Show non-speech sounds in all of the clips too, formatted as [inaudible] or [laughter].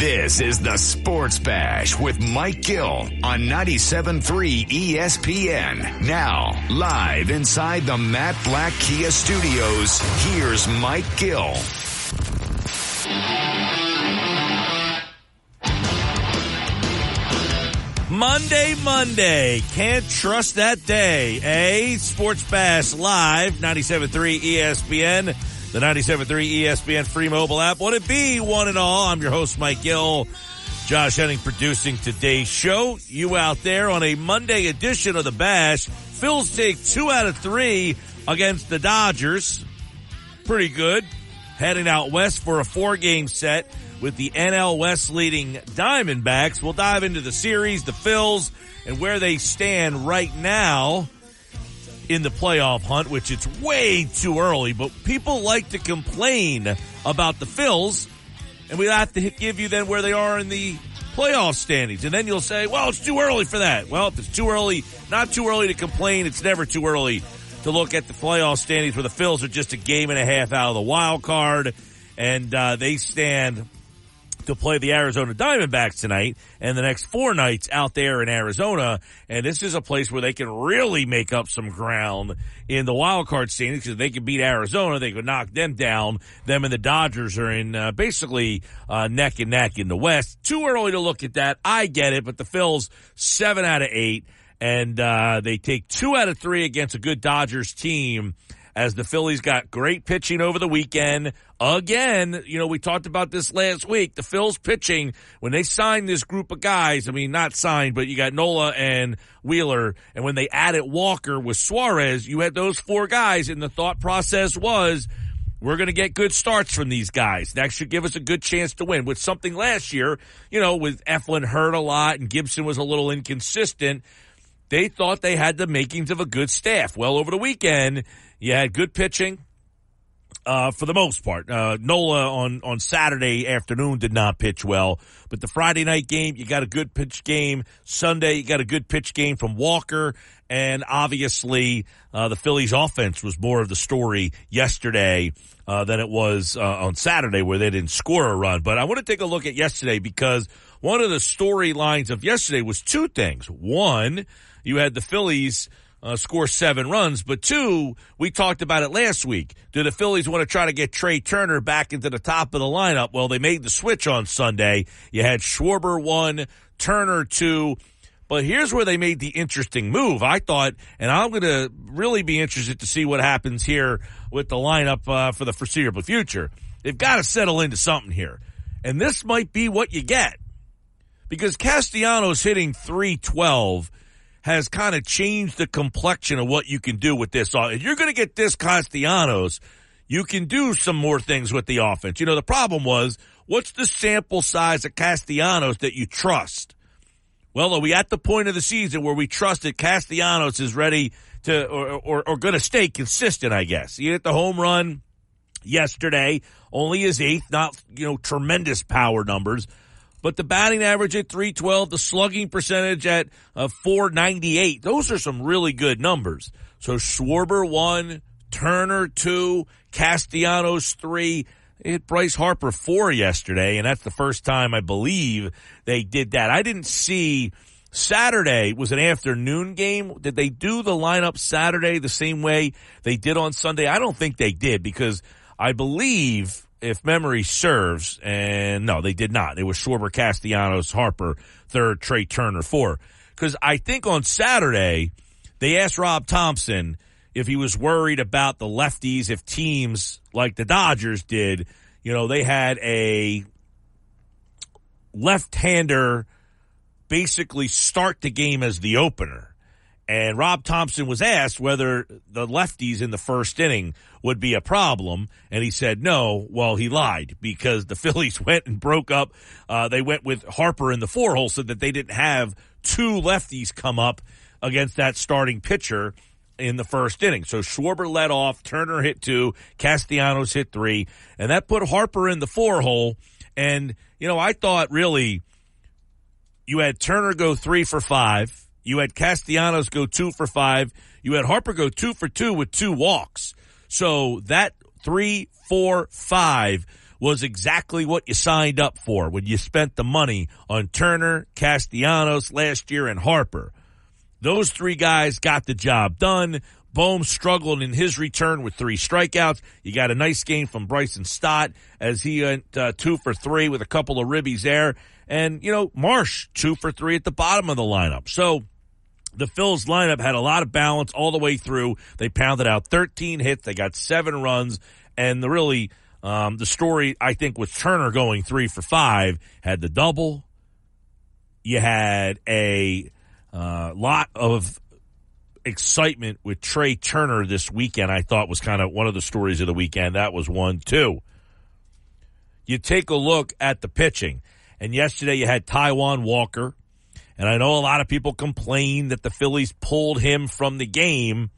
This is the Sports Bash with Mike Gill on 97.3 ESPN. Now, live inside the Matt Blatt Kia Studios, here's Mike Gill. Monday, Monday. Can't trust that day, eh? Sports Bash Live, 97.3 ESPN, the 97.3 ESPN free mobile app. What it be, one and all? I'm your host, Mike Gill. Josh Henning producing today's show. You out there on a Monday edition of the Bash. Phils take two out of three against the Dodgers. Pretty good. Heading out west for a four game set with the NL West leading Diamondbacks. We'll dive into the series, the Phils, and where they stand right now in the playoff hunt, which it's way too early, but people like to complain about the Phils, and we have to give you then where they are in the playoff standings. And then you'll say, well, it's too early for that. Well, if it's too early, not too early to complain, it's never too early to look at the playoff standings where the Phils are just a game and a half out of the wild card, and uh, they stand to play the Arizona Diamondbacks tonight and the next four nights out there in Arizona. And this is a place where they can really make up some ground in the wild card standings because they can beat Arizona. They could knock them down. Them and the Dodgers are in uh, basically uh, neck and neck in the West. Too early to look at that. I get it, but the Phils seven out of eight and uh, they take two out of three against a good Dodgers team as the Phillies got great pitching over the weekend. Again, you know, we talked about this last week. The Phils pitching, when they signed this group of guys, I mean, not signed, but you got Nola and Wheeler, and when they added Walker with Suarez, you had those four guys, and the thought process was, we're going to get good starts from these guys. That should give us a good chance to win. With something last year, you know, with Eflin hurt a lot and Gibson was a little inconsistent, they thought they had the makings of a good staff. Well, over the weekend, you had good pitching. Uh, for the most part, uh, Nola on, on Saturday afternoon did not pitch well, but the Friday night game, you got a good pitch game. Sunday, you got a good pitch game from Walker. And obviously, uh, the Phillies offense was more of the story yesterday, uh, than it was, uh, on Saturday where they didn't score a run. But I want to take a look at yesterday because one of the storylines of yesterday was two things. One, you had the Phillies, uh, score seven runs. But two, we talked about it last week. Do the Phillies want to try to get Trey Turner back into the top of the lineup? Well, they made the switch on Sunday. You had Schwarber one, Turner two. But here's where they made the interesting move. I thought, and I'm going to really be interested to see what happens here with the lineup uh, for the foreseeable future. They've got to settle into something here. And this might be what you get. Because Castellanos hitting 312 has kind of changed the complexion of what you can do with this. If you're going to get this Castellanos, you can do some more things with the offense. You know, the problem was, what's the sample size of Castellanos that you trust? Well, are we at the point of the season where we trust that Castellanos is ready to, or, or, or going to stay consistent, I guess? He hit the home run yesterday, only his eighth, not, you know, tremendous power numbers but the batting average at 312, the slugging percentage at uh, 498. Those are some really good numbers. So Schwarber one, Turner two, Castellanos three. Hit Bryce Harper four yesterday, and that's the first time I believe they did that. I didn't see Saturday was an afternoon game. Did they do the lineup Saturday the same way they did on Sunday? I don't think they did because I believe if memory serves, and no, they did not. It was Schwarber, Castellanos, Harper, third, Trey Turner, four. Because I think on Saturday, they asked Rob Thomson if he was worried about the lefties, if teams like the Dodgers did, you know, they had a left-hander basically start the game as the opener. And Rob Thomson was asked whether the lefties in the first inning would be a problem. And he said no. Well, he lied because the [laughs] Phillies went and broke up. Uh, they went with Harper in the four hole so that they didn't have two lefties come up against that starting pitcher in the first inning. So Schwarber led off, Turner hit two, Castellanos hit three, and that put Harper in the four hole. And, you know, I thought really you had Turner go three for five you had Castellanos go two for five. You had Harper go two for two with two walks. So that three, four, five was exactly what you signed up for when you spent the money on Turner, Castellanos last year, and Harper. Those three guys got the job done. Bohm struggled in his return with three strikeouts. You got a nice game from Bryson Stott as he went uh, two for three with a couple of ribbies there. And, you know, Marsh, two for three at the bottom of the lineup. So the Phils lineup had a lot of balance all the way through. They pounded out 13 hits. They got seven runs. And the really, um, the story, I think, was Turner going three for five, had the double. You had a uh, lot of excitement with Trey Turner this weekend, I thought was kind of one of the stories of the weekend. That was one, too. You take a look at the pitching, and yesterday you had Taijuan Walker, and I know a lot of people complain that the Phillies pulled him from the game,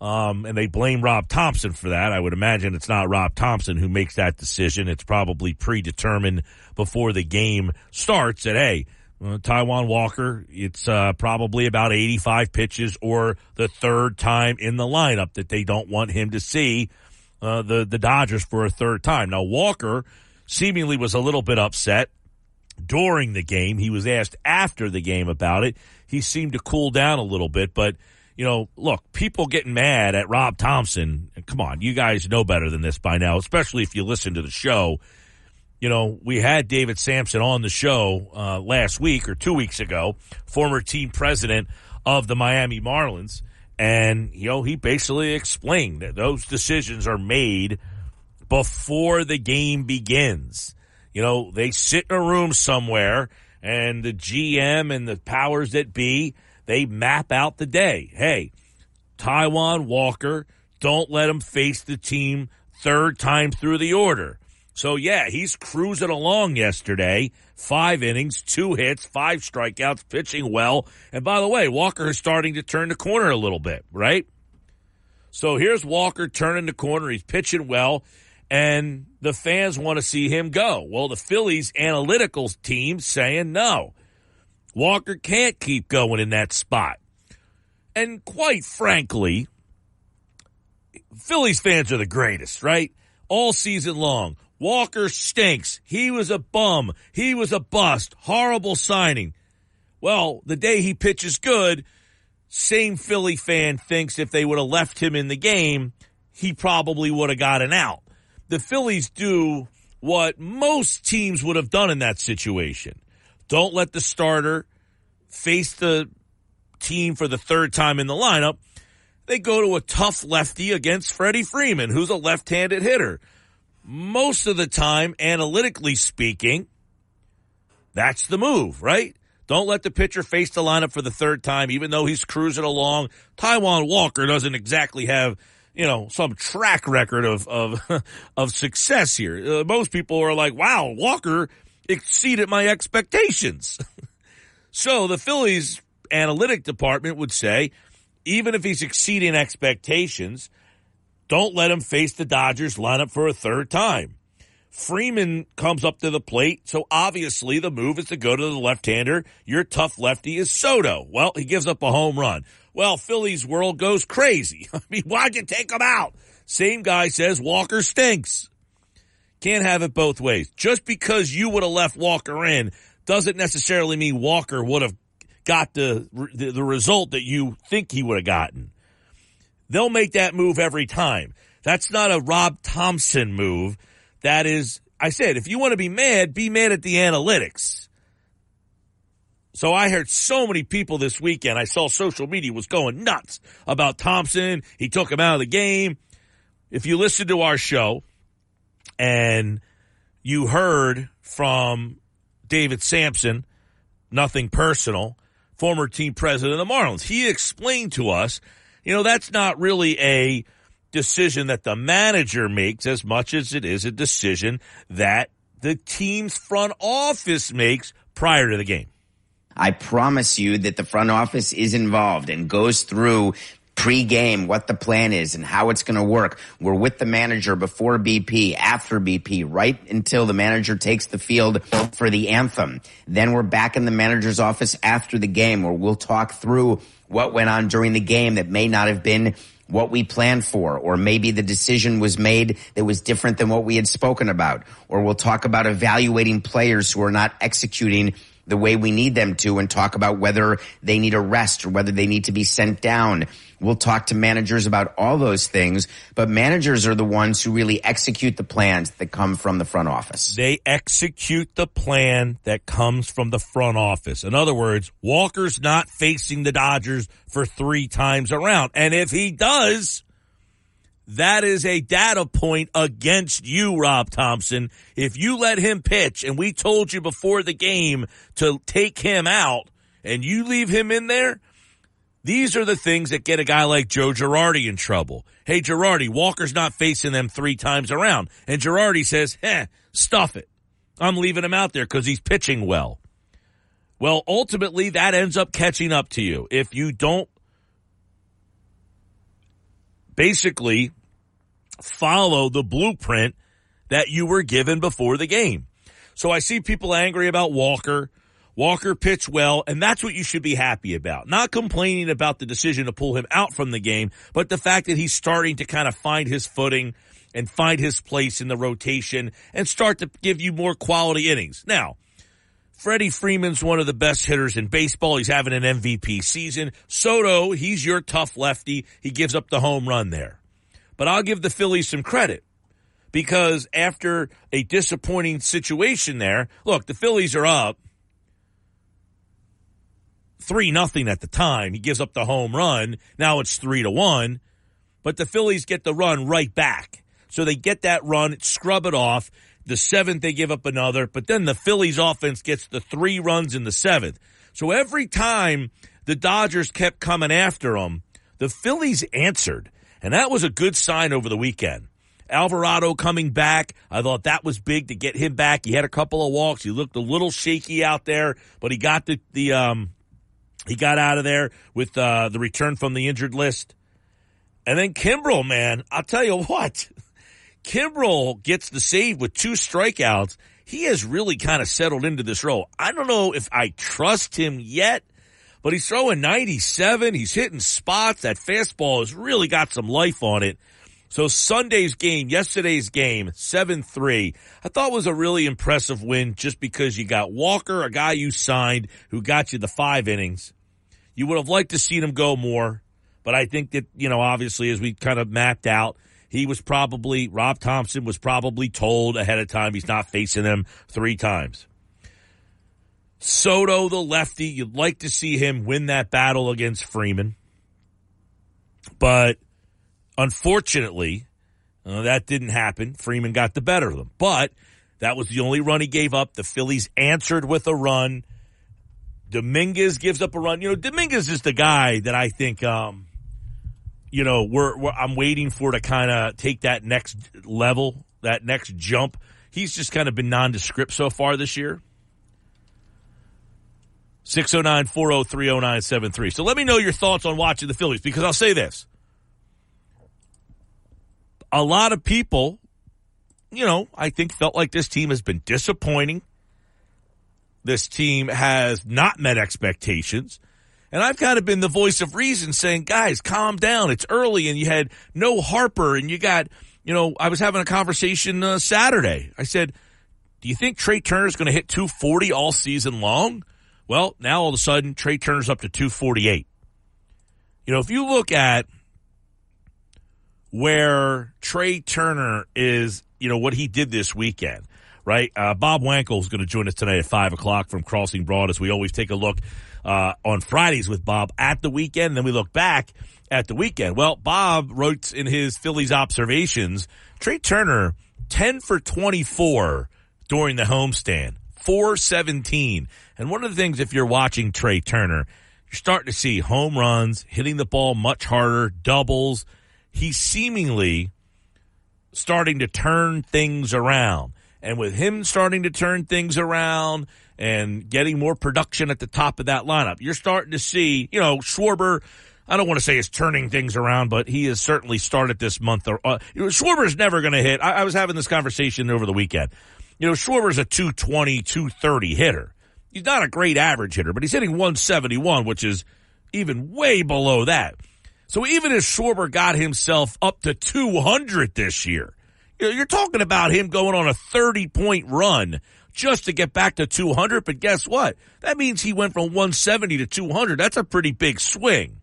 um, and they blame Rob Thomson for that. I would imagine it's not Rob Thomson who makes that decision. It's probably predetermined before the game starts that, hey, uh, Taijuan Walker, it's uh, probably about 85 pitches or the third time in the lineup that they don't want him to see uh, the, the Dodgers for a third time. Now, Walker seemingly was a little bit upset during the game. He was asked after the game about it. He seemed to cool down a little bit, but you know, look, people getting mad at Rob Thomson. Come on, you guys know better than this by now, especially if you listen to the show you know, we had David Samson on the show uh, last week or two weeks ago, former team president of the Miami Marlins. And, you know, he basically explained that those decisions are made before the game begins. You know, they sit in a room somewhere and the GM and the powers that be, they map out the day. Hey, Taijuan Walker, don't let him face the team third time through the order. So yeah, he's cruising along yesterday. Five innings, two hits, five strikeouts, pitching well. And by the way, Walker is starting to turn the corner a little bit, right? So here's Walker turning the corner. He's pitching well, and the fans want to see him go. Well, the Phillies analytical team saying no. Walker can't keep going in that spot. And quite frankly, Phillies fans are the greatest, right? All season long. Walker stinks. He was a bum. He was a bust. Horrible signing. Well, the day he pitches good, same Philly fan thinks if they would have left him in the game, he probably would have gotten out. The Phillies do what most teams would have done in that situation. Don't let the starter face the team for the third time in the lineup. They go to a tough lefty against Freddie Freeman, who's a left-handed hitter most of the time, analytically speaking, that's the move, right? Don't let the pitcher face the lineup for the third time, even though he's cruising along. Taijuan Walker doesn't exactly have, you know, some track record of of [laughs] of success here. Uh, most people are like, "Wow, Walker exceeded my expectations." [laughs] so the Phillies analytic department would say, even if he's exceeding expectations, don't let him face the Dodgers lineup for a third time. Freeman comes up to the plate, so obviously the move is to go to the left-hander. Your tough lefty is Soto. Well, he gives up a home run. Well, Philly's world goes crazy. [laughs] I mean, why'd you take him out? Same guy says Walker stinks. Can't have it both ways. Just because you would have left Walker in doesn't necessarily mean Walker would have got the, the, the result that you think he would have gotten. They'll make that move every time. That's not a Rob Thomson move. That is, I said, if you want to be mad, be mad at the analytics. So I heard so many people this weekend. I saw social media was going nuts about Thomson. He took him out of the game. If you listen to our show and you heard from David Samson, nothing personal, former team president of the Marlins, he explained to us you know, that's not really a decision that the manager makes as much as it is a decision that the team's front office makes prior to the game. I promise you that the front office is involved and goes through pre-game what the plan is and how it's going to work. We're with the manager before BP, after BP, right until the manager takes the field for the anthem. Then we're back in the manager's office after the game where we'll talk through what went on during the game that may not have been what we planned for, or maybe the decision was made that was different than what we had spoken about, or we'll talk about evaluating players who are not executing the way we need them to and talk about whether they need a rest or whether they need to be sent down. We'll talk to managers about all those things, but managers are the ones who really execute the plans that come from the front office. They execute the plan that comes from the front office. In other words, Walker's not facing the Dodgers for three times around. And if he does, that is a data point against you, Rob Thomson. If you let him pitch and we told you before the game to take him out and you leave him in there, these are the things that get a guy like Joe Girardi in trouble. Hey, Girardi, Walker's not facing them three times around. And Girardi says, eh, stuff it. I'm leaving him out there because he's pitching well. Well, ultimately, that ends up catching up to you. If you don't basically follow the blueprint that you were given before the game. So I see people angry about Walker. Walker pitched well, and that's what you should be happy about. Not complaining about the decision to pull him out from the game, but the fact that he's starting to kind of find his footing and find his place in the rotation and start to give you more quality innings. Now, Freddie Freeman's one of the best hitters in baseball. He's having an MVP season. Soto, he's your tough lefty. He gives up the home run there. But I'll give the Phillies some credit because after a disappointing situation there, look, the Phillies are up three nothing at the time. He gives up the home run. Now it's three to one, but the Phillies get the run right back. So they get that run, scrub it off. The seventh, they give up another, but then the Phillies offense gets the three runs in the seventh. So every time the Dodgers kept coming after them, the Phillies answered. And that was a good sign over the weekend. Alvarado coming back. I thought that was big to get him back. He had a couple of walks. He looked a little shaky out there, but he got the, the um, he got out of there with uh, the return from the injured list. And then Kimbrel, man, I'll tell you [laughs] what. Kimbrel gets the save with two strikeouts. He has really kind of settled into this role. I don't know if I trust him yet, but he's throwing 97. He's hitting spots. That fastball has really got some life on it. So Sunday's game, yesterday's game, 7-3, I thought was a really impressive win just because you got Walker, a guy you signed who got you the five innings. You would have liked to see him go more, but I think that, you know, obviously as we kind of mapped out, he was probably, Rob Thomson was probably told ahead of time he's not facing them three times. Soto, the lefty, you'd like to see him win that battle against Freeman. But unfortunately, uh, that didn't happen. Freeman got the better of them. But that was the only run he gave up. The Phillies answered with a run. Dominguez gives up a run. You know, Dominguez is the guy that I think, um, you know, we're, we're I'm waiting for to kind of take that next level, that next jump. He's just kind of been nondescript so far this year. 609 403 0973. So let me know your thoughts on watching the Phillies because I'll say this. A lot of people, you know, I think felt like this team has been disappointing. This team has not met expectations. And I've kind of been the voice of reason saying, guys, calm down. It's early and you had no Harper and you got, you know, I was having a conversation uh, Saturday. I said, do you think Trey Turner is going to hit 240 all season long? Well, now all of a sudden, Trey Turner's up to 248. You know, if you look at where Trey Turner is, you know, what he did this weekend, right? Uh, Bob Wankel is going to join us tonight at 5 o'clock from Crossing Broad as we always take a look uh, on Fridays with Bob at the weekend. Then we look back at the weekend. Well, Bob wrote in his Phillies observations, Trey Turner, 10 for 24 during the homestand. 417. And one of the things, if you're watching Trey Turner, you're starting to see home runs, hitting the ball much harder, doubles. He's seemingly starting to turn things around. And with him starting to turn things around and getting more production at the top of that lineup, you're starting to see, you know, Schwarber. I don't want to say is turning things around, but he has certainly started this month. Uh, Schwarber's never going to hit. I, I was having this conversation over the weekend. You know, Schwarber's a 220, 230 hitter. He's not a great average hitter, but he's hitting 171, which is even way below that. So even if Schwarber got himself up to 200 this year, you're talking about him going on a 30 point run just to get back to 200. But guess what? That means he went from 170 to 200. That's a pretty big swing.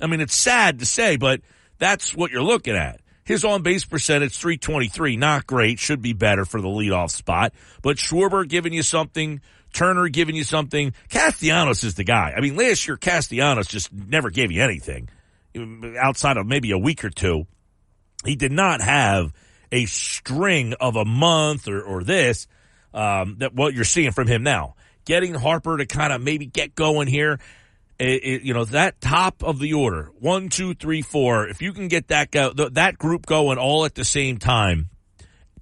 I mean, it's sad to say, but that's what you're looking at. His on base percentage, 323, not great, should be better for the leadoff spot. But Schwarber giving you something, Turner giving you something. Castellanos is the guy. I mean, last year, Castellanos just never gave you anything outside of maybe a week or two. He did not have a string of a month or, or this, um, that what you're seeing from him now. Getting Harper to kind of maybe get going here it, it, you know, that top of the order, one, two, three, four, if you can get that go, that group going all at the same time,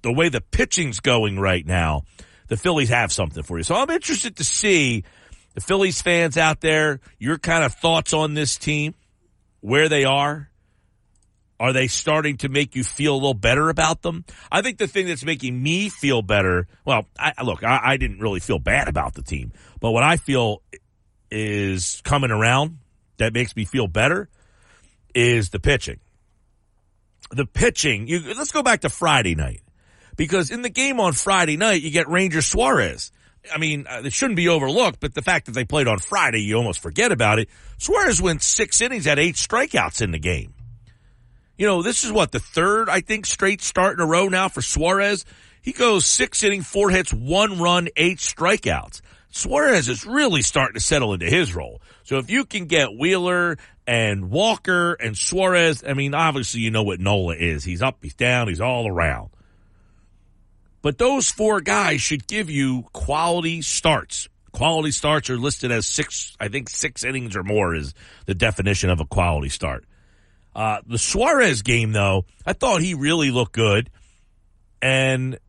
the way the pitching's going right now, the Phillies have something for you. So I'm interested to see the Phillies fans out there, your kind of thoughts on this team, where they are. Are they starting to make you feel a little better about them? I think the thing that's making me feel better, well, I, look, I, I didn't really feel bad about the team, but what I feel is coming around that makes me feel better is the pitching. The pitching, you, let's go back to Friday night because in the game on Friday night, you get Ranger Suarez. I mean, uh, it shouldn't be overlooked, but the fact that they played on Friday, you almost forget about it. Suarez went six innings, had eight strikeouts in the game. You know, this is what the third, I think, straight start in a row now for Suarez. He goes six innings, four hits, one run, eight strikeouts. Suarez is really starting to settle into his role. So if you can get Wheeler and Walker and Suarez, I mean, obviously you know what Nola is. He's up, he's down, he's all around. But those four guys should give you quality starts. Quality starts are listed as six, I think six innings or more is the definition of a quality start. Uh, the Suarez game, though, I thought he really looked good. And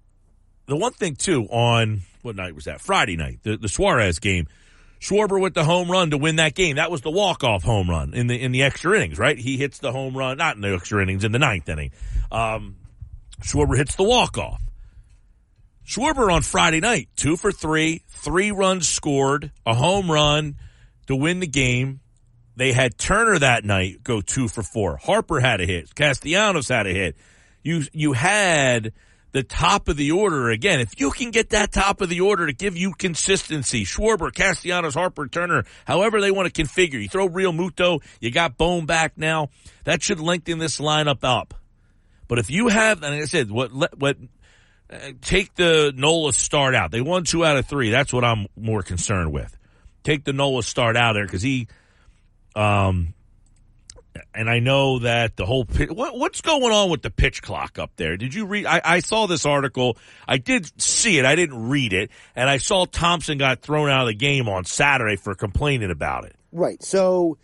the one thing, too, on what night was that? Friday night, the, the Suarez game. Schwarber with the home run to win that game. That was the walk off home run in the in the extra innings, right? He hits the home run, not in the extra innings, in the ninth inning. Um, Schwarber hits the walk off. Schwarber on Friday night, two for three, three runs scored, a home run to win the game. They had Turner that night go two for four. Harper had a hit. Castellanos had a hit. You you had the top of the order again. If you can get that top of the order to give you consistency, Schwarber, Castellanos, Harper, Turner, however they want to configure. You throw Realmuto, you got Bohm back now. That should lengthen this lineup up. But if you have, and like I said, what what uh, take the Nola start out. They won two out of three. That's what I'm more concerned with. Take the Nola start out there because he, um, and I know that the whole what, what's going on with the pitch clock up there? Did you read? I, I, saw this article. I did see it. I didn't read it, and I saw Thomson got thrown out of the game on Saturday for complaining about it. Right. So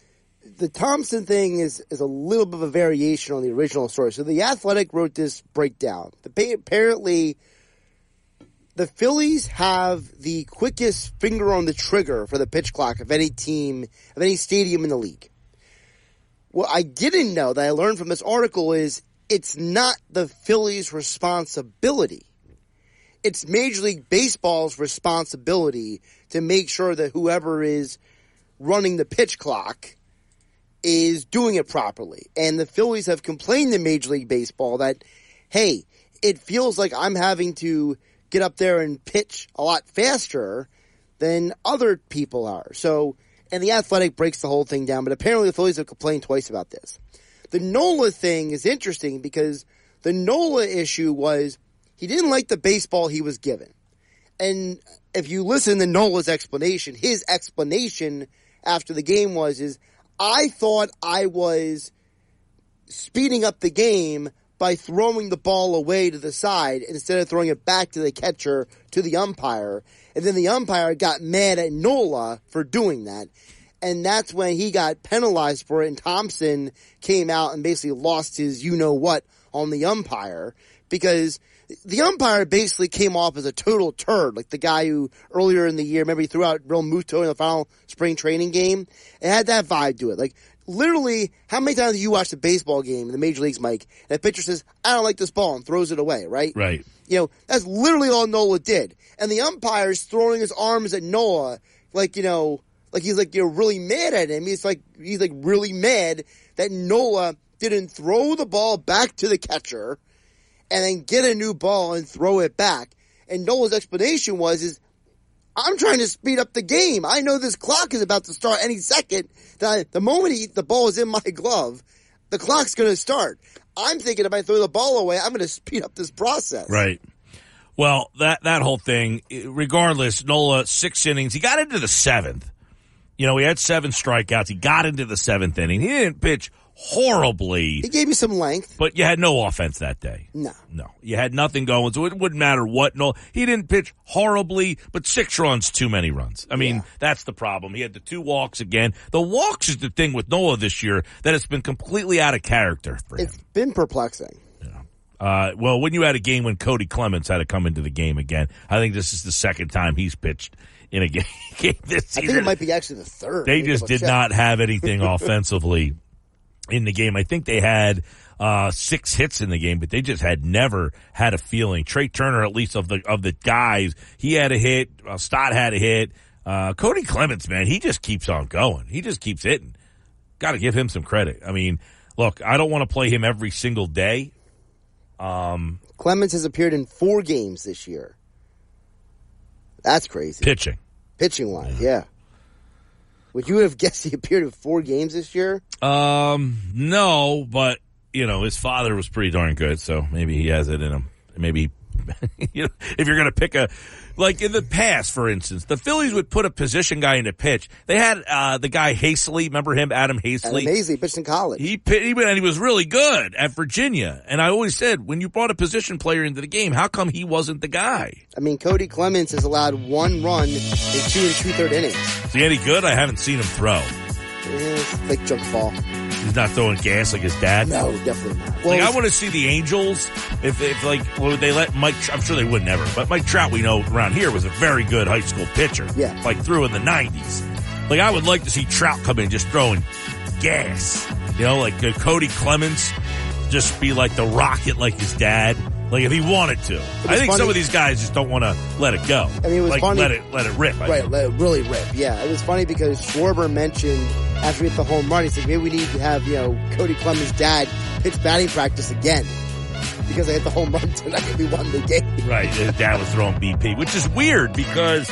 the Thomson thing is is a little bit of a variation on the original story. So the Athletic wrote this breakdown. The, apparently, the Phillies have the quickest finger on the trigger for the pitch clock of any team of any stadium in the league. What I didn't know that I learned from this article is it's not the Phillies' responsibility. It's Major League Baseball's responsibility to make sure that whoever is running the pitch clock is doing it properly. And the Phillies have complained to Major League Baseball that, hey, it feels like I'm having to get up there and pitch a lot faster than other people are. So and the Athletic breaks the whole thing down. But apparently, the Phillies have complained twice about this. The Nola thing is interesting because the Nola issue was he didn't like the baseball he was given. And if you listen to Nola's explanation, his explanation after the game was is I thought I was speeding up the game by throwing the ball away to the side instead of throwing it back to the catcher to the umpire. And then the umpire got mad at Nola for doing that. And that's when he got penalized for it. And Thomson came out and basically lost his you know what on the umpire because the umpire basically came off as a total turd, like the guy who earlier in the year, he threw out Realmuto in the final spring training game. It had that vibe to it. Like literally, how many times do you watch the baseball game in the major leagues, Mike? And the pitcher says, "I don't like this ball," and throws it away. Right? Right. You know, that's literally all Nola did. And the umpire's throwing his arms at Nola, like you know, Like he's like you're really mad at him. He's like he's like really mad that Nola didn't throw the ball back to the catcher and then get a new ball and throw it back. And Nola's explanation was is I'm trying to speed up the game. I know this clock is about to start any second. That the moment he, the ball is in my [laughs] glove, the clock's going to start. I'm thinking if I throw the ball away, I'm going [laughs] to speed up this process. Right. Well, that that whole thing, regardless, Nola six innings. He got into the seventh. You know, he had seven strikeouts. He got into the seventh inning. He didn't pitch horribly. He gave you some length. But you had no offense that day. No. No. You had nothing going, so it wouldn't matter what. No, he didn't pitch horribly, but six runs, too many runs. I mean, Yeah. that's the problem. He had the two walks again. The walks is the thing with Nola this year that it's been completely out of character for him. It's been perplexing. Uh, well, when you had a game when Kody Clemens had to come into the game again, I think this is the second time he's pitched in a [laughs] game, this I season. think it might be actually the third. They just did check. not have anything [laughs] offensively in the game. I think they had uh, six hits in the game, but they just had never had a feeling. Trey Turner, at least of the of the guys, he had a hit. Uh, Stott had a hit. Uh, Kody Clemens, man, he just keeps on going. He just keeps hitting. Got to give him some credit. I mean, look, I don't want to play him every single day. Clemens has appeared in four games this year. That's crazy. Pitching. Pitching wise, yeah. Would you have guessed he appeared in four games this year? Um, no, but you know, his father was pretty darn good, so maybe he has it in him. Maybe, [laughs] you know, if you're going to pick a, like in the past, for instance, the Phillies would put a position guy in into pitch. They had uh the guy Haseley, remember him, Adam Haseley. amazing, pitched in college. He he, and he was really good at Virginia. And I always said, when you brought a position player into the game, how come he wasn't the guy? I mean, Kody Clemens has allowed one run in two and two third innings. Is he any good? I haven't seen him throw. Eh, It's like junk ball. He's not throwing gas like his dad. No, definitely not. Well, Like I want to see the Angels if, if like well, they let Mike. I'm sure they would never, but Mike Trout, we know around here was a very good high school pitcher. Yeah. like through in the '90s. Like I would like to see Trout come in just throwing gas. You know, like uh, Kody Clemens, just be like the rocket, like his dad. Like if he wanted to, I think some of these guys just don't want to let it go. I mean, it was like funny- let it let it rip. I Right, think. let it really rip. Yeah, it was funny because Schwarber mentioned after we hit the home run, he said maybe we need to have you know Kody Clemens' dad pitch batting practice again because I hit the home run [laughs] tonight and we won the game. Right, his dad was throwing BP, which is weird because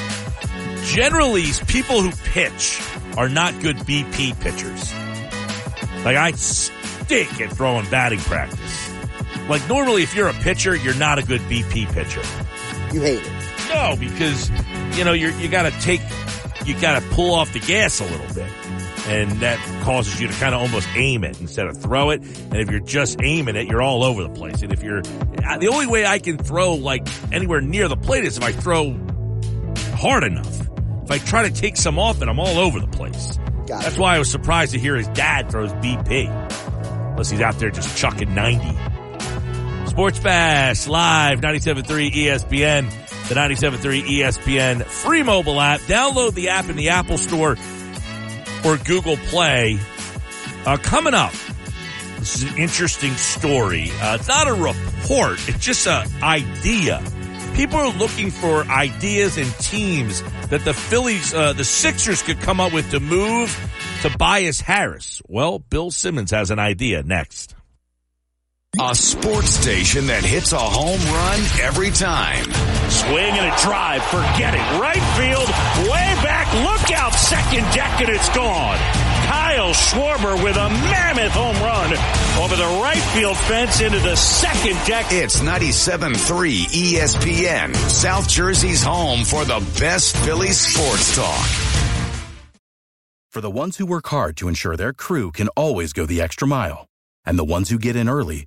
generally people who pitch are not good BP pitchers. Like I stink at throwing batting practice. Like normally if you're a pitcher, you're not a good BP pitcher. You hate it. No, because you know you're you got to take you got to pull off the gas a little bit, and that causes you to kind of almost aim it instead of throw it. And if you're just aiming it, you're all over the place. And if you're the only way I can throw like anywhere near the plate is if I throw hard enough. If I try to take some off it, I'm all over the place. Got That's it. why I was surprised to hear his dad throws BP. Unless he's out there just chucking 90. Sports Bash live 97.3 ESPN, the 97.3 ESPN free mobile app. Download the app in the Apple Store or Google Play. Uh, coming up, this is an interesting story. Uh, it's not a report; it's just an idea. People are looking for ideas and teams that the Phillies, uh, the Sixers, could come up with to move Tobias Harris. Well, Bill Simmons has an idea. Next. A sports station that hits a home run every time. Swing and a drive. Forget it. Right field. Way back. Look out. Second deck and it's gone. Kyle Schwarber with a mammoth home run over the right field fence into the second deck. It's 97.3 ESPN, South Jersey's home for the best Philly sports talk. For the ones who work hard to ensure their crew can always go the extra mile, and the ones who get in early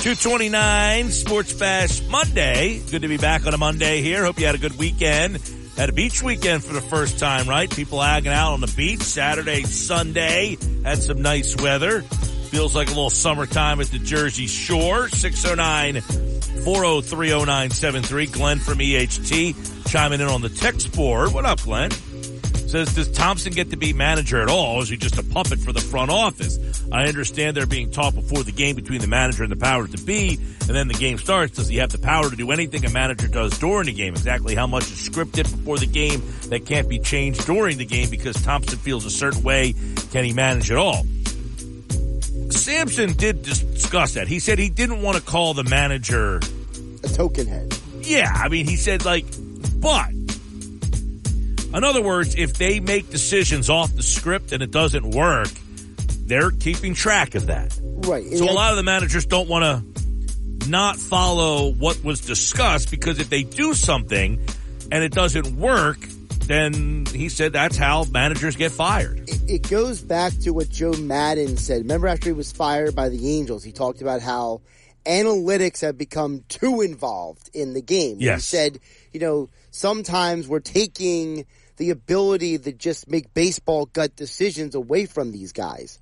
229 Sports Bash Monday. Good to be back on a Monday here. Hope you had a good weekend. Had a beach weekend for the first time, right? People hanging out on the beach Saturday, Sunday. Had some nice weather. Feels like a little summertime at the Jersey Shore. 609 403 0973. Glenn from EHT chiming in on the text board. What up, Glenn? Says, does Thomson get to be manager at all? Or is he just a puppet for the front office? I understand they're being taught before the game between the manager and the power to be, and then the game starts. Does he have the power to do anything a manager does during the game? Exactly how much is scripted before the game that can't be changed during the game because Thomson feels a certain way? Can he manage at all? Samson did discuss that. He said he didn't want to call the manager A token head. yeah, I mean, he said like, but in other words, if they make decisions off the script and it doesn't work, they're keeping track of that. Right. And So a lot of the managers don't want to not follow what was discussed because if they do something and it doesn't work, then he said that's how managers get fired. it, it goes back to what Joe Maddon said. Remember after he was fired by the Angels, he talked about how analytics have become too involved in the game. He Yes. said, you know, sometimes we're taking the ability to just make baseball gut decisions away from these guys.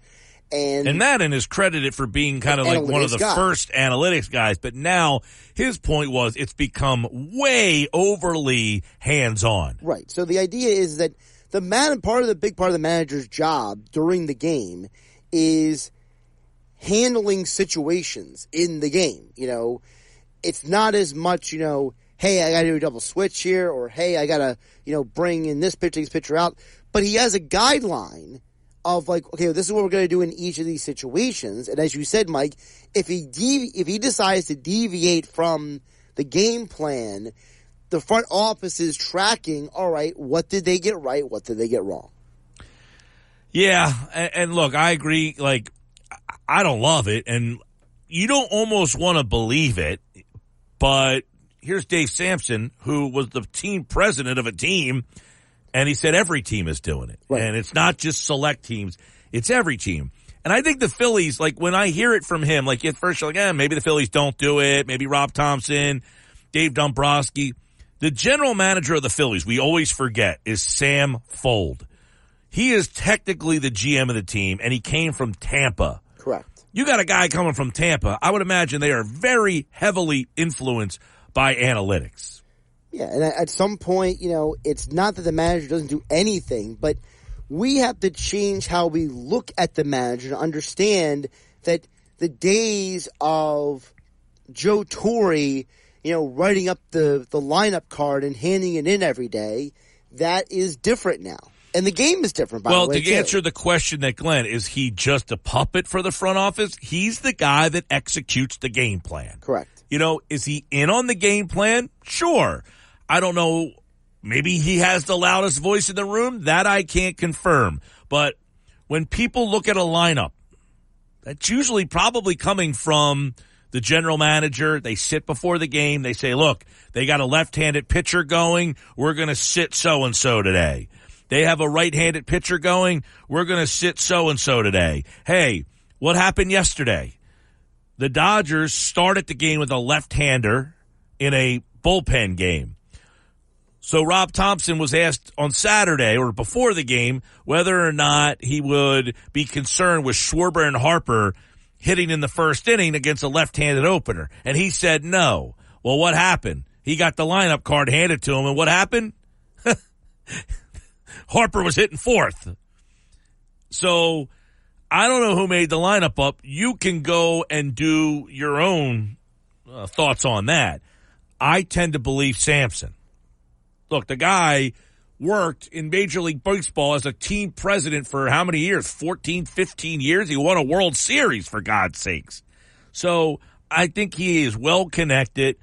And, And Maddon is credited for being kind of like one of the guy. first analytics guys, but now his point was it's become way overly hands on. Right. So the idea is that the man part of the big part of the manager's job during the game is handling situations in the game. You know, it's not as much, you know, hey, I gotta do a double switch here or hey, I gotta, you know, bring in this pitcher, this pitcher out. But he has a guideline of like, okay, this is what we're gonna do in each of these situations. And as you said, Mike, if he devi- if he decides to deviate from the game plan, the front office is tracking, all right, what did they get right? What did they get wrong? Yeah, and, and look, I agree. Like, I don't love it, and you don't almost want to believe it. But here's Dave Samson, who was the team president of a team, and he said every team is doing it, Right. and it's not just select teams; it's every team. And I think the Phillies, like when I hear it from him, like at first you're like, eh, maybe the Phillies don't do it, maybe Rob Thomson, Dave Dombrowski. The general manager of the Phillies, we always forget, is Sam Fuld. He is technically the GM of the team, and he came from Tampa. Correct. You got a guy coming from Tampa. I would imagine they are very heavily influenced by analytics. Yeah, and at some point, you know, it's not that the manager doesn't do anything, but we have to change how we look at the manager to understand that the days of Joe Torre, you know, writing up the, the lineup card and handing it in every day, that is different now. And the game is different, by well, the way. to too. answer the question that Glenn, is he just a puppet for the front office? He's the guy that executes the game plan. Correct. You know, is he in on the game plan? Sure. I don't know. Maybe he has the loudest voice in the room. That I can't confirm. But when people look at a lineup, that's usually probably coming from the general manager. They sit before the game. They say, look, they got a left-handed pitcher going. We're going to sit so and so today. They have a right-handed pitcher going. We're going to sit so and so today. Hey, what happened yesterday? The Dodgers started the game with a left-hander in a bullpen game. So Rob Thomson was asked on Saturday or before the game whether or not he would be concerned with Schwarber and Harper hitting in the first inning against a left-handed opener. And he said no. Well, what happened? He got the lineup card handed to him and what happened? [laughs] Harper was hitting fourth. So I don't know who made the lineup up. You can go and do your own uh, thoughts on that. I tend to believe Samson. Look, the guy worked in Major League Baseball as a team president for how many years? 14, 15 years? He won a World Series, for God's sakes. So I think he is well connected.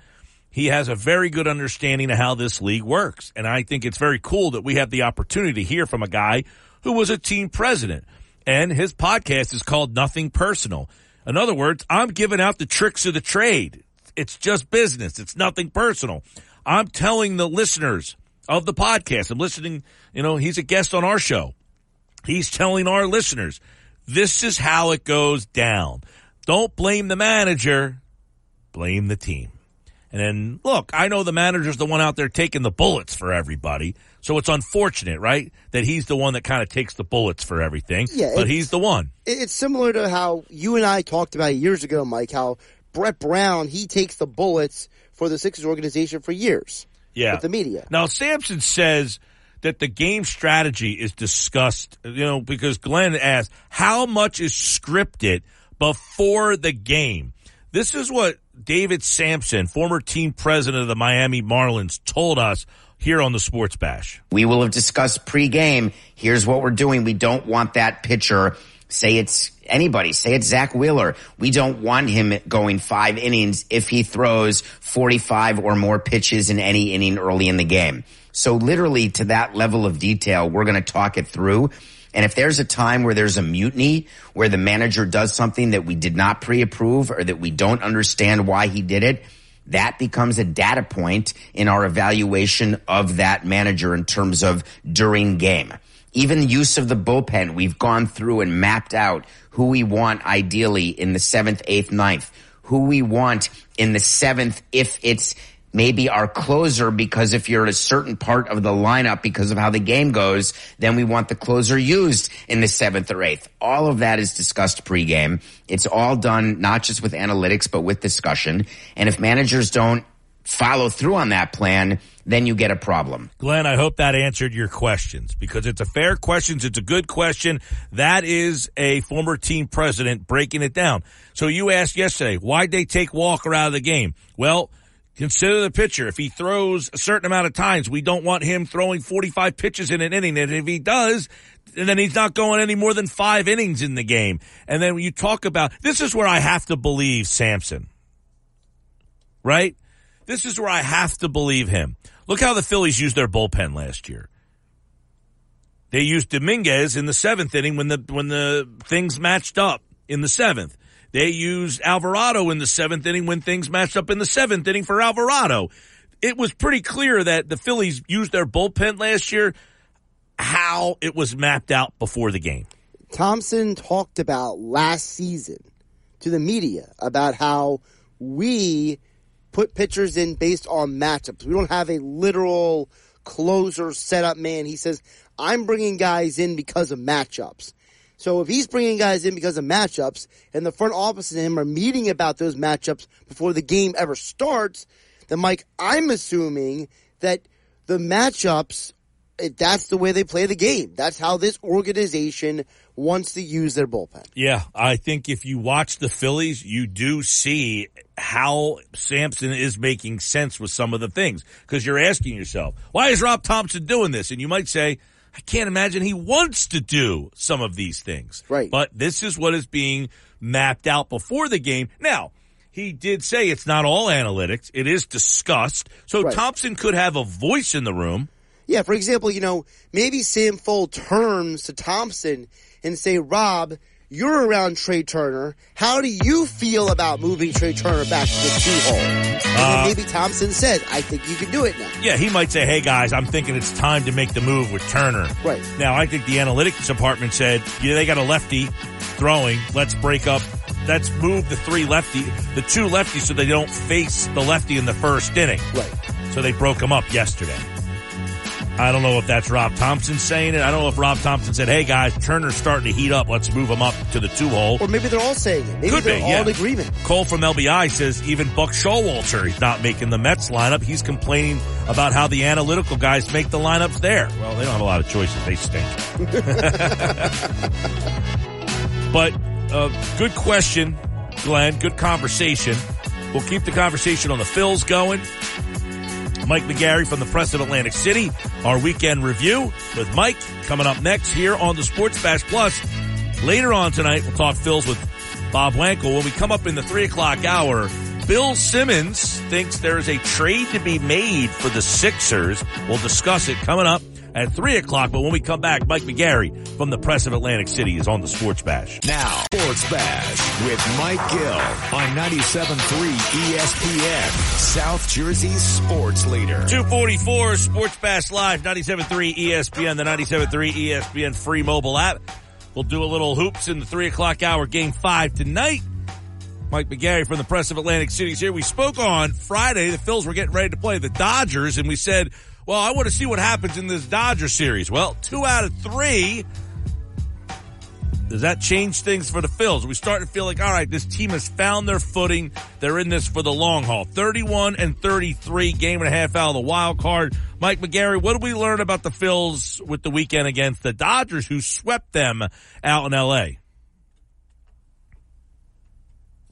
He has a very good understanding of how this league works. And I think it's very cool that we have the opportunity to hear from a guy who was a team president. And his podcast is called Nothing Personal. In other words, I'm giving out the tricks of the trade. It's just business. It's nothing personal. I'm telling the listeners of the podcast, I'm listening, you know, he's a guest on our show. He's telling our listeners, this is how it goes down. Don't blame the manager, blame the team. And then look, I know the manager's the one out there taking the bullets for everybody. So it's unfortunate, right? That he's the one that kind of takes the bullets for everything. Yeah, but he's the one. It's similar to how you and I talked about years ago, Mike, how Brett Brown, he takes the bullets for the Sixers organization for years Yeah. with the media. Now, Samson says that the game strategy is discussed, you know, because Glenn asked, how much is scripted before the game? This is what David Samson, former team president of the Miami Marlins, told us here on the Sports Bash. We will have discussed pregame. Here's what we're doing. We don't want that pitcher. Say it's anybody. Say it's Zack Wheeler. We don't want him going five innings if he throws 45 or more pitches in any inning early in the game. So literally to that level of detail, we're going to talk it through. And if there's a time where there's a mutiny, where the manager does something that we did not pre-approve or that we don't understand why he did it, that becomes a data point in our evaluation of that manager in terms of during game. Even use of the bullpen, we've gone through and mapped out who we want ideally in the seventh, eighth, ninth, who we want in the seventh if it's maybe our closer because if you're at a certain part of the lineup because of how the game goes, then we want the closer used in the seventh or eighth. All of that is discussed pregame. It's all done not just with analytics, but with discussion. And if managers don't follow through on that plan, then you get a problem. Glenn, I hope that answered your questions because it's a fair question. It's a good question. That is a former team president breaking it down. So you asked yesterday, why'd they take Walker out of the game? Well, consider the pitcher. If he throws a certain amount of times, we don't want him throwing 45 pitches in an inning. And if he does, then he's not going any more than five innings in the game. And then you talk about, this is where I have to believe Samson. Right? This is where I have to believe him. Look how the Phillies used their bullpen last year. They used Dominguez in the seventh inning when the when the things matched up in the seventh. They used Alvarado in the seventh inning when things matched up in the seventh inning for Alvarado. It was pretty clear that the Phillies used their bullpen last year how it was mapped out before the game. Thomson talked about last season to the media about how we put pitchers in based on matchups. We don't have a literal closer setup man. He says, I'm bringing guys in because of matchups. So if he's bringing guys in because of matchups and the front office and him are meeting about those matchups before the game ever starts, then Mike, I'm assuming that the matchups, eh, that's the way they play the game. That's how this organization wants to use their bullpen. Yeah, I think if you watch the Phillies, you do see how Samson is making sense with some of the things. Because you're asking yourself, why is Rob Thomson doing this? And you might say, I can't imagine he wants to do some of these things. Right. But this is what is being mapped out before the game. Now, he did say it's not all analytics. It is discussed. So Right. Thomson could have a voice in the room. Yeah, for example, you know, maybe Sam Fuld turns to Thomson and say, Rob, you're around Trey Turner. How do you feel about moving Trey Turner back to the two hole? Then uh, maybe Thomson says, I think you can do it now. Yeah, he might say, "Hey guys, I'm thinking it's time to make the move with Turner." Right. Now, I think the analytics department said, "Yeah, they got a lefty throwing. Let's break up. Let's move the three lefty, the two lefties, so they don't face the lefty in the first inning." Right. So they broke him up yesterday. I don't know if that's Rob Thomson saying it. I don't know if Rob Thomson said, "Hey guys, Turner's starting to heat up. Let's move him up to the two hole." Or maybe they're all saying it. Maybe Could they're be, all yeah. in agreement. Cole from LBI says even Buck Showalter, is not making the Mets lineup. He's complaining about how the analytical guys make the lineups there. Well, they don't have a lot of choices. They stink. [laughs] but uh, good question, Glenn. Good conversation. We'll keep the conversation on the fills going. Mike McGarry from the Press of Atlantic City. Our weekend review with Mike coming up next here on the Sports Bash Plus. Later on tonight, we'll talk Phils with Bob Wankel. When we come up in the three o'clock hour, Bill Simmons thinks there is a trade to be made for the Sixers. We'll discuss it coming up at three o'clock. But when we come back, Mike McGarry from the Press of Atlantic City is on the Sports Bash. Now, Sports Bash with Mike Gill on 97.3 ESPN, South Jersey's sports leader. 244 Sports Bash Live, 97.3 ESPN, the 97.3 ESPN free mobile app. We'll do a little hoops in the three o'clock hour game five tonight. Mike McGarry from the Press of Atlantic Cities here. We spoke on Friday. The Phils were getting ready to play the Dodgers, and we said, well, I want to see what happens in this Dodger series. Well, two out of three. Does that change things for the Phils? We start to feel like, all right, this team has found their footing. They're in this for the long haul. 31 and 33, game and a half out of the wild card. Mike McGarry, what did we learn about the Phils with the weekend against the Dodgers who swept them out in LA?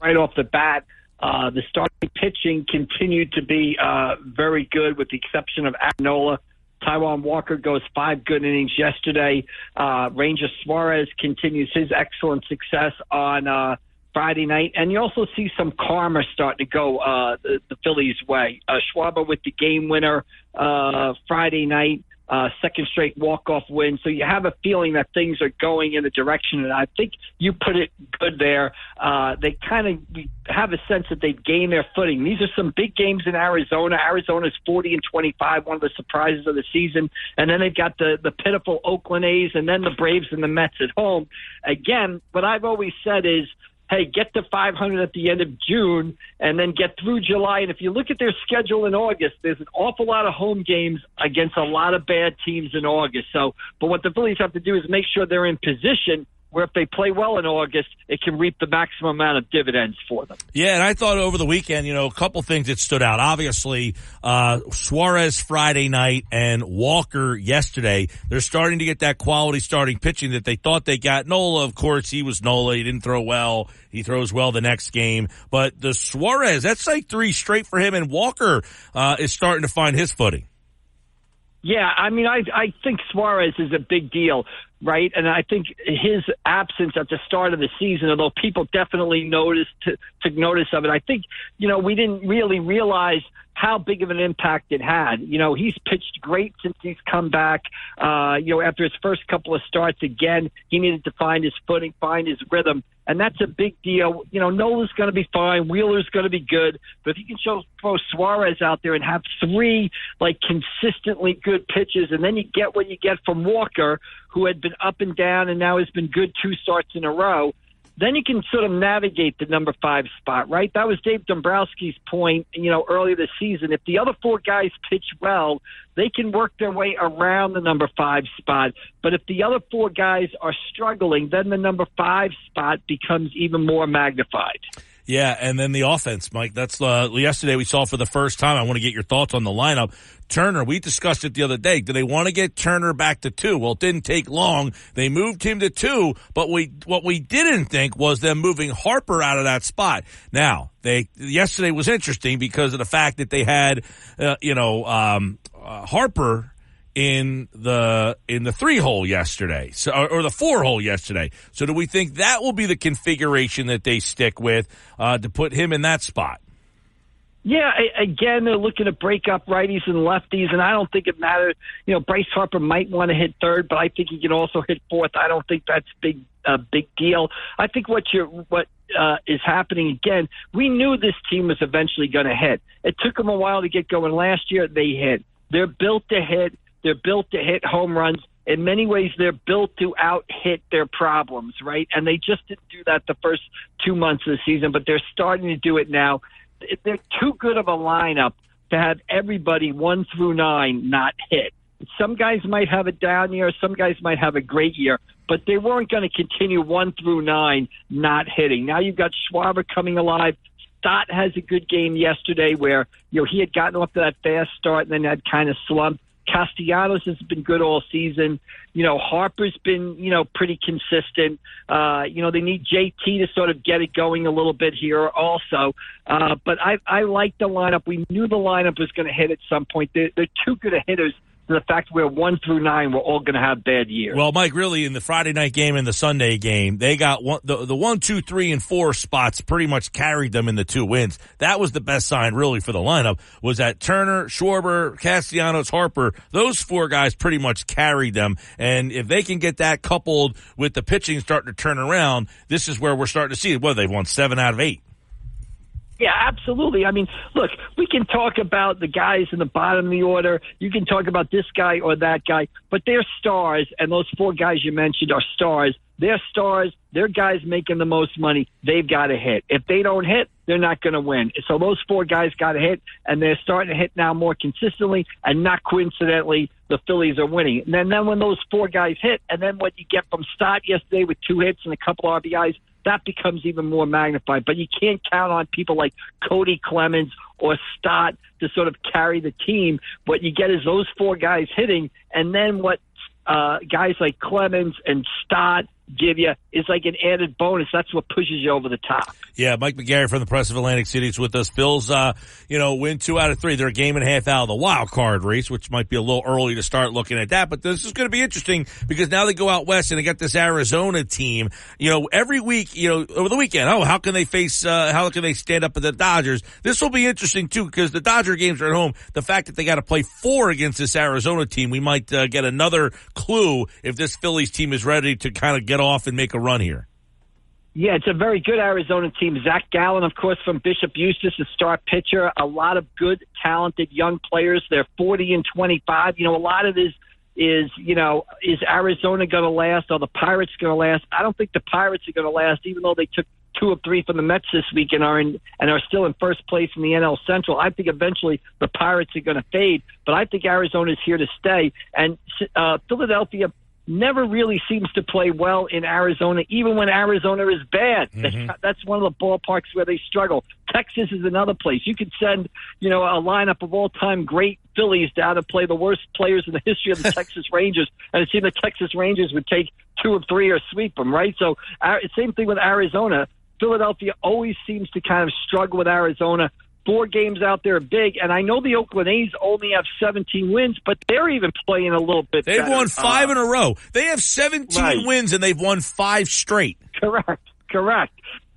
Right off the bat, uh, the starting pitching continued to be uh, very good, with the exception of Nola. Taijuan Walker goes five good innings yesterday. Uh, Ranger Suarez continues his excellent success on uh, Friday night, and you also see some karma starting to go uh, the, the Phillies' way. Uh, Schwarber with the game winner uh, Friday night uh, second straight walk-off win. So you have a feeling that things are going in the direction, and I think you put it good there. Uh, they kind of have a sense that they've gained their footing. These are some big games in Arizona. Arizona's 40 and 25, one of the surprises of the season, and then they've got the the pitiful Oakland A's, and then the Braves and the Mets at home. Again, what I've always said is hey, get to 500 at the end of June and then get through July. And if you look at their schedule in August, there's an awful lot of home games against a lot of bad teams in August. So, but what the Phillies have to do is make sure they're in position where if they play well in August, it can reap the maximum amount of dividends for them. Yeah, and I thought over the weekend, you know, a couple things that stood out. Obviously, uh, Suarez Friday night and Walker yesterday, they're starting to get that quality starting pitching that they thought they got. Nola, of course, he was Nola. He didn't throw well. He throws well the next game. But the Suarez, that's like three straight for him, and Walker uh, is starting to find his footing. Yeah, I mean, I I think Suarez is a big deal right? And I think his absence at the start of the season, although people definitely noticed to, took notice of it, I think you know we didn't really realize how big of an impact it had. You know, he's pitched great since he's come back. Uh, you know, after his first couple of starts, again, he needed to find his footing, find his rhythm, and that's a big deal. You know, Nola's going to be fine, Wheeler's going to be good, but if you can show throw Suarez out there and have three like consistently good pitches, and then you get what you get from Walker, who had been up and down and now has been good two starts in a row then you can sort of navigate the number five spot, right? That was Dave Dombrowski's point, you know, earlier this season. If the other four guys pitch well, they can work their way around the number five spot. But if the other four guys are struggling, then the number five spot becomes even more magnified. Yeah, and then the offense, Mike. That's uh, yesterday we saw for the first time. I want to get your thoughts on the lineup. Turner, we discussed it the other day. Do they want to get Turner back to two? Well, it didn't take long. They moved him to two, but we what we didn't think was them moving Harper out of that spot. Now, they yesterday was interesting because of the fact that they had, uh, you know, um, uh, Harper in the in the three hole yesterday, so or, or, the four hole yesterday. So do we think that will be the configuration that they stick with uh, to put him in that spot? Yeah, again, they're looking to break up righties and lefties, and I don't think it matters. You know, Bryce Harper might want to hit third, but I think he can also hit fourth. I don't think that's big a big deal. I think what you're what uh, is happening again. We knew this team was eventually going to hit. It took them a while to get going. Last year, they hit. They're built to hit. They're built to hit home runs. In many ways, they're built to out hit their problems, right? And they just didn't do that the first two months of the season, but they're starting to do it now. They're too good of a lineup to have everybody one through nine not hit. Some guys might have a down year, some guys might have a great year, but they weren't going to continue one through nine not hitting. Now you've got Schwarber coming alive. Stott has a good game yesterday where you know he had gotten off to that fast start and then had kind of slumped. Castellanos has been good all season. You know, Harper's been, you know, pretty consistent. Uh, you know, they need JT to sort of get it going a little bit here also. Uh, but I, I like the lineup. We knew the lineup was going to hit at some point. They're, they're too good hitters to the fact we're one through nine, we're all going to have bad years. Well, Mike, really, in the Friday night game and the Sunday game, they got one, the, the one, two, three, and four spots pretty much carried them in the two wins. That was the best sign, really, for the lineup was that Turner, Schwarber, Castellanos, Harper, those four guys pretty much carried them. And if they can get that coupled with the pitching starting to turn around, this is where we're starting to see, well, they've won seven out of eight. Yeah, absolutely. I mean, look, we can talk about the guys in the bottom of the order. You can talk about this guy or that guy, but they're stars, and those four guys you mentioned are stars. They're stars. They're guys making the most money. They've got to hit. If they don't hit, they're not going to win. So those four guys got to hit, and they're starting to hit now more consistently, and not coincidentally, the Phillies are winning. And then, then when those four guys hit, and then what you get from Stott yesterday with two hits and a couple RBIs, that becomes even more magnified. But you can't count on people like Kody Clemens or Stott to sort of carry the team. What you get is those four guys hitting, and then what uh, guys like Clemens and Stott give you is like an added bonus. That's what pushes you over the top. Yeah, Mike McGarry from the Press of Atlantic City is with us. Bills, uh, you know, win two out of three. They're a game and a half out of the wild card race, which might be a little early to start looking at that. But this is going to be interesting because now they go out west and they got this Arizona team. You know, every week, you know, over the weekend, oh, how can they face, uh, how can they stand up with the Dodgers? This will be interesting too because the Dodger games are at home. The fact that they got to play four against this Arizona team, we might uh, get another clue if this Phillies team is ready to kind of get off and make a run here. Yeah, it's a very good Arizona team. Zach Gallen, of course, from Bishop Eustace, a star pitcher. A lot of good, talented young players. They're 40 and 25. You know, a lot of this is, you know, is Arizona going to last? Are the Pirates going to last? I don't think the Pirates are going to last, even though they took two of three from the Mets this week and are in and are still in first place in the NL Central. I think eventually the Pirates are going to fade, but I think Arizona is here to stay. And uh, Philadelphia never really seems to play well in Arizona, even when Arizona is bad. Mm-hmm. That's one of the ballparks where they struggle. Texas is another place. You could send, you know, a lineup of all time great Phillies down to play the worst players in the history of the [laughs] Texas Rangers, and it seemed the Texas Rangers would take two or three or sweep them, right? So, same thing with Arizona. Philadelphia always seems to kind of struggle with Arizona four games out there big. And I know the Oakland A's only have 17 wins, but they're even playing a little bit They've better. won five uh, in a row. They have 17 right. wins and they've won five straight. Correct. Correct.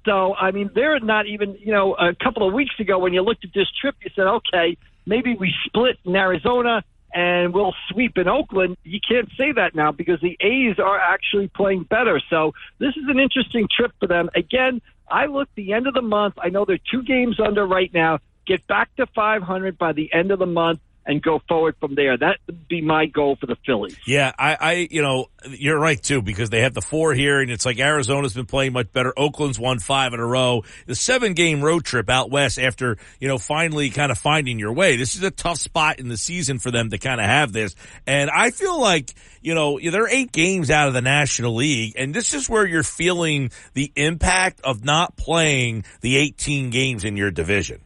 So, I mean, they're not even, you know, a couple of weeks ago when you looked at this trip, you said, okay, maybe we split in Arizona and we'll sweep in Oakland. You can't say that now because the A's are actually playing better. So this is an interesting trip for them. Again, I look the end of the month. I know they're two games under right now. Get back to 500 by the end of the month and go forward from there. That would be my goal for the Phillies. Yeah, I, I, you know, you're right too because they have the four here, and it's like Arizona's been playing much better. Oakland's won five in a row. The seven game road trip out west after you know finally kind of finding your way. This is a tough spot in the season for them to kind of have this, and I feel like you know they're eight games out of the National League, and this is where you're feeling the impact of not playing the 18 games in your division.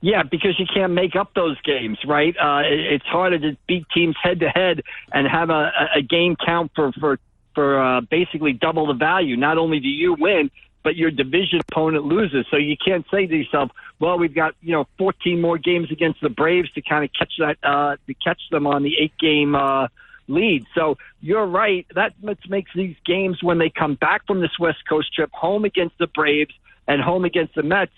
Yeah, because you can't make up those games, right? Uh, it's harder to beat teams head to head and have a, a game count for for for uh, basically double the value. Not only do you win, but your division opponent loses. So you can't say to yourself, "Well, we've got you know 14 more games against the Braves to kind of catch that uh, to catch them on the eight game." Uh, lead. So you're right. That makes these games when they come back from this West Coast trip, home against the Braves and home against the Mets,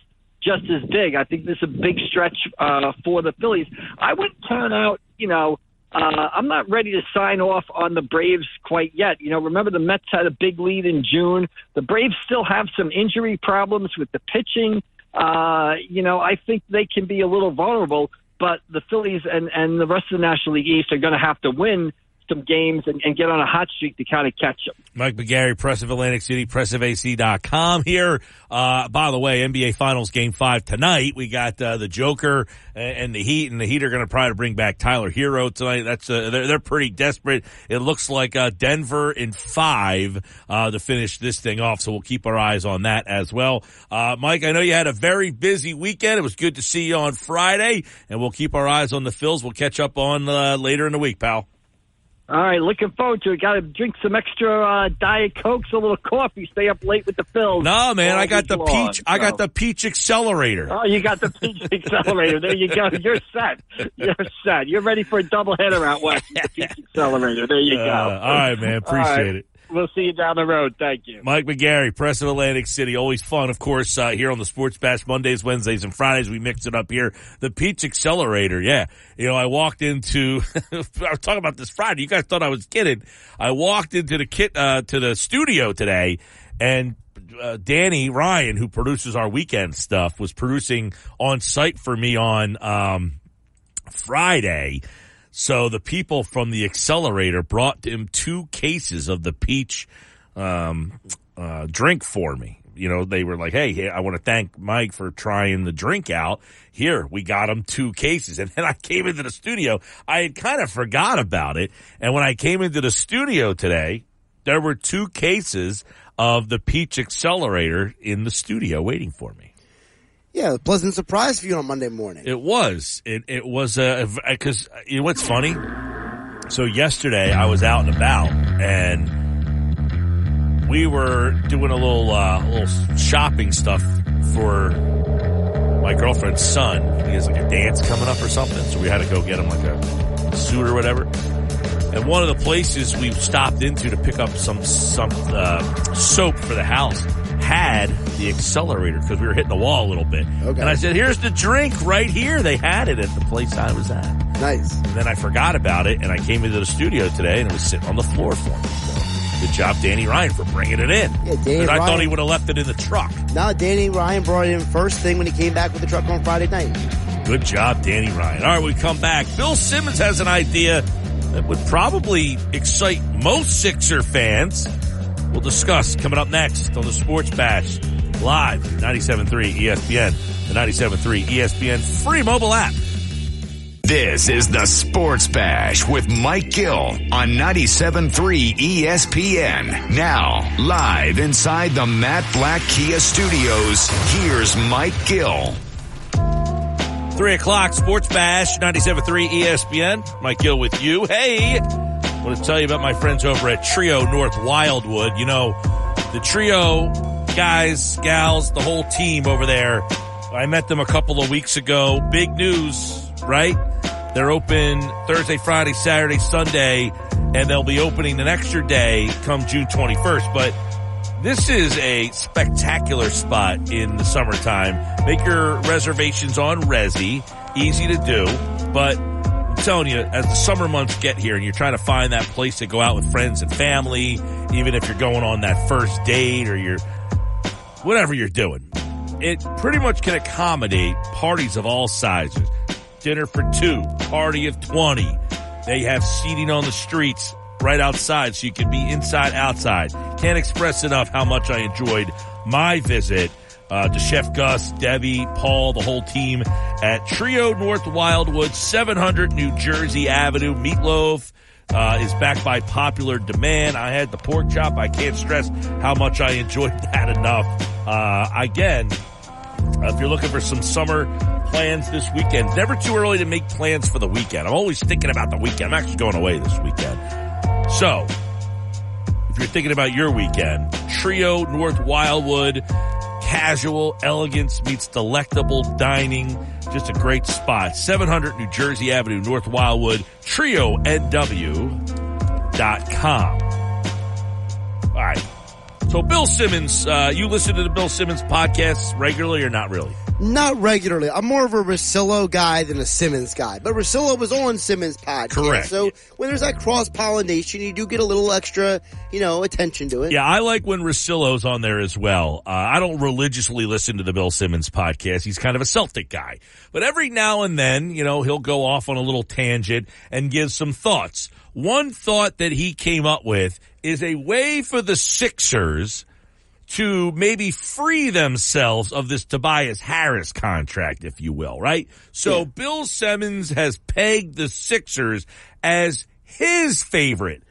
just as big. I think this is a big stretch uh, for the Phillies. I would turn out, you know, uh, I'm not ready to sign off on the Braves quite yet. You know, remember the Mets had a big lead in June. The Braves still have some injury problems with the pitching. Uh, you know, I think they can be a little vulnerable, but the Phillies and, and the rest of the National League East are going to have to win some games and, and get on a hot streak to kind of catch them. Mike McGarry, Press of Atlantic City, pressofac.com here. Uh, by the way, NBA Finals Game 5 tonight. We got uh, the Joker and the Heat, and the Heat are going to try to bring back Tyler Herro tonight. That's uh, they're, they're pretty desperate. It looks like uh, Denver in five uh, to finish this thing off, so we'll keep our eyes on that as well. Uh, Mike, I know you had a very busy weekend. It was good to see you on Friday, and we'll keep our eyes on the Phils. We'll catch up on later in the week, pal. All right, looking forward to it. Got to drink some extra uh, diet cokes, a little coffee. Stay up late with the Phils. No, man, I got the long, peach. So. I got the peach accelerator. Oh, you got the peach [laughs] accelerator. There you go. You're set. You're set. You're ready for a double header out west. the peach [laughs] accelerator. There you go. Uh, all right, man. Appreciate it. We'll see you down the road. Thank you. Mike McGarry, Press of Atlantic City. Always fun, of course, uh, here on the Sports Bash Mondays, Wednesdays, and Fridays. We mix it up here. The Peach Accelerator. Yeah. You know, I walked into, [laughs] I was talking about this Friday. You guys thought I was kidding. I walked into the kit, uh, to the studio today and uh, Danny Ryan, who produces our weekend stuff, was producing on site for me on um, Friday. So the people from the accelerator brought him two cases of the peach um, uh, drink for me. You know, they were like, "Hey, I want to thank Mike for trying the drink out. Here, we got him two cases." [laughs] And then I came into the studio. I had kind of forgot about it, and when I came into the studio today, there were two cases of the Peach Accelerator in the studio waiting for me. Yeah, a pleasant surprise for you on Monday morning. It was. It it was a because you know what's funny. So yesterday I was out and about and we were doing a little uh, little shopping stuff for my girlfriend's son. He has like a dance coming up or something, so we had to go get him like a suit or whatever. And one of the places we stopped into to pick up some some uh, soap for the house had the accelerator because we were hitting the wall a little bit. Okay. And I said, "Here's the drink right here." They had it at the place I was at. Nice. And then I forgot about it, and I came into the studio today, and it was sitting on the floor for me. So, good job, Danny Ryan, for bringing it in. Yeah, Danny 'Cause I thought he would have left it in the truck. Now Danny Ryan brought it in first thing when he came back with the truck on Friday night. Good job, Danny Ryan. All right, we come back. Bill Simmons has an idea that would probably excite most Sixer fans. We'll discuss coming up next on the Sports Bash live 97.3 ESPN, the 97.3 ESPN free mobile app. This is the Sports Bash with Mike Gill on 97.3 ESPN. Now, live inside the Matt Blatt Kia Studios, here's Mike Gill. Three o'clock Sports Bash 97.3 ESPN. Mike Gill with you. Hey, I want to tell you about my friends over at Trio North Wildwood. You know, the Trio guys, gals, the whole team over there. I met them a couple of weeks ago. Big news, right? They're open Thursday, Friday, Saturday, Sunday, and they'll be opening an extra day come June 21st. But this is a spectacular spot in the summertime. Make your reservations on Resy. Easy to do, but telling you, as the summer months get here and you're trying to find that place to go out with friends and family, even if you're going on that first date or you're whatever you're doing, it pretty much can accommodate parties of all sizes. Dinner for two, party of 20. They have seating on the streets right outside so you can be inside, outside. Can't express enough how much I enjoyed my visit uh, to Chef Gus, Debbie, Paul, the whole team at Trio North Wildwood, 700 New Jersey Avenue. Meatloaf uh, is back by popular demand. I had the pork chop. I can't stress how much I enjoyed [laughs] that enough. Uh, again, if you're looking for some summer plans this weekend, never too early to make plans for the weekend. I'm always thinking about the weekend. I'm actually going away this weekend. So, if you're thinking about your weekend, Trio North Wildwood, casual elegance meets delectable dining. Just a great spot. 700 New Jersey Avenue, North Wildwood, trionnw.com. All right. So Bill Simmons, uh, you listen to the Bill Simmons podcasts regularly or not really? Not regularly. I'm more of a Russillo guy than a Simmons guy. But Russillo was on Simmons' podcast. Correct. So when there's that cross pollination, you do get a little extra, you know, attention to it. Yeah, I like when Russillo's on there as well. Uh, I don't religiously listen to the Bill Simmons podcast. He's kind of a Celtic guy. But every now and then, you know, he'll go off on a little tangent and give some thoughts. One thought that he came up with is a way for the Sixers to maybe free themselves of this Tobias Harris contract, if you will, right? So Bill Simmons has pegged the Sixers as his favorite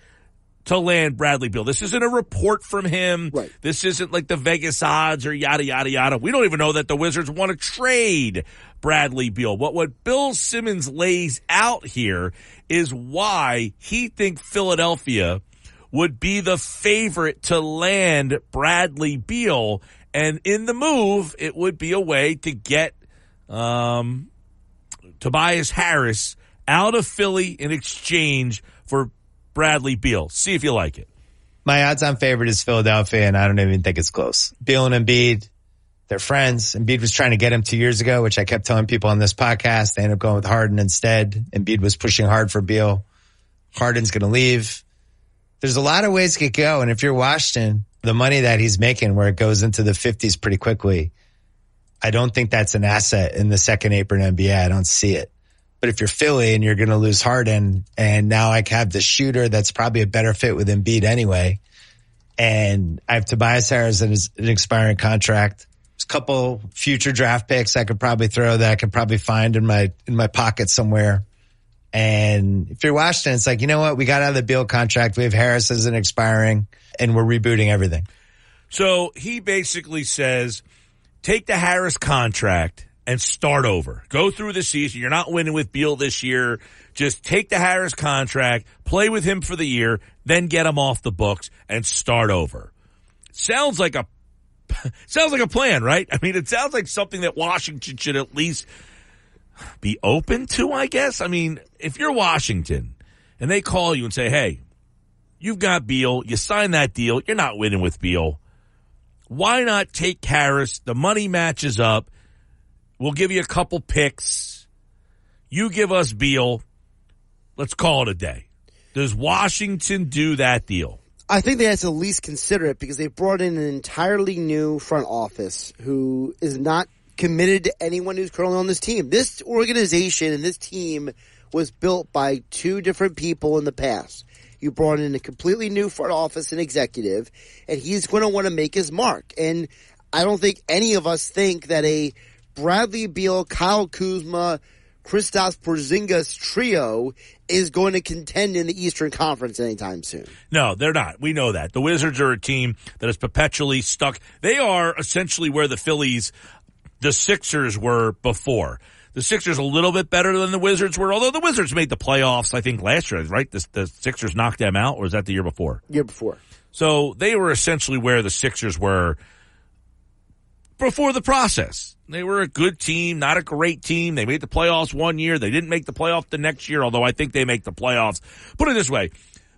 to land Bradley Beal. This isn't a report from him. Right. This isn't like the Vegas odds or yada, yada, yada. We don't even know that the Wizards want to trade Bradley Beal. But what Bill Simmons lays out here is why he thinks Philadelphia would be the favorite to land Bradley Beal. And in the move, it would be a way to get, um, Tobias Harris out of Philly in exchange for Bradley Beal. See if you like it. My odds on favorite is Philadelphia, and I don't even think it's close. Beal and Embiid, they're friends. Embiid was trying to get him two years ago, which I kept telling people on this podcast. They ended up going with Harden instead. Embiid was pushing hard for Beal. Harden's going to leave. There's a lot of ways could go, and if you're Washington, the money that he's making where it goes into the 50s pretty quickly, I don't think that's an asset in the second apron NBA. I don't see it. But if you're Philly and you're going to lose Harden and now I have the shooter that's probably a better fit with Embiid anyway. And I have Tobias Harris and an expiring contract. There's a couple future draft picks I could probably throw that I could probably find in my, in my pocket somewhere. And if you're Washington, it's like, you know what? We got out of the Beal contract. We have Harris an expiring and we're rebooting everything. So he basically says, take the Harris contract and start over. Go through the season. You're not winning with Beal this year. Just take the Harris contract, play with him for the year, then get him off the books and start over. Sounds like a [laughs] sounds like a plan, right? I mean, it sounds like something that Washington should at least be open to, I guess. I mean, if you're Washington and they call you and say, "Hey, you've got Beal, you signed that deal, you're not winning with Beal. Why not take Harris? The money matches up." We'll give you a couple picks. You give us Beal. Let's call it a day. Does Washington do that deal? I think they have to at least consider it because they brought in an entirely new front office who is not committed to anyone who's currently on this team. This organization and this team was built by two different people in the past. You brought in a completely new front office and executive, and he's going to want to make his mark. And I don't think any of us think that a Bradley Beal, Kyle Kuzma, Kristaps Porzingis trio is going to contend in the Eastern Conference anytime soon. No, they're not. We know that. The Wizards are a team that is perpetually stuck. They are essentially where the Phillies, the Sixers were before. The Sixers a little bit better than the Wizards were, although the Wizards made the playoffs, I think, last year, right? The, the Sixers knocked them out, or was that the year before? Year before. So they were essentially where the Sixers were before the process. They were a good team, not a great team. They made the playoffs one year. They didn't make the playoff the next year, although I think they make the playoffs. Put it this way.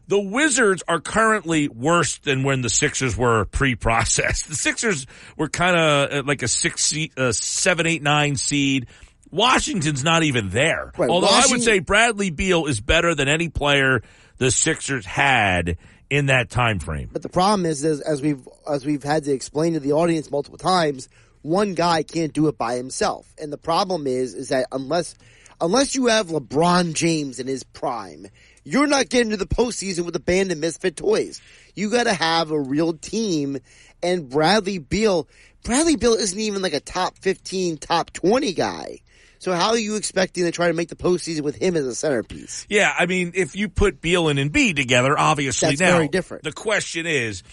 The Wizards are currently worse than when the Sixers were pre-processed. [laughs] The Sixers were kind of uh, like a six, seed, a seven, eight, nine seed. Washington's not even there. Right, Although I would say Bradley Beal is better than any player the Sixers had in that time frame. But the problem is, is as we've as we've had to explain to the audience multiple times, one guy can't do it by himself. And the problem is, is that unless unless you have LeBron James in his prime, you're not getting to the postseason with a band of misfit toys. You got to have a real team. And Bradley Beal, Bradley Beal isn't even like a top fifteen, top twenty guy. So how are you expecting to try to make the postseason with him as a centerpiece? Yeah, I mean, if you put Beal and Embiid together, obviously That's now very different. The question is,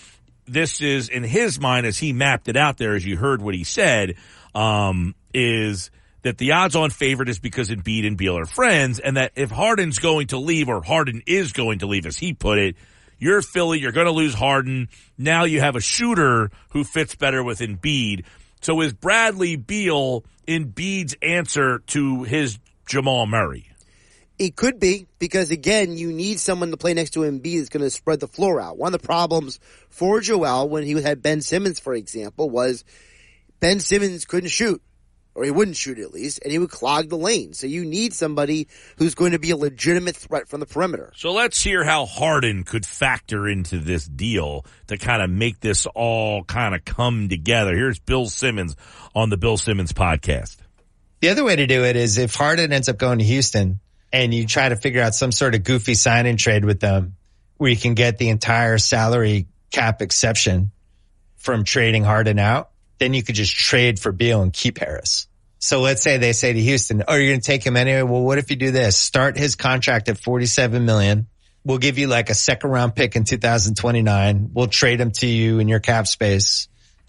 this is in his mind as he mapped it out there, as you heard what he said, um, is that the odds-on favorite is because Embiid and Beal are friends, and that if Harden's going to leave, or Harden is going to leave, as he put it, you're Philly, you're going to lose Harden. Now you have a shooter who fits better with Embiid. So is Bradley Beal Embiid's answer to his Jamal Murray? It could be because again, you need someone to play next to Embiid that's going to spread the floor out. One of the problems for Joel when he had Ben Simmons, for example, was Ben Simmons couldn't shoot, or he wouldn't shoot at least, and he would clog the lane. So you need somebody who's going to be a legitimate threat from the perimeter. So let's hear how Harden could factor into this deal to kind of make this all kind of come together. Here's Bill Simmons on the Bill Simmons podcast. The other way to do it is if Harden ends up going to Houston and you try to figure out some sort of goofy sign and trade with them where you can get the entire salary cap exception from trading Harden out, then you could just trade for Beal and keep Harris. So let's say they say to Houston, oh, you're going to take him anyway. Well, what if you do this? Start his contract at 47 million. We'll give you like a second round pick in 2029. We'll trade him to you in your cap space.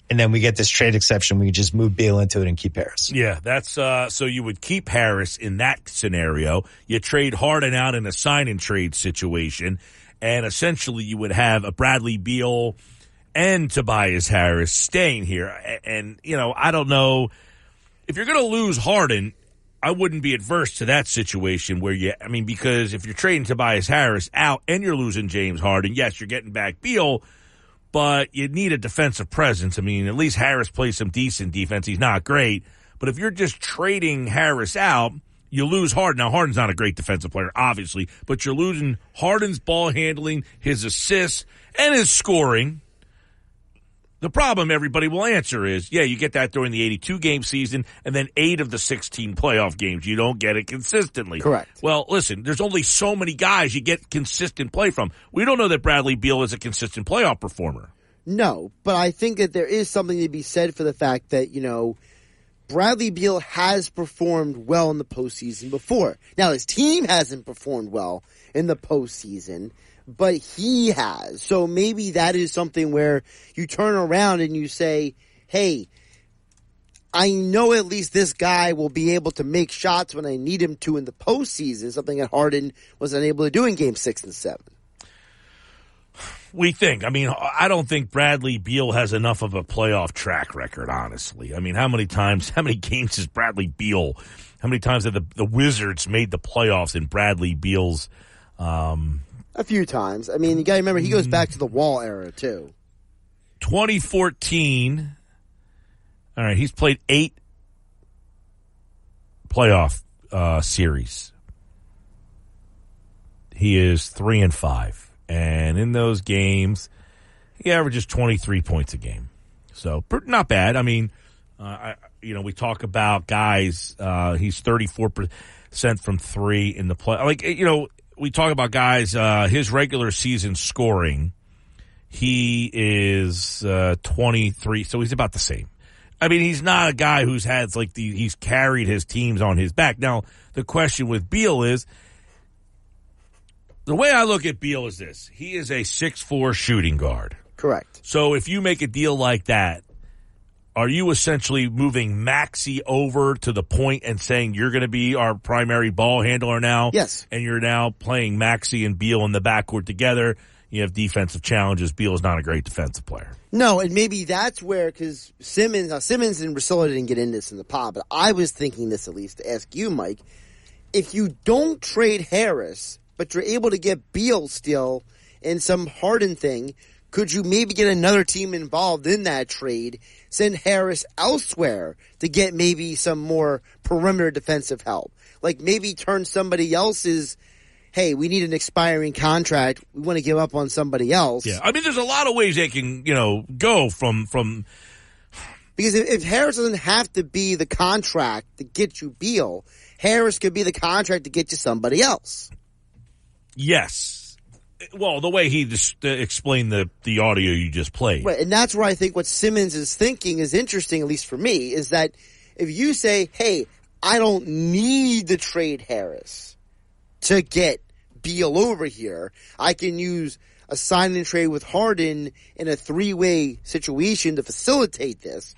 And then we get this trade exception. We just move Beal into it and keep Harris. Yeah, that's uh so you would keep Harris in that scenario. You trade Harden out in a sign and trade situation, and essentially you would have a Bradley Beal and Tobias Harris staying here. And, you know, I don't know if you're going to lose Harden, I wouldn't be adverse to that situation where you, I mean, because if you're trading Tobias Harris out and you're losing James Harden, yes, you're getting back Beal, but you need a defensive presence. I mean, at least Harris plays some decent defense. He's not great, but if you're just trading Harris out, you lose Harden. Now, Harden's not a great defensive player, obviously, but you're losing Harden's ball handling, his assists, and his scoring. The problem everybody will answer is, yeah, you get that during the 82 game season and then eight of the 16 playoff games. You don't get it consistently. Correct. Well, listen, there's only so many guys you get consistent play from. We don't know that Bradley Beal is a consistent playoff performer. No, but I think that there is something to be said for the fact that, you know, Bradley Beal has performed well in the postseason before. Now, his team hasn't performed well in the postseason, but he has. So maybe that is something where you turn around and you say, hey, I know at least this guy will be able to make shots when I need him to in the postseason, something that Harden was unable to do in game six and seven. We think. I mean, I don't think Bradley Beal has enough of a playoff track record, honestly. I mean, how many times, [laughs] how many games has Bradley Beal, how many times have the, the Wizards made the playoffs in Bradley Beal's, um, A few times. I mean, you got to remember he goes back to the wall era too. 2014. All right, he's played eight playoff uh, series. He is three and five, and in those games, he averages 23 points a game. So not bad. I mean, uh, I, you know, we talk about guys. Uh, he's 34 percent from three in the play. Like you know, we talk about guys. Uh, his regular season scoring he is uh, 23, so he's about the same. I mean, he's not a guy who's had like the he's carried his teams on his back. Now, the question with Beal is the way I look at Beal is this: he is a six four shooting guard. Correct. So if you make a deal like that, are you essentially moving Maxey over to the point and saying you're going to be our primary ball handler now? Yes. And you're now playing Maxey and Beal in the backcourt together. You have defensive challenges. Beal is not a great defensive player. No, and maybe that's where because Simmons, now Simmons and Russillo didn't get into this in the pod, but I was thinking this at least to ask you, Mike. If you don't trade Harris, but you're able to get Beal still in some Harden thing, could you maybe get another team involved in that trade? Send Harris elsewhere to get maybe some more perimeter defensive help, like maybe turn somebody else's. Hey, we need an expiring contract. We want to give up on somebody else. Yeah, I mean, there's a lot of ways they can, you know, go from from. Because if, if Harris doesn't have to be the contract to get you Beal, Harris could be the contract to get you somebody else. Yes, well, the way he just uh, explained the the audio you just played. Right, and that's where I think what Simmons is thinking is interesting, at least for me, is that if you say, "Hey, I don't need to trade Harris to get Beal over here. I can use a sign and trade with Harden in a three way situation to facilitate this."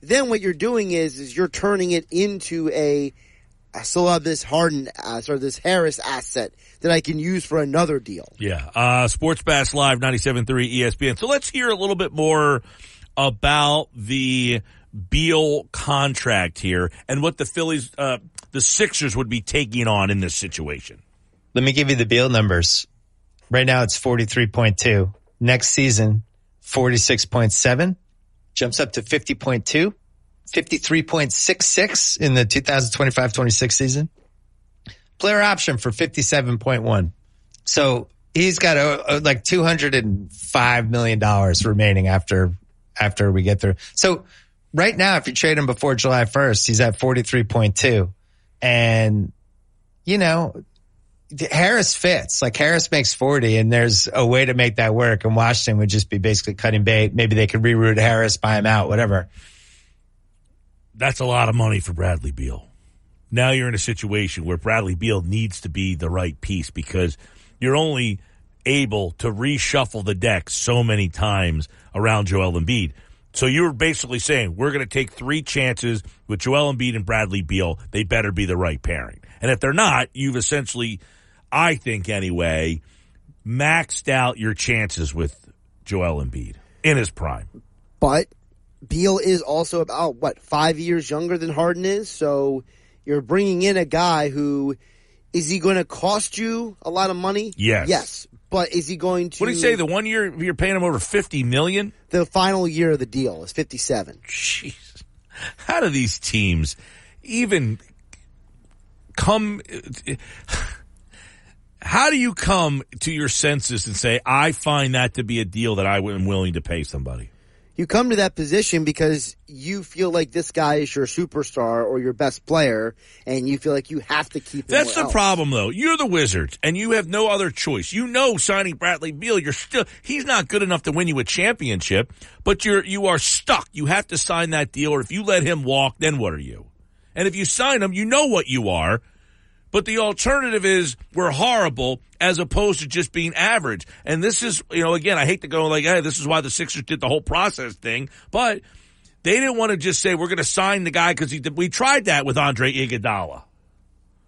Then what you're doing is is you're turning it into a I still have this Harden ass or this Harris asset that I can use for another deal. Yeah. Uh, Sports Bash Live 97.3 ESPN. So let's hear a little bit more about the Beal contract here and what the Phillies, uh, the Sixers would be taking on in this situation. Let me give you the Beal numbers. Right now it's 43.2. Next season, 46.7. Jumps up to 50.2. 53.66 in the 2025-26 season. Player option for 57.1. So he's got a, a, like 205 million dollars remaining after after we get through. So right now if you trade him before July 1st, he's at 43.2 and you know Harris fits. Like Harris makes 40 and there's a way to make that work and Washington would just be basically cutting bait. Maybe they could reroute Harris, buy him out, whatever that's a lot of money for Bradley Beal. Now you're in a situation where Bradley Beal needs to be the right piece because you're only able to reshuffle the deck so many times around Joel Embiid. So you're basically saying we're going to take three chances with Joel Embiid and Bradley Beal. They better be the right pairing. And if they're not, you've essentially, I think anyway, maxed out your chances with Joel Embiid in his prime. But Beal is also about what five years younger than Harden is, so you're bringing in a guy who is he going to cost you a lot of money? Yes, yes. But is he going to? What do you say? The one year you're paying him over fifty million. The final year of the deal is fifty-seven. Jeez, how do these teams even come? How do you come to your senses and say, "I find that to be a deal that I am willing to pay somebody"? You come to that position because you feel like this guy is your superstar or your best player, and you feel like you have to keep. him That's the else. problem, though. You're the Wizards, and you have no other choice. You know, signing Bradley Beal, you're still he's not good enough to win you a championship, but you're you are stuck. You have to sign that deal, or if you let him walk, then what are you? And if you sign him, you know what you are. But the alternative is we're horrible as opposed to just being average. And this is, you know, again, I hate to go like, hey, this is why the Sixers did the whole process thing, but they didn't want to just say we're going to sign the guy because. We tried that with Andre Iguodala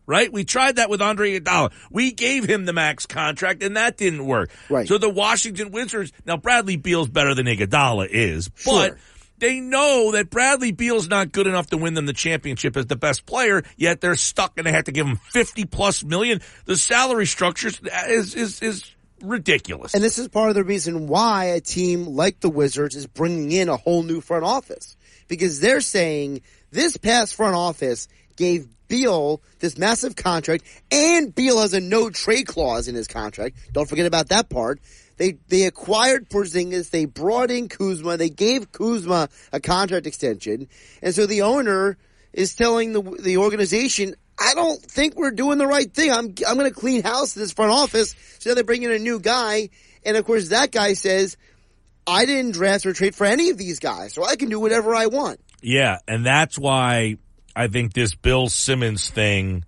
right? We tried that with Andre Iguodala. We gave him the max contract, and that didn't work. Right. So the Washington Wizards now Bradley Beal's better than Iguodala is, but. They know that Bradley Beal's not good enough to win them the championship as the best player, yet they're stuck and they have to give him 50 plus million. The salary structure is, is, is ridiculous. And this is part of the reason why a team like the Wizards is bringing in a whole new front office. Because they're saying this past front office gave Beal this massive contract and Beal has a no trade clause in his contract. Don't forget about that part. They, they acquired Porzingis. They brought in Kuzma. They gave Kuzma a contract extension. And so the owner is telling the, the organization, I don't think we're doing the right thing. I'm, I'm going to clean house in this front office. So now they bring in a new guy. And of course that guy says, I didn't draft or trade for any of these guys, so I can do whatever I want. Yeah, and that's why I think this Bill Simmons thing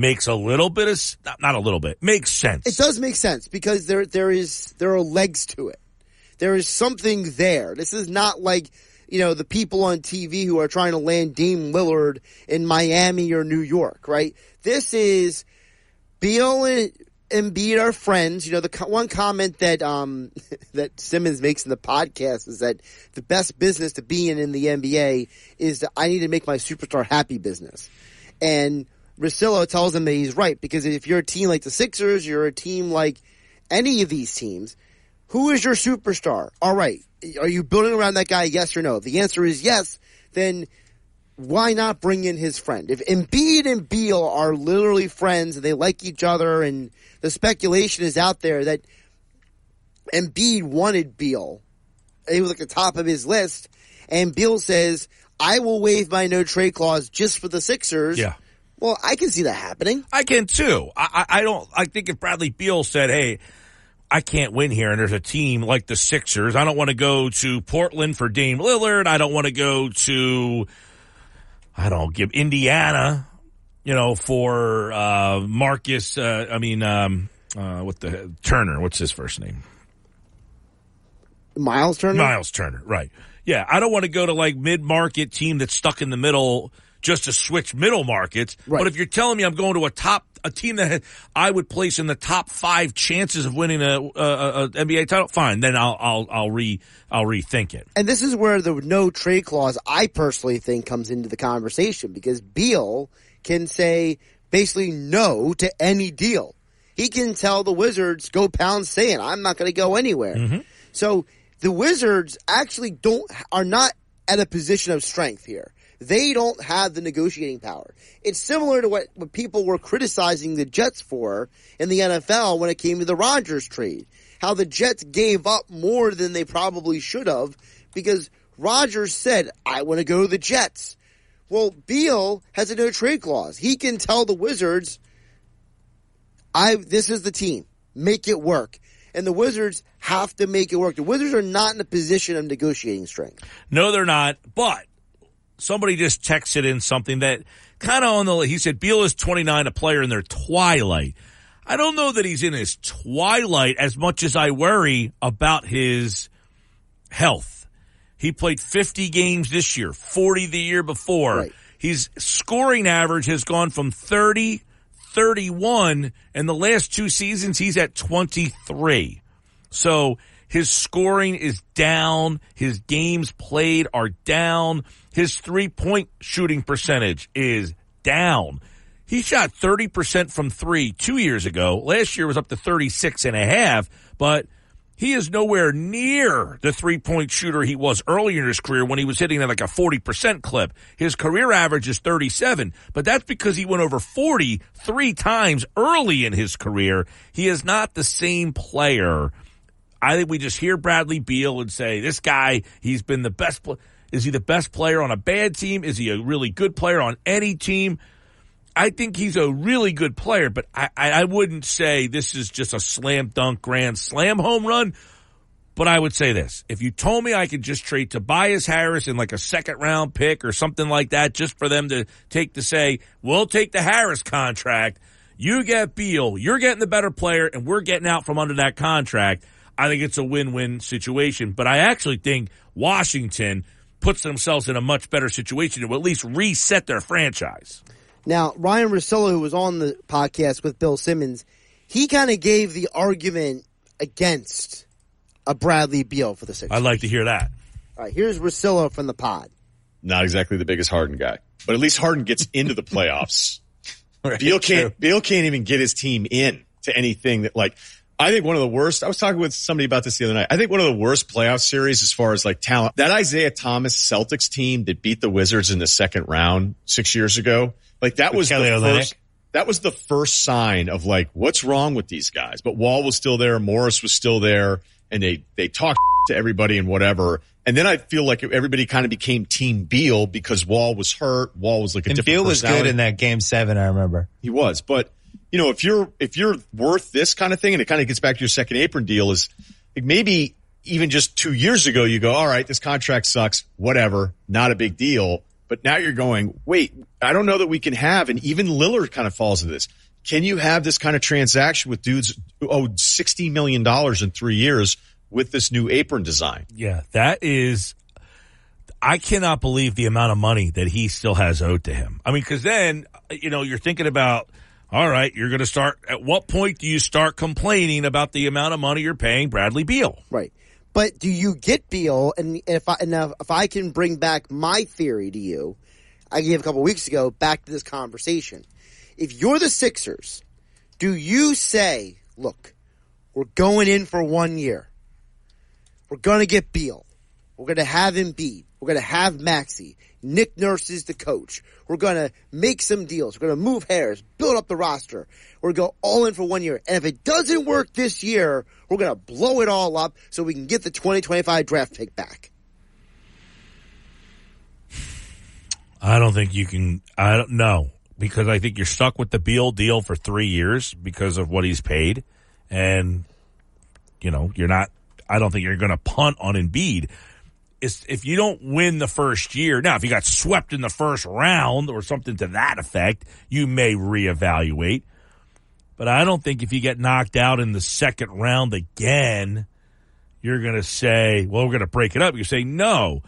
makes a little bit of not- a little bit makes sense. It does make sense because there there is there are legs to it. There is something there. This is not like you know the people on TV who are trying to land Dame Lillard in Miami or New York, right? This is Beal and Embiid are friends. You know the one comment that um [laughs] that Simmons makes in the podcast is that the best business to be in in the NBA is that I need to make my superstar happy business, and Russillo tells him that he's right because if you're a team like the Sixers, you're a team like any of these teams. Who is your superstar? All right, are you building around that guy? Yes or no? If the answer is yes, then why not bring in his friend? If Embiid and Beal are literally friends and they like each other, and the speculation is out there that Embiid wanted Beal, he was at the top of his list, and Beal says, "I will waive my no trade clause just for the Sixers." Yeah. Well, I can see that happening. I can too. I, I, I don't. I think if Bradley Beal said, "Hey, I can't win here," and there's a team like the Sixers, I don't want to go to Portland for Dame Lillard. I don't want to go to, I don't give Indiana, you know, for uh, Marcus. Uh, I mean, um, uh, what the Turner? What's his first name? Miles Turner. Miles Turner, right. Yeah, I don't want to go to like mid-market team that's stuck in the middle just to switch middle markets. Right. But if you're telling me I'm going to a top, a team that I would place in the top five chances of winning a, a, a NBA title, fine. Then I'll, I'll, I'll re, I'll rethink it. And this is where the no trade clause, I personally think, comes into the conversation because Beal can say basically no to any deal. He can tell the Wizards, go pound sand. I'm not going to go anywhere. Mm-hmm. So the Wizards actually don't, are not at a position of strength here. They don't have the negotiating power. It's similar to what, what people were criticizing the Jets for in the NFL when it came to the Rodgers trade. How the Jets gave up more than they probably should have because Rodgers said, I want to go to the Jets. Well, Beal has a no trade clause. He can tell the Wizards, I, this is the team. Make it work. And the Wizards have to make it work. The Wizards are not in a position of negotiating strength. No, they're not. But somebody just texted in something that kind of on the, he said Beal is 29, a player in their twilight. I don't know that he's in his twilight as much as I worry about his health. He played 50 games this year, 40 the year before. Right. His scoring average has gone from 30, 31, and the last two seasons he's at 23. So his scoring is down. His games played are down. His three point shooting percentage is down. He shot 30% from three two years ago. Last year was up to 36 and a half, but he is nowhere near the three point shooter he was earlier in his career when he was hitting at like a 40% clip. His career average is 37, but that's because he went over 40 three times early in his career. He is not the same player I think we just hear Bradley Beal and say, this guy, he's been the best. Pl- is he the best player on a bad team? Is he a really good player on any team? I think he's a really good player, but I, I wouldn't say this is just a slam dunk grand slam home run. But I would say this. If you told me I could just trade Tobias Harris in like a second round pick or something like that just for them to take to say, we'll take the Harris contract. You get Beal. You're getting the better player and we're getting out from under that contract. I think it's a win-win situation. But I actually think Washington puts themselves in a much better situation to at least reset their franchise. Now, Ryan Russillo, who was on the podcast with Bill Simmons, he kind of gave the argument against a Bradley Beal for the Sixers. I'd like to hear that. All right, here's Russillo from the pod. Not exactly the biggest Harden guy, but at least Harden gets into the playoffs. [laughs] Beal can't. Beal can't even get his team in to anything that like. I think one of the worst. I was talking with somebody about this the other night. I think one of the worst playoff series as far as like talent. That Isaiah Thomas Celtics team that beat the Wizards in the second round six years ago. Like that was Kelly the first. That was the first sign of like what's wrong with these guys. But Wall was still there, Morris was still there, and they they talked [laughs] to everybody and whatever. And then I feel like everybody kind of became Team Beal because Wall was hurt. Wall was like a And different Beal was good in that game seven, I remember. He was, but you know, if you're if you're worth this kind of thing, and it kind of gets back to your second apron deal, is like maybe even just two years ago, you go, all right, this contract sucks, whatever, not a big deal. But now you're going, wait, I don't know that we can have, and even Lillard kind of falls into this. Can you have this kind of transaction with dudes who owed sixty million dollars in three years with this new apron design? Yeah, that is. I cannot believe the amount of money that he still has owed to him. I mean, because then you know you're thinking about, all right, you're going to start. At what point do you start complaining about the amount of money you're paying Bradley Beal? Right. But do you get Beal? And if I and if I can bring back my theory to you, I gave a couple weeks ago back to this conversation. If you're the Sixers, do you say, "Look, we're going in for one year. We're going to get Beal. We're going to have Embiid. We're going to have Maxey. Nick Nurse is the coach. We're going to make some deals. We're going to move Harris, build up the roster. We're going to go all in for one year. And if it doesn't work this year, we're going to blow it all up so we can get the 2025 draft pick back. I don't think you can. I don't know because I think you're stuck with the Beal deal for three years because of what he's paid, and you know you're not. I don't think you're going to punt on Embiid. It's, if you don't win the first year, now if you got swept in the first round or something to that effect, you may reevaluate. But I don't think if you get knocked out in the second round again, you're going to say, "Well, we're going to break it up." You say, "No."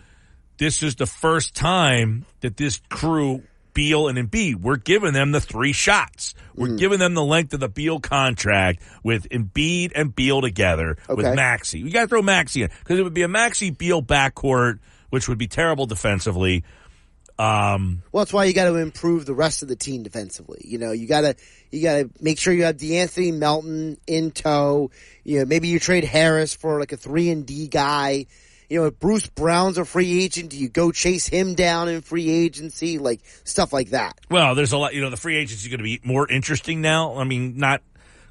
this is the first time that this crew, Beal and Embiid, we're giving them the three shots. We're giving them the length of the Beal contract with Embiid and Beal together with Okay. Maxey. We got to throw Maxey in because it would be a Maxey Beal backcourt, which would be terrible defensively. Um, Well, that's why you got to improve the rest of the team defensively. You know, you got to you got to make sure you have D'Anthony Melton in tow. You know, maybe you trade Harris for like a three and D guy. You know, if Bruce Brown's a free agent, do you go chase him down in free agency? Like stuff like that. well, there's a lot. You know, the free agency is going to be more interesting now. I mean, not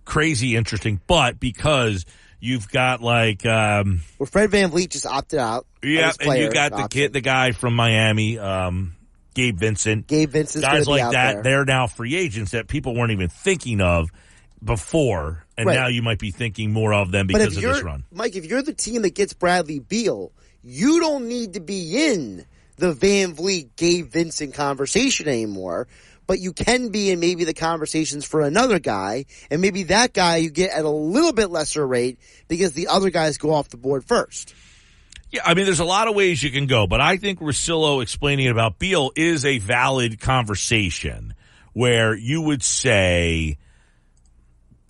crazy interesting, but because you've got like. Um, Where Fred VanVleet just opted out. Yeah, and you got the option. kid, the guy from Miami, um, Gabe Vincent. Gabe Vincent's guys like that. there. They're now free agents that people weren't even thinking of before, and Right. now you might be thinking more of them because of this run. Mike, if you're the team that gets Bradley Beal, you don't need to be in the VanVleet Gabe Vincent conversation anymore. But you can be in maybe the conversations for another guy, and maybe that guy you get at a little bit lesser rate because the other guys go off the board first. Yeah, I mean, there's a lot of ways you can go, but I think Russillo explaining about Beal is a valid conversation where you would say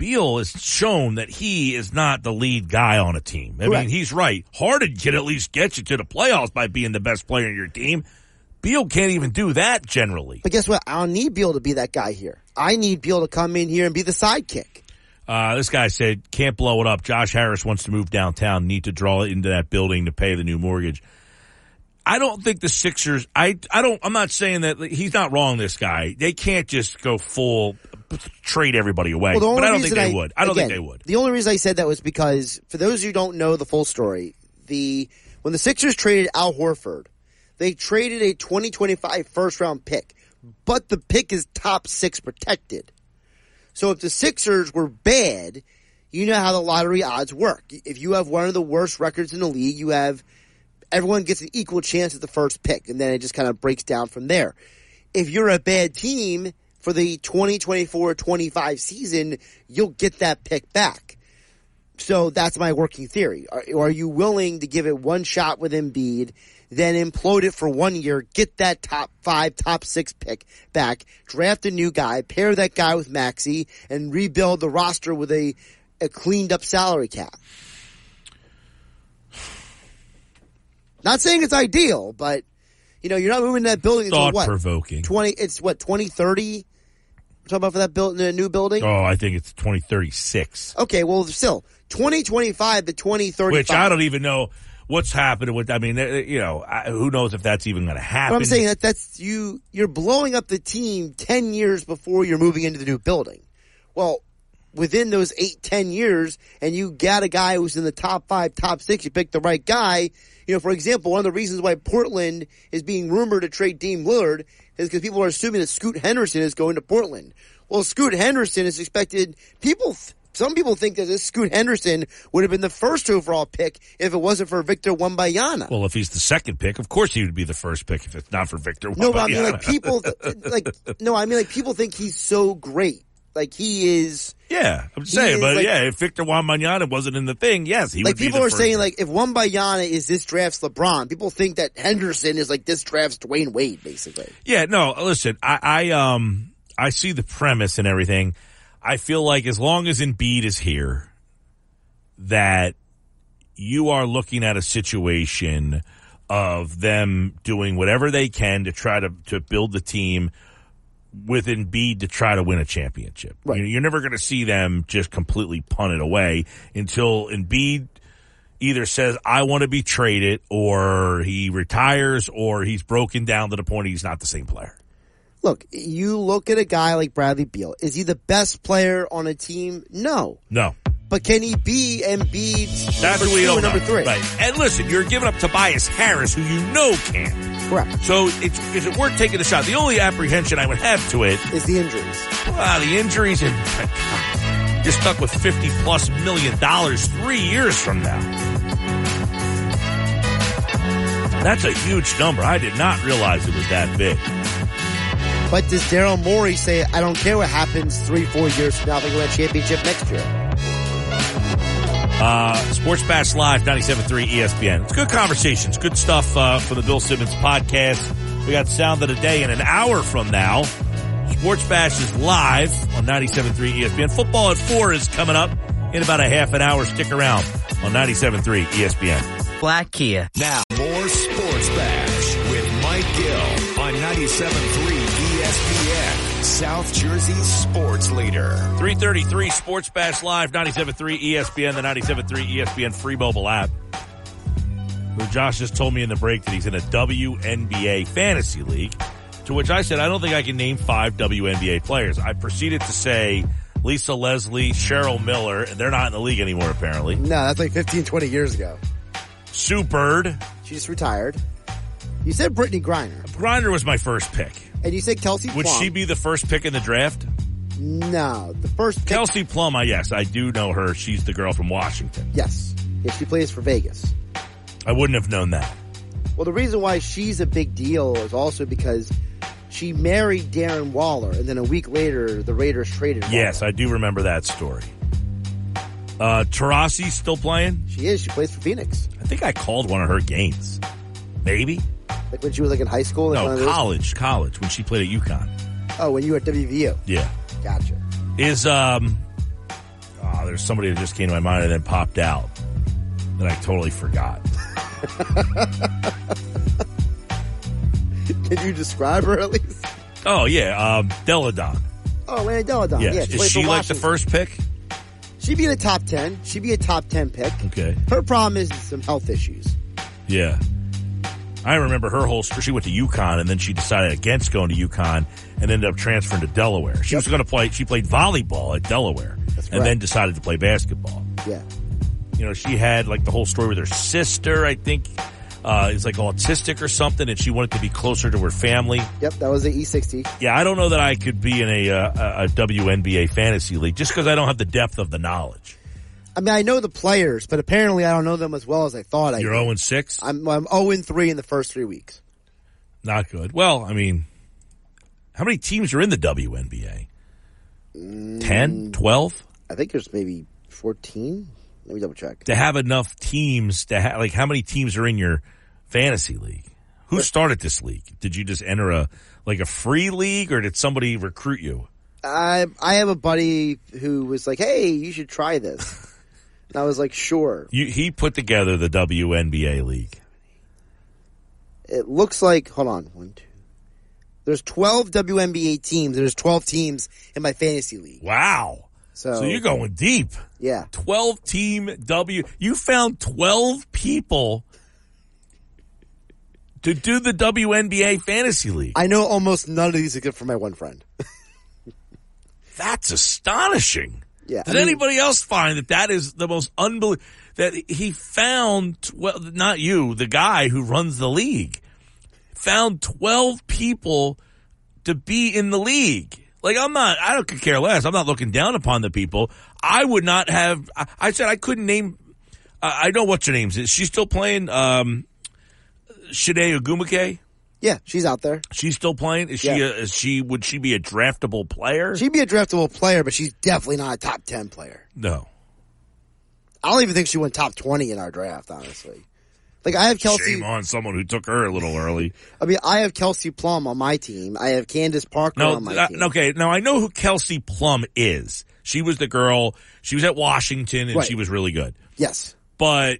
Beal has shown that he is not the lead guy on a team. I Correct. mean, he's right. Harden can at least get you to the playoffs by being the best player in your team. Beal can't even do that generally. But guess what? I don't need Beal to be that guy here. I need Beal to come in here and be the sidekick. Uh, this guy said, can't blow it up. Josh Harris wants to move downtown, need to draw it into that building to pay the new mortgage. I don't think the Sixers, I, I don't, I'm not saying that he's not wrong, this guy. They can't just go full trade everybody away. Well, but I don't think they would. I don't again, think they would. The only reason I said that was because for those who don't know the full story, the when the Sixers traded Al Horford, they traded a 2025 first round pick, but the pick is top six protected. So if the Sixers were bad, you know how the lottery odds work. If you have one of the worst records in the league, you have everyone gets an equal chance at the first pick, and then it just kind of breaks down from there. If you're a bad team for the 2024-25 season, you'll get that pick back. So that's my working theory. Are, are you willing to give it one shot with Embiid, then implode it for one year, get that top five, top six pick back, draft a new guy, pair that guy with Maxey, and rebuild the roster with a, a cleaned up salary cap? Not saying it's ideal, but you know, you're not moving that building until Thought what? provoking. Twenty it's what, twenty thirty? Talking about for that build the new building? Oh, I think it's 2036. Okay, well still, twenty twenty five to twenty thirty Which I don't even know what's happening with. I mean, uh, you know, who knows if that's even going to happen? But I'm saying that that's you. You're blowing up the team ten years before you're moving into the new building. Well, within those eight ten years, and you got a guy who's in the top five, top six. You pick the right guy. You know, for example, one of the reasons why Portland is being rumored to trade Dame Lillard is because people are assuming that Scoot Henderson is going to Portland. Well, Scoot Henderson is expected. People. Some people think that this Scoot Henderson would have been the first overall pick if it wasn't for Victor Wembanyama. Well, if he's the second pick, of course he would be the first pick if it's not for Victor. No, but I mean, like people, [laughs] like no, I mean, like people think he's so great. Like he is. yeah, I'm saying, is, but like- yeah, if Victor Wembanyama wasn't in the thing, yes, he like people are saying, pick. like if Wembanyama is this draft's LeBron, people think that Henderson is like this draft's Dwyane Wade, basically. Yeah, no, listen, I, I um I see the premise and everything. I feel like as long as Embiid is here, that you are looking at a situation of them doing whatever they can to try to, to build the team with Embiid to try to win a championship. Right. You're never going to see them just completely punt it away until Embiid either says, I want to be traded, or he retires, or he's broken down to the point he's not the same player. Look, you look at a guy like Bradley Beal. Is he the best player on a team? No, No. But can he be Embiid's That's number what we two don't number know. three? Right. And listen, you're giving up Tobias Harris, who you know can. Correct. So it's is it worth taking the shot? The only apprehension I would have to it, Is the injuries? ah, the injuries and [laughs] you're stuck with fifty plus million dollars three years from now. That's a huge number. I did not realize it was that big. But does Daryl Morey say, I don't care what happens three, four years from now, they win a championship next year? Uh, Sports Bash Live, 97.3 ESPN. It's good conversations, good stuff uh, for the Bill Simmons podcast. We got sound of the day in an hour from now. Sports Bash is live on 97.3 ESPN. Football at 4 is coming up in about a half an hour. Stick around on 97.3 ESPN. Black Kia. Now, more Sports Bash with Mike Gill on 97.3 ESPN, South Jersey sports leader. 333 Sports Bash Live, 97.3 ESPN, the 97.3 ESPN free mobile app. Who Josh just told me in the break that he's in a WNBA fantasy league, to which I said, I don't think I can name five WNBA players. I proceeded to say Lisa Leslie, Cheryl Miller, and they're not in the league anymore apparently. No, that's like 15, 20 years ago. Sue Bird. She just retired. You said Brittney Griner, Griner was my first pick. and you said Kelsey Would Plum. she be the first pick in the draft? No, the first pick. Kelsey Plum, I yes, I do know her. She's the girl from Washington. Yes. Yes, she plays for Vegas. I wouldn't have known that. Well, the reason why she's a big deal is also because she married Darren Waller, and then a week later, the Raiders traded. Waller. Yes, I do remember that story. Uh, Taurasi still playing? she is. She plays for Phoenix. I think I called one of her games. Maybe? Like when she was like in high school. Like No, college, college, when she played at UConn. Oh, when you were at WVU. Yeah. Gotcha. Is, um, oh, there's somebody that just came to my mind and then popped out that I totally forgot. [laughs] Can you describe her at least? Oh, yeah, um, Delle Donne. Oh, Lana Delle Donne. Yes. Yeah, Is she like the first pick? She'd be in the top ten. She'd be a top ten pick. Okay. Her problem is some health issues. Yeah. I remember her whole story. She went to UConn and then she decided against going to UConn and ended up transferring to Delaware. She was going to play, she played volleyball at Delaware and correct. then decided to play basketball. Yeah. You know, she had like the whole story with her sister, I think, uh, is like autistic or something and she wanted to be closer to her family. Yep, that was the E E60. Yeah, I don't know that I could be in a, uh, a WNBA fantasy league just because I don't have the depth of the knowledge. I mean, I know the players, but apparently I don't know them as well as I thought I You're did. 0 and 6? I'm, I'm 0 and 3 in the first three weeks. Not good. Well, I mean, how many teams are in the WNBA? Mm. 10, 12? I think there's maybe 14. Let me double check. To have enough teams to have, like, how many teams are in your fantasy league? Who started this league? Did you just enter a, like a free league or did somebody recruit you? I I have a buddy who was like, "Hey, you should try this," [laughs] and I was like, "Sure." you he put together the WNBA league. It looks like hold on one two. There's 12 WNBA teams. There's 12 teams in my fantasy league. Wow. So, So you're going deep. yeah. 12 team W. You found 12 people to do the WNBA fantasy league. I know almost none of these except for my one friend. [laughs] That's astonishing. Yeah. Does I mean- anybody else find that that is the most unbelievable? That he found, well, not you, the guy who runs the league, found 12 people to be in the league. Like, I'm not, I don't care less. I'm not looking down upon the people. I would not have, I, I said I couldn't name, I I know what's her name. Is she still playing, um, Chiney Ogwumike? Yeah, she's out there. She's still playing? Is she, a, is she, would she be a draftable player? She'd be a draftable player, but she's definitely not a top 10 player. no. I don't even think she went top 20 in our draft, honestly. Like, I have Kelsey, Shame on someone who took her a little early. I mean, I have Kelsey Plum on my team. I have Candace Parker No, on my uh, team. okay. Now I know who Kelsey Plum is. She was the girl. She was at Washington and Right. she was really good. Yes. But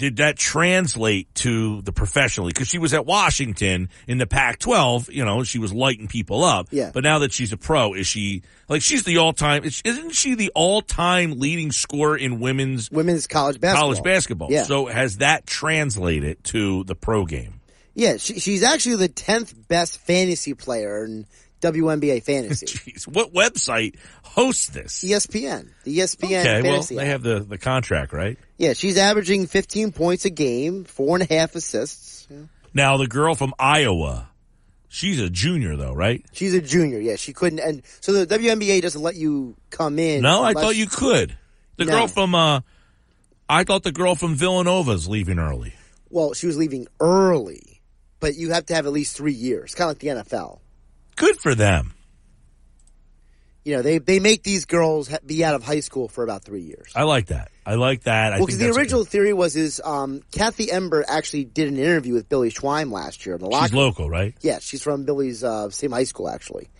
did that translate to the professionally? Because she was at Washington in the Pac-12. You know, she was lighting people up. Yeah. But now that she's a pro, is she like she's the all-time? is- Isn't she the all-time leading scorer in women's Women's college basketball. college basketball? Yeah. So has that translated to the pro game? Yeah, she, she's actually the 10th best fantasy player in WNBA [laughs] fantasy. Jeez, what website hosts this? ESPN. The ESPN Okay, well, they app. have the, the contract, right? yeah, she's averaging 15 points a game, four and a half assists. Yeah. Now, the girl from Iowa, she's a junior, though, right? She's a junior. Yeah, she couldn't. And so the WNBA doesn't let you come in. No, I thought you could. The No. girl from, uh, I thought the girl from Villanova's leaving early. Well, she was leaving early, but you have to have at least three years, kind of like the NFL. Good for them. You know, they they make these girls be out of high school for about three years. I like that. I like that. I Well, because the original good. theory was is um, Cathy Engelbert actually did an interview with Billy Schweim last year in the locker She's local, right? Yeah, she's from Billy's uh, same high school actually,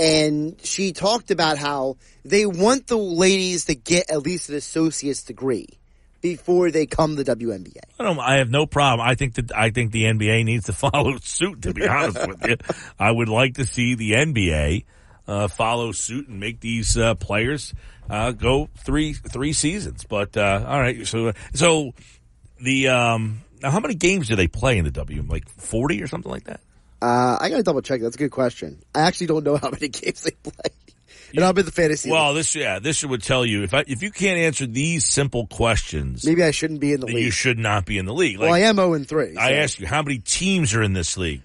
and she talked about how they want the ladies to get at least an associate's degree before they come the WNBA. I don't. I have no problem. I think that I think the NBA [laughs] needs to follow suit. To be honest with you, I would like to see the NBA uh, follow suit and make these uh, players uh, go three three seasons. But uh, all right, so so the um, now how many games do they play in the W? Like forty or something like that. Uh, I gotta double check. That's a good question. I actually don't know how many [laughs] games they play, and I'm in the fantasy. Well, league. this yeah, this would tell you if I, if you can't answer these simple questions, maybe I shouldn't be in the league. you should not be in the league. well, I am zero and three. I ask you, how many teams are in this league?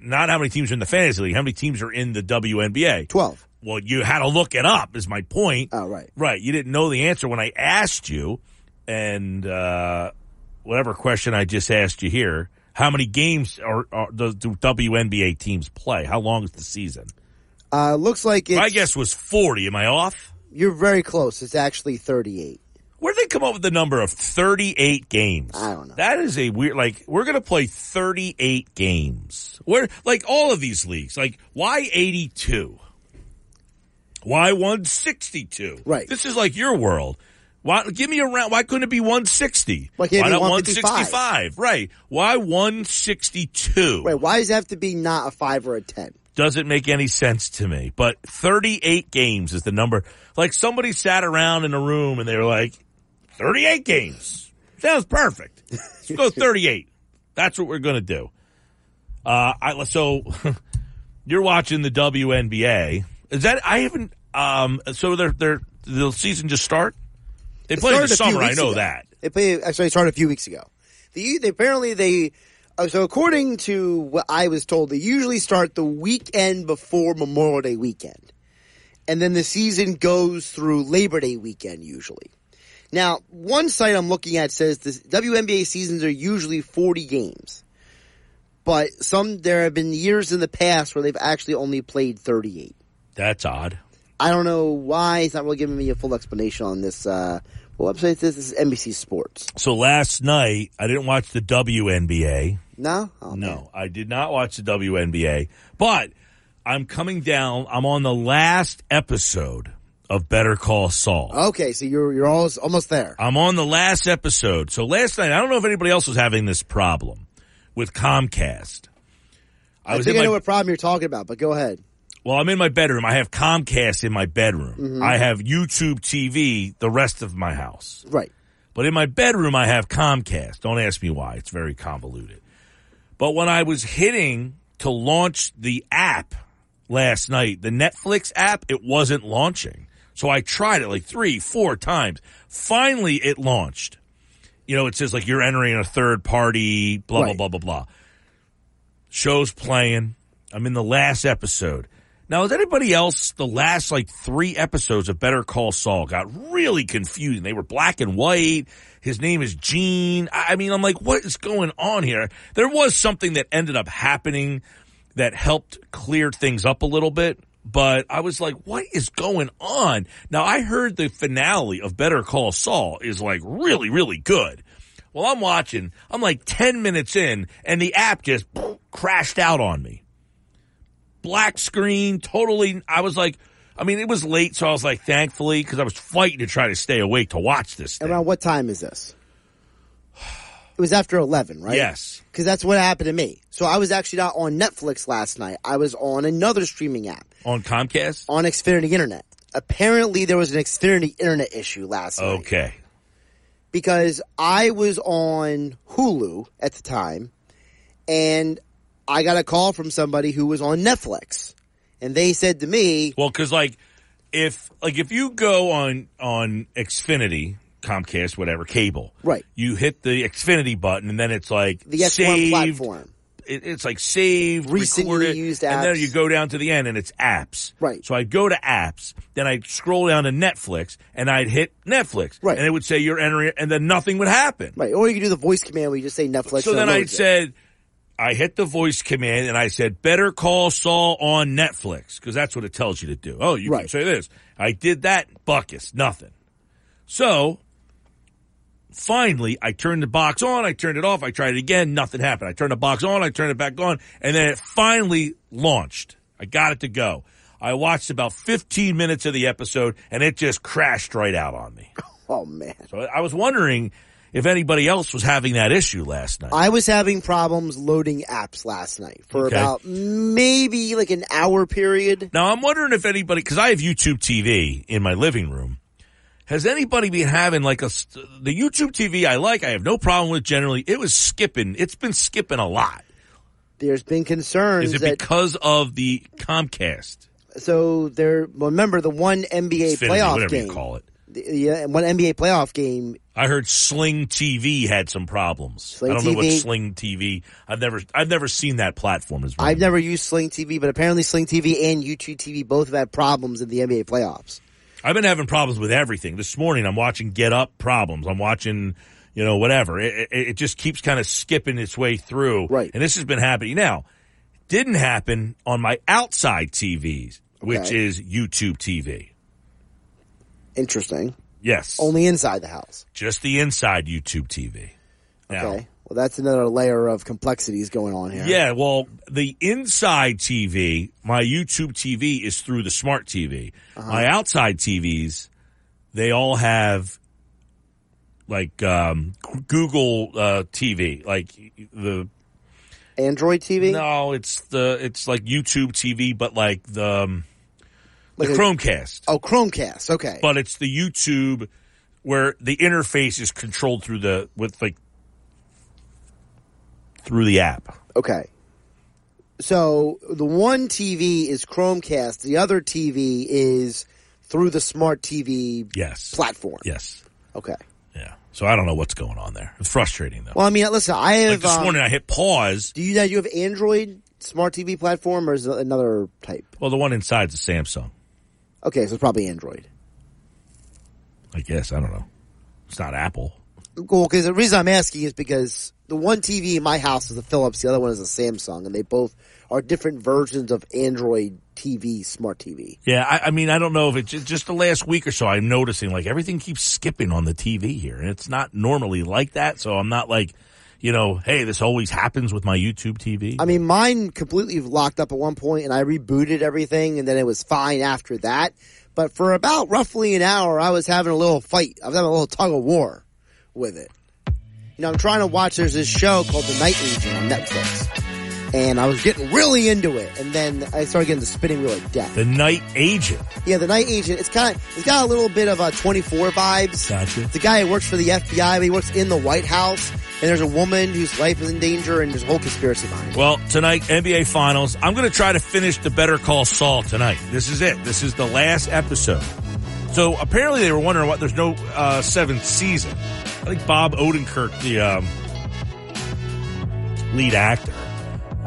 Not how many teams are in the fantasy league. How many teams are in the WNBA? twelve. Well, you had to look it up. Is my point. Oh, right. Right. You didn't know the answer when I asked you, and uh, whatever question I just asked you here. How many games are, are do WNBA teams play? How long is the season? Uh, looks like it's. My guess was forty. Am I off? you're very close. It's actually thirty-eight. Where did they come up with the number of 38 games? I don't know. That is a weird, like, we're going to play 38 games. Where, like, all of these leagues, like, why 82? Why 162? Right. This is like your world. Why, give me a round. Why couldn't it be 160? Why it be not 165? Right. Why 162? Wait, why does it have to be not a five or a ten? Doesn't make any sense to me. But 38 games is the number. Like somebody sat around in a room and they were like, 38 games. Sounds perfect. Let's go [laughs] 38. That's what we're going to do. Uh, I, so [laughs] you're watching the WNBA. Is that I haven't? Um, so they're they're the season just start. They It play in the started a few summer. I know ago. that. They play. Actually, it started a few weeks ago. The, they apparently they. Uh, so according to what I was told, they usually start the weekend before Memorial Day weekend, and then the season goes through Labor Day weekend usually. Now, one site I'm looking at says the WNBA seasons are usually 40 games, but some there have been years in the past where they've actually only played 38. That's odd. I don't know why it's not really giving me a full explanation on this. Uh, what website is this? This is NBC Sports. So last night I didn't watch the WNBA. No, oh, man. No, I did not watch the WNBA, but I'm coming down. I'm on the last episode of Better Call Saul. Okay, so you're you're almost almost there. I'm on the last episode. So last night, I don't know if anybody else was having this problem with Comcast. I, was think in I know my- what problem you're talking about, but go ahead. Well, I'm in my bedroom. I have Comcast in my bedroom. Mm-hmm. I have YouTube TV the rest of my house. Right. But in my bedroom, I have Comcast. Don't ask me why. It's very convoluted. But when I was hitting to launch the app last night, the Netflix app, it wasn't launching. So I tried it like three, four times. Finally, it launched. You know, it says like you're entering a third party, blah, Right. blah, blah, blah, blah. Show's playing. I'm in the last episode. Now, is anybody else, the last like three episodes of Better Call Saul got really confusing. They were black and white. His name is Gene. I mean, I'm like, what is going on here? There was something that ended up happening that helped clear things up a little bit, but I was like, what is going on? Now, I heard the finale of Better Call Saul is like really, really good. Well, I'm watching, I'm like 10 minutes in, and the app just crashed out on me black screen, totally. I was like, I mean, it was late, so I was like, thankfully, because I was fighting to try to stay awake to watch this thing. Around what time is this? It was after eleven, right? Yes. Because that's what happened to me. So I was actually not on Netflix last night. I was on another streaming app On Comcast? on Xfinity Internet. Apparently, there was an Xfinity Internet issue last night. Okay. because I was on Hulu at the time and I got a call from somebody who was on Netflix and they said to me, Well, because like, if like if you go on on Xfinity, Comcast, whatever cable, Right. You hit the Xfinity button, and then it's like the X1 saved. platform. It, it's like saved, Recently recorded, used and then you go down to the end, and it's apps. Right. So I'd go to apps, then I'd scroll down to Netflix, and I'd hit Netflix. Right. And it would say you're entering, and then nothing would happen. Right. Or you could do the voice command where you just say Netflix. So then I loads it. I hit the voice command and I said, better call Saul on Netflix because that's what it tells you to do. Oh, you can Right. say this. I did that. Buckus, nothing. So finally, I turned the box on. I turned it off. I tried it again. Nothing happened. I turned the box on. I turned it back on and then it finally launched. I got it to go. I watched about 15 minutes of the episode and it just crashed right out on me. [laughs] Oh man. So I was wondering if anybody else was having that issue last night. I was having problems loading apps last night for Okay. about maybe like an hour period. Now I'm wondering if anybody, because I have YouTube TV in my living room. Has anybody been having like a the YouTube TV I like? I have no problem with generally. It was skipping. It's been skipping a lot. There's been concerns Is it that because of the Comcast? so there. Remember the one NBA Xfinity, playoff whatever game. you call it. The- Yeah, one NBA playoff game. I heard Sling TV had some problems. Sling I don't know what Sling TV. I've never I've never seen that platform as well. I've never used Sling TV, but apparently Sling TV and YouTube TV both have had problems in the NBA playoffs. I've been having problems with everything. This morning, I'm watching Get Up problems. I'm watching, you know, whatever. It, it, it just keeps kind of skipping its way through. Right. And this has been happening. Now, didn't happen on my outside TVs, which Okay. is YouTube TV. Interesting. Yes. Only inside the house. just the inside YouTube TV. Now, Okay. Well, that's another layer of complexities going on here. Yeah, well, the inside TV, my YouTube TV is through the smart TV. Uh-huh. My outside TVs, they all have like um, Google uh, TV, like the Android TV? no, it's the it's like YouTube TV, but like the um, the Like a- Chromecast, Oh, Chromecast. Okay. but it's the YouTube where the interface is controlled through the with like through the app. Okay. So the one TV is Chromecast. The other TV is through the smart TV Yes. platform. Yes. Okay. Yeah. So I don't know what's going on there. It's frustrating though. Well, I mean, listen, I have. like this um, morning, I hit pause. do you do you have Android smart TV platform or is it another type? Well, the one inside's a Samsung. Okay, so it's probably Android. I guess I don't know. It's not Apple. Cool, because the reason I'm asking is because the one TV in my house is a Philips, the other one is a Samsung, and they both are different versions of Android TV, smart TV. Yeah, I, I mean, I don't know if it's just, just the last week or so. I'm noticing like everything keeps skipping on the TV here, and it's not normally like that. So I'm not like, you know, hey, this always happens with my YouTube TV. I mean, mine completely locked up at one point, and I rebooted everything, and then it was fine after that. But for about roughly an hour, I was having a little fight. I was having a little tug of war with it. You know, I'm trying to watch. There's this show called The Night Agent on Netflix, and I was getting really into it, and then I started getting the spinning wheel of death. the Night Agent. Yeah, The Night Agent. It's kind of it's got a little bit of a 24 vibes. Gotcha. It's a guy who works for the FBI, but he works in the White House, and there's a woman whose life is in danger, and there's a whole conspiracy behind it. Well, tonight, NBA Finals. I'm going to try to finish the Better Call Saul tonight. This is it. This is the last episode. So apparently they were wondering what there's no uh, seventh season. I think Bob Odenkirk, the um, lead actor,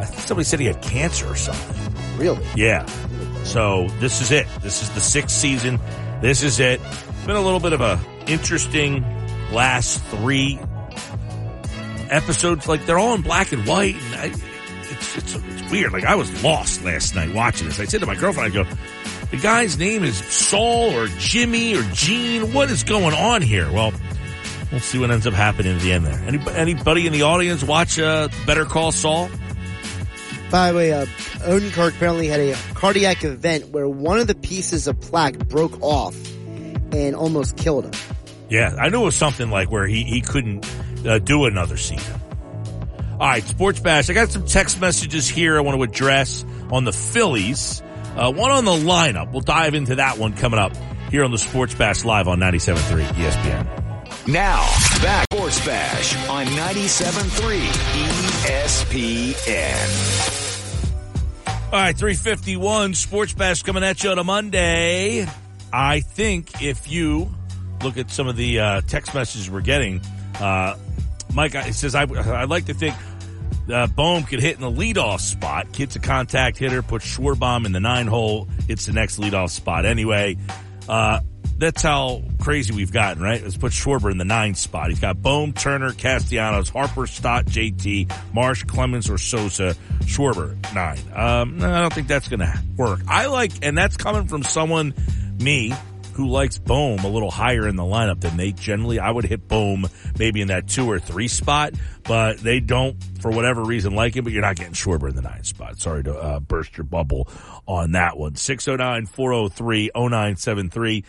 somebody said he had cancer or something. Really? Yeah. So this is it. This is the sixth season. This is it. It's been a little bit of a interesting last three episodes. Like they're all in black and white, and I, it's, it's it's weird. Like I was lost last night watching this. I said to my girlfriend, I go, the guy's name is Saul or Jimmy or Gene. What is going on here? Well. We'll see what ends up happening at the end there. Any, anybody in the audience watch uh, Better Call Saul? By the way, uh, Odenkirk apparently had a cardiac event where one of the pieces of plaque broke off and almost killed him. Yeah, I knew it was something like where he, he couldn't uh, do another season. All right, Sports Bash. I got some text messages here I want to address on the Phillies. Uh, one on the lineup. We'll dive into that one coming up here on the Sports Bash Live on 97.3 ESPN. Now, back Sports Bash on 97.3 ESPN. All right, 351 Sports Bash coming at you on a Monday. I think if you look at some of the uh, text messages we're getting, uh, Mike it says, I, I'd like to think uh, Bohm could hit in the leadoff spot. Kid's a contact hitter, puts Schwarber in the nine hole. It's the next leadoff spot anyway. Uh, that's how crazy we've gotten, right? Let's put Schwarber in the nine spot. He's got Bohm, Turner, Castellanos, Harper, Stott, JT, Marsh, Clemens, or Sosa. Schwarber, nine. Um, no, I don't think that's going to work. I like, and that's coming from someone, me, who likes Bohm a little higher in the lineup than they generally. I would hit Bohm maybe in that two or three spot, but they don't, for whatever reason, like it, but you're not getting Schwarber in the nine spot. Sorry to uh, burst your bubble on that one. 609-403-0973,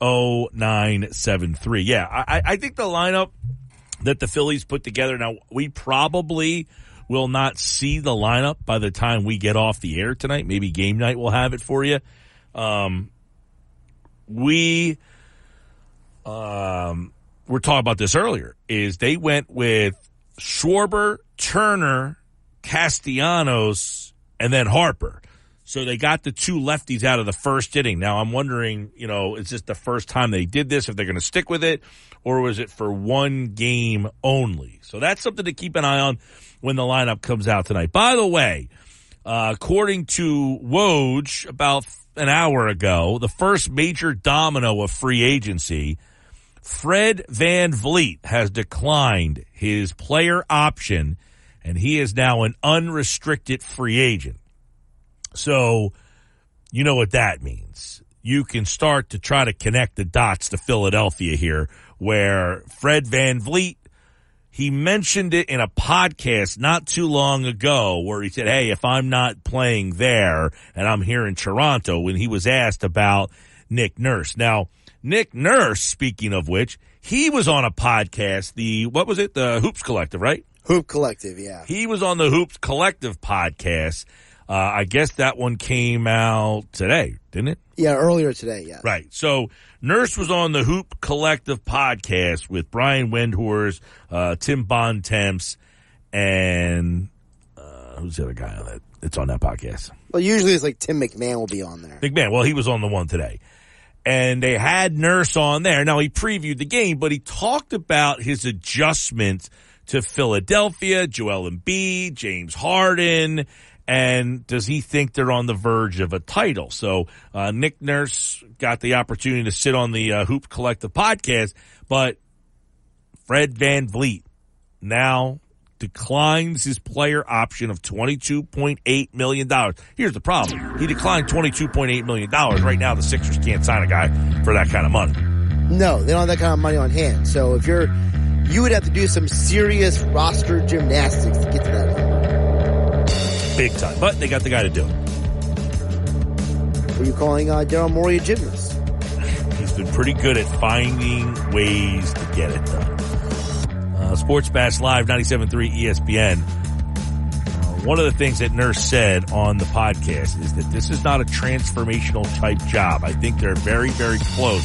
609-403-0973. Yeah, I, I think the lineup that the Phillies put together, now we probably will not see the lineup by the time we get off the air tonight. Maybe game night will have it for you. Um, we, um, we're talking about this earlier is they went with Schwarber, Turner, Castellanos, and then Harper. So they got the two lefties out of the first inning. Now I'm wondering, you know, is this the first time they did this? If they're going to stick with it, or was it for one game only? So that's something to keep an eye on when the lineup comes out tonight. By the way, uh, according to Woj, about an hour ago, the first major domino of free agency, Fred VanVleet has declined his player option, and he is now an unrestricted free agent. So, you know what that means. You can start to try to connect the dots to Philadelphia here, where Fred VanVleet, he mentioned it in a podcast not too long ago where he said, Hey, if I'm not playing there and I'm here in Toronto, when he was asked about Nick Nurse. Now, Nick Nurse, speaking of which, he was on a podcast, the, what was it? The Hoops Collective, right? Hoop Collective, yeah. He was on the Hoops Collective podcast Uh, I guess that one came out today, didn't it? Yeah, earlier today. Yeah. Right. So Nurse was on the Hoop Collective podcast with Brian Windhorst, uh, Tim Bontemps, and uh, who's the other guy on that? It's on that podcast. Well, usually it's like Tim McMahon will be on there. McMahon. Well, he was on the one today. And they had Nurse on there. Now he previewed the game, but he talked about his adjustment to Philadelphia, Joel Embiid, James Harden, and does he think they're on the verge of a title? So uh, Nick Nurse got the opportunity to sit on the uh, Hoop Collective podcast, but Fred VanVleet now declines his player option of $22.8 million. Here's the problem. He declined $22.8 million. Right now, the Sixers can't sign a guy for that kind of money. No, they don't have that kind of money on hand. So if you're, you would have to do some serious roster gymnastics to get to that number. Big time. But they got the guy to do it. Are you calling uh, Daryl Morey a gymnast? [laughs] He's been pretty good at finding ways to get it done. Uh, Sports Bash Live 97.3 ESPN. Uh, one of the things that Nurse said on the podcast is that this is not a transformational type job. I think they're very, very close.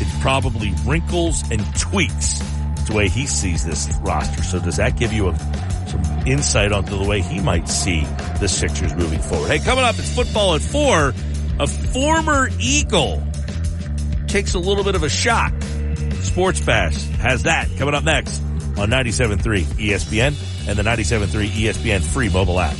It's probably wrinkles and tweaks. It's the way he sees this roster. So does that give you a, some insight onto the way he might see the Sixers moving forward? Hey, coming up, it's football at four. A former Eagle takes a little bit of a shock. Sports Bash has that coming up next on 97.3 ESPN and the 97.3 ESPN free mobile app.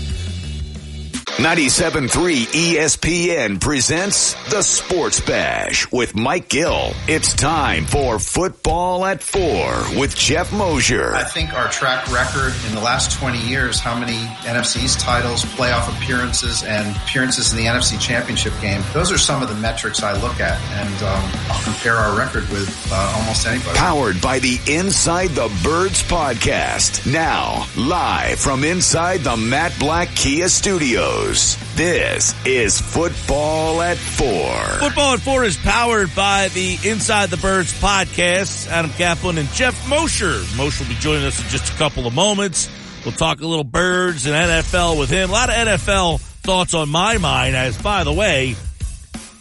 97.3 ESPN presents the Sports Bash with Mike Gill. It's time for football at four with Jeff Mosher. I think our track record in the last 20 years, how many NFC East titles, playoff appearances, and appearances in the NFC Championship game, those are some of the metrics I look at, and um, I'll compare our record with uh, almost anybody. Powered by the Inside the Birds podcast. Now, live from inside the Matt Blatt Kia Studios. This is Football at Four. Football at Four is powered by the Inside the Birds podcast. Adam Caplan and Jeff Mosher. Mosher will be joining us in just a couple of moments. We'll talk a little birds and NFL with him. A lot of NFL thoughts on my mind as, by the way,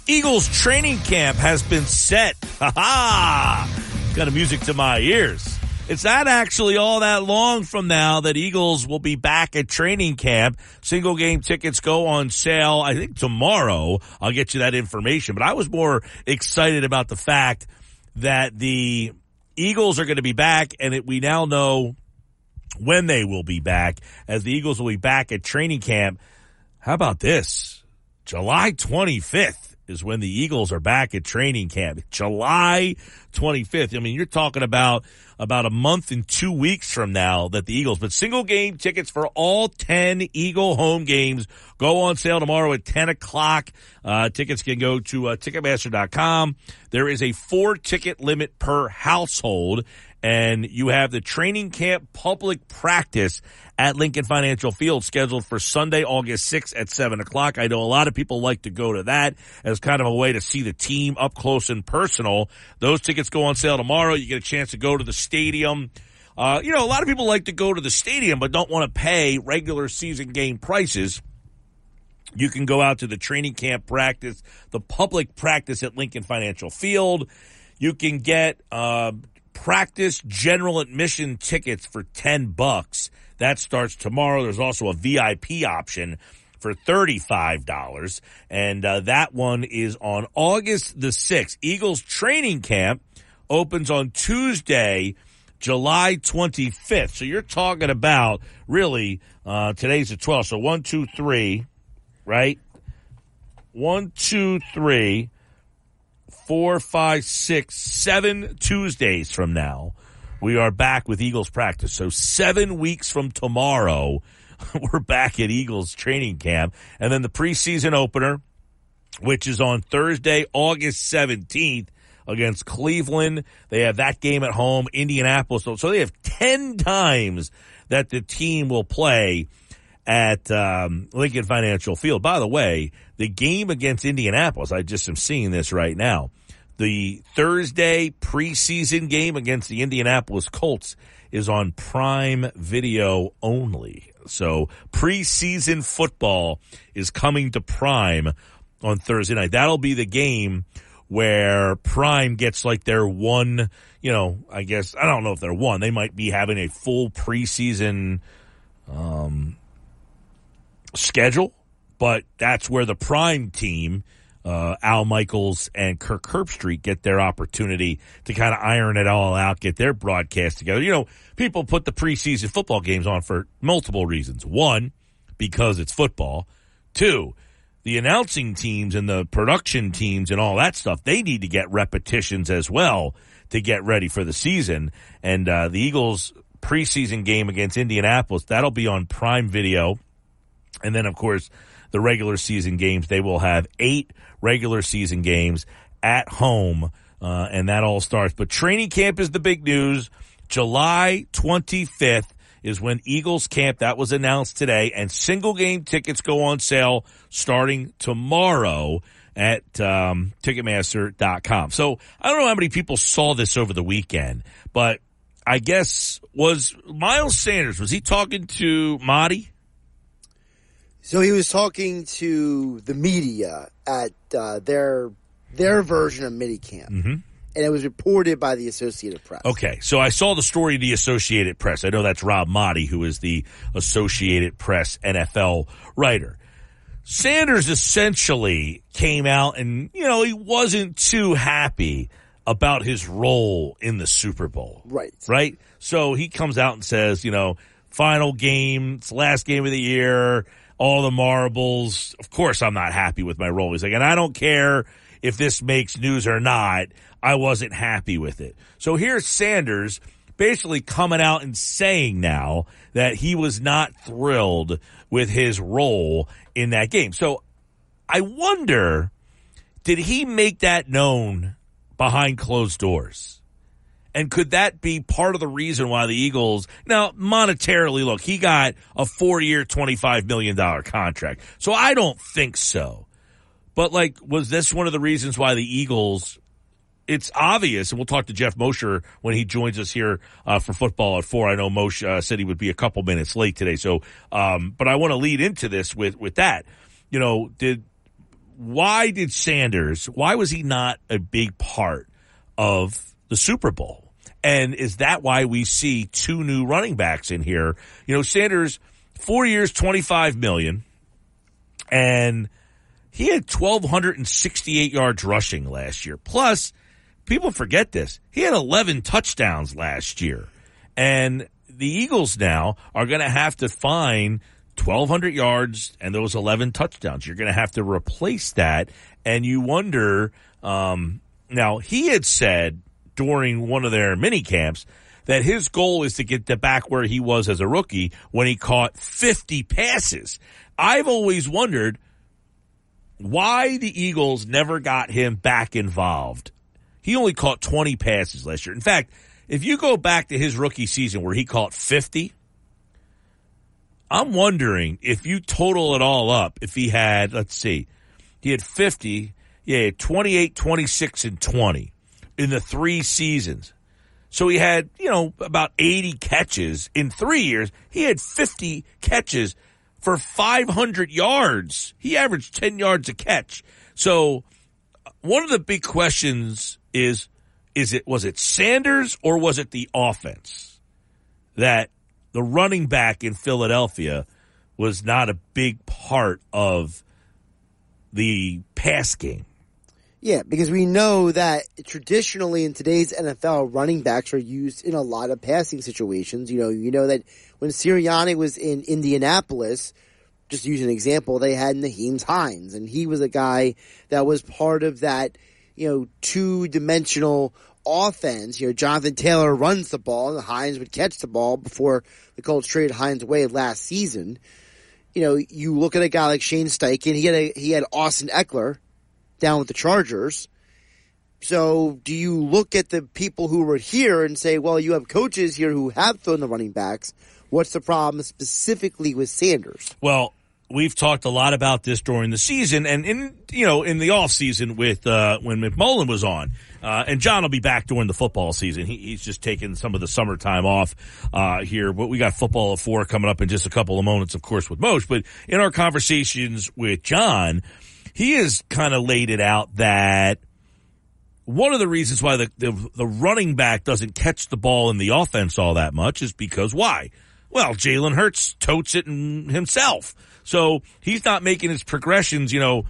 Eagles training camp has been set. [laughs] Ha ha! Got a music to my ears. It's not actually all that long from now that Eagles will be back at training camp. Single game tickets go on sale, I think tomorrow. I'll get you that information. But I was more excited about the fact that the Eagles are going to be back and it, we now know when they will be back as the Eagles will be back at training camp. How about this? July 25th is when the Eagles are back at training camp. July 25th. I mean, you're talking about about a month and two weeks from now that the Eagles, but single game tickets for all 10 Eagle home games go on sale tomorrow at 10 o'clock. Uh, tickets can go to uh, Ticketmaster.com. There is a four ticket limit per household and you have the training camp public practice at Lincoln Financial Field scheduled for Sunday, August 6th at 7 o'clock. I know a lot of people like to go to that as kind of a way to see the team up close and personal. Those tickets go on sale tomorrow. You get a chance to go to the stadium. Uh, you know, a lot of people like to go to the stadium but don't want to pay regular season game prices. You can go out to the training camp practice, the public practice at Lincoln Financial Field. You can get, uh, practice general admission tickets for 10 bucks. That starts tomorrow. There's also a VIP option for $35. And uh, that one is on August the 6th. Eagles training camp opens on Tuesday, July 25th. So you're talking about really, uh, today's the 12th. So one, two, three, right? One, two, three, four, five, six, seven Tuesdays from now, we are back with Eagles practice. So seven weeks from tomorrow, [laughs] we're back at Eagles training camp. And then the preseason opener, which is on Thursday, August 17th against Cleveland. They have that game at home, Indianapolis. So they have 10 times that the team will play at um, Lincoln Financial Field. By the way, the game against Indianapolis, I just am seeing this right now. The Thursday preseason game against the Indianapolis Colts is on Prime Video only. So preseason football is coming to Prime on Thursday night. That'll be the game where Prime gets like their one, you know, I guess, I don't know if they're one. They might be having a full preseason um, schedule, but that's where the Prime team, uh, Al Michaels and Kirk Herbstreit, get their opportunity to kind of iron it all out, get their broadcast together. You know, people put the preseason football games on for multiple reasons. One, because it's football. Two, the announcing teams and the production teams and all that stuff, they need to get repetitions as well to get ready for the season. And uh, the Eagles preseason game against Indianapolis, that'll be on Prime Video. And then, of course, the regular season games, they will have eight regular season games at home. Uh, and that all starts. But training camp is the big news. July 25th is when Eagles camp, that was announced today, and single game tickets go on sale starting tomorrow at um, Ticketmaster.com. So I don't know how many people saw this over the weekend, but I guess was Miles Sanders, was he talking to Marty? So he was talking to the media at uh, their their version of minicamp. Mm-hmm. And it was reported by the Associated Press. Okay, so I saw the story of the Associated Press. I know that's Rob Maaddi, who is the Associated Press NFL writer. Sanders essentially came out and, you know, he wasn't too happy about his role in the Super Bowl. Right. Right? So he comes out and says, you know, final game, it's last game of the year, all the marbles. Of course, I'm not happy with my role. He's like, and I don't care if this makes news or not. I wasn't happy with it. So here's Sanders basically coming out and saying now that he was not thrilled with his role in that game. So I wonder, did he make that known behind closed doors? And could that be part of the reason why the Eagles, now monetarily, look, he got a four year, $25 million contract. So I don't think so. But like, was this one of the reasons why the Eagles it's obvious, and we'll talk to Jeff Mosher when he joins us here uh, for football at four. I know Mosher uh, said he would be a couple minutes late today, so um, but I want to lead into this with with that. You know, did why did Sanders? Why was he not a big part of the Super Bowl? And is that why we see two new running backs in here? You know, Sanders, four years, twenty five million, and he had twelve hundred and sixty eight yards rushing last year. Plus people forget this. He had 11 touchdowns last year. And the Eagles now are going to have to find 1,200 yards and those 11 touchdowns. You're going to have to replace that. And you wonder, um, now he had said during one of their mini camps that his goal is to get to back where he was as a rookie when he caught 50 passes. I've always wondered why the Eagles never got him back involved he only caught 20 passes last year. In fact, if you go back to his rookie season where he caught 50, I'm wondering if you total it all up, if he had, let's see, he had 50, yeah, 28, 26, and 20 in the three seasons. So he had, you know, about 80 catches in three years. He had 50 catches for 500 yards. He averaged 10 yards a catch. So uh, one of the big questions is is it was it Sanders or was it the offense that the running back in Philadelphia was not a big part of the pass game? Yeah, because we know that traditionally in today's NFL, running backs are used in a lot of passing situations. You know, you know that when Sirianni was in Indianapolis, just use an example, they had Nyheim Hines, and he was a guy that was part of that you know, two dimensional offense. You know, Jonathan Taylor runs the ball and Hines would catch the ball before the Colts traded Hines away last season. You know, you look at a guy like Shane Steichen, he had a, he had Austin Ekeler down with the Chargers. So do you look at the people who were here and say, well, you have coaches here who have thrown the running backs. What's the problem specifically with Sanders? Well, we've talked a lot about this during the season and in you know in the off season with uh, when McMullen was on. Uh, and John will be back during the football season. He, he's just taking some of the summertime off uh, here, but we got football at four coming up in just a couple of moments, of course, with Mosher. But in our conversations with John, he has kind of laid it out that one of the reasons why the, the, the running back doesn't catch the ball in the offense all that much is because why? Well, Jalen Hurts totes it himself. So he's not making his progressions, you know,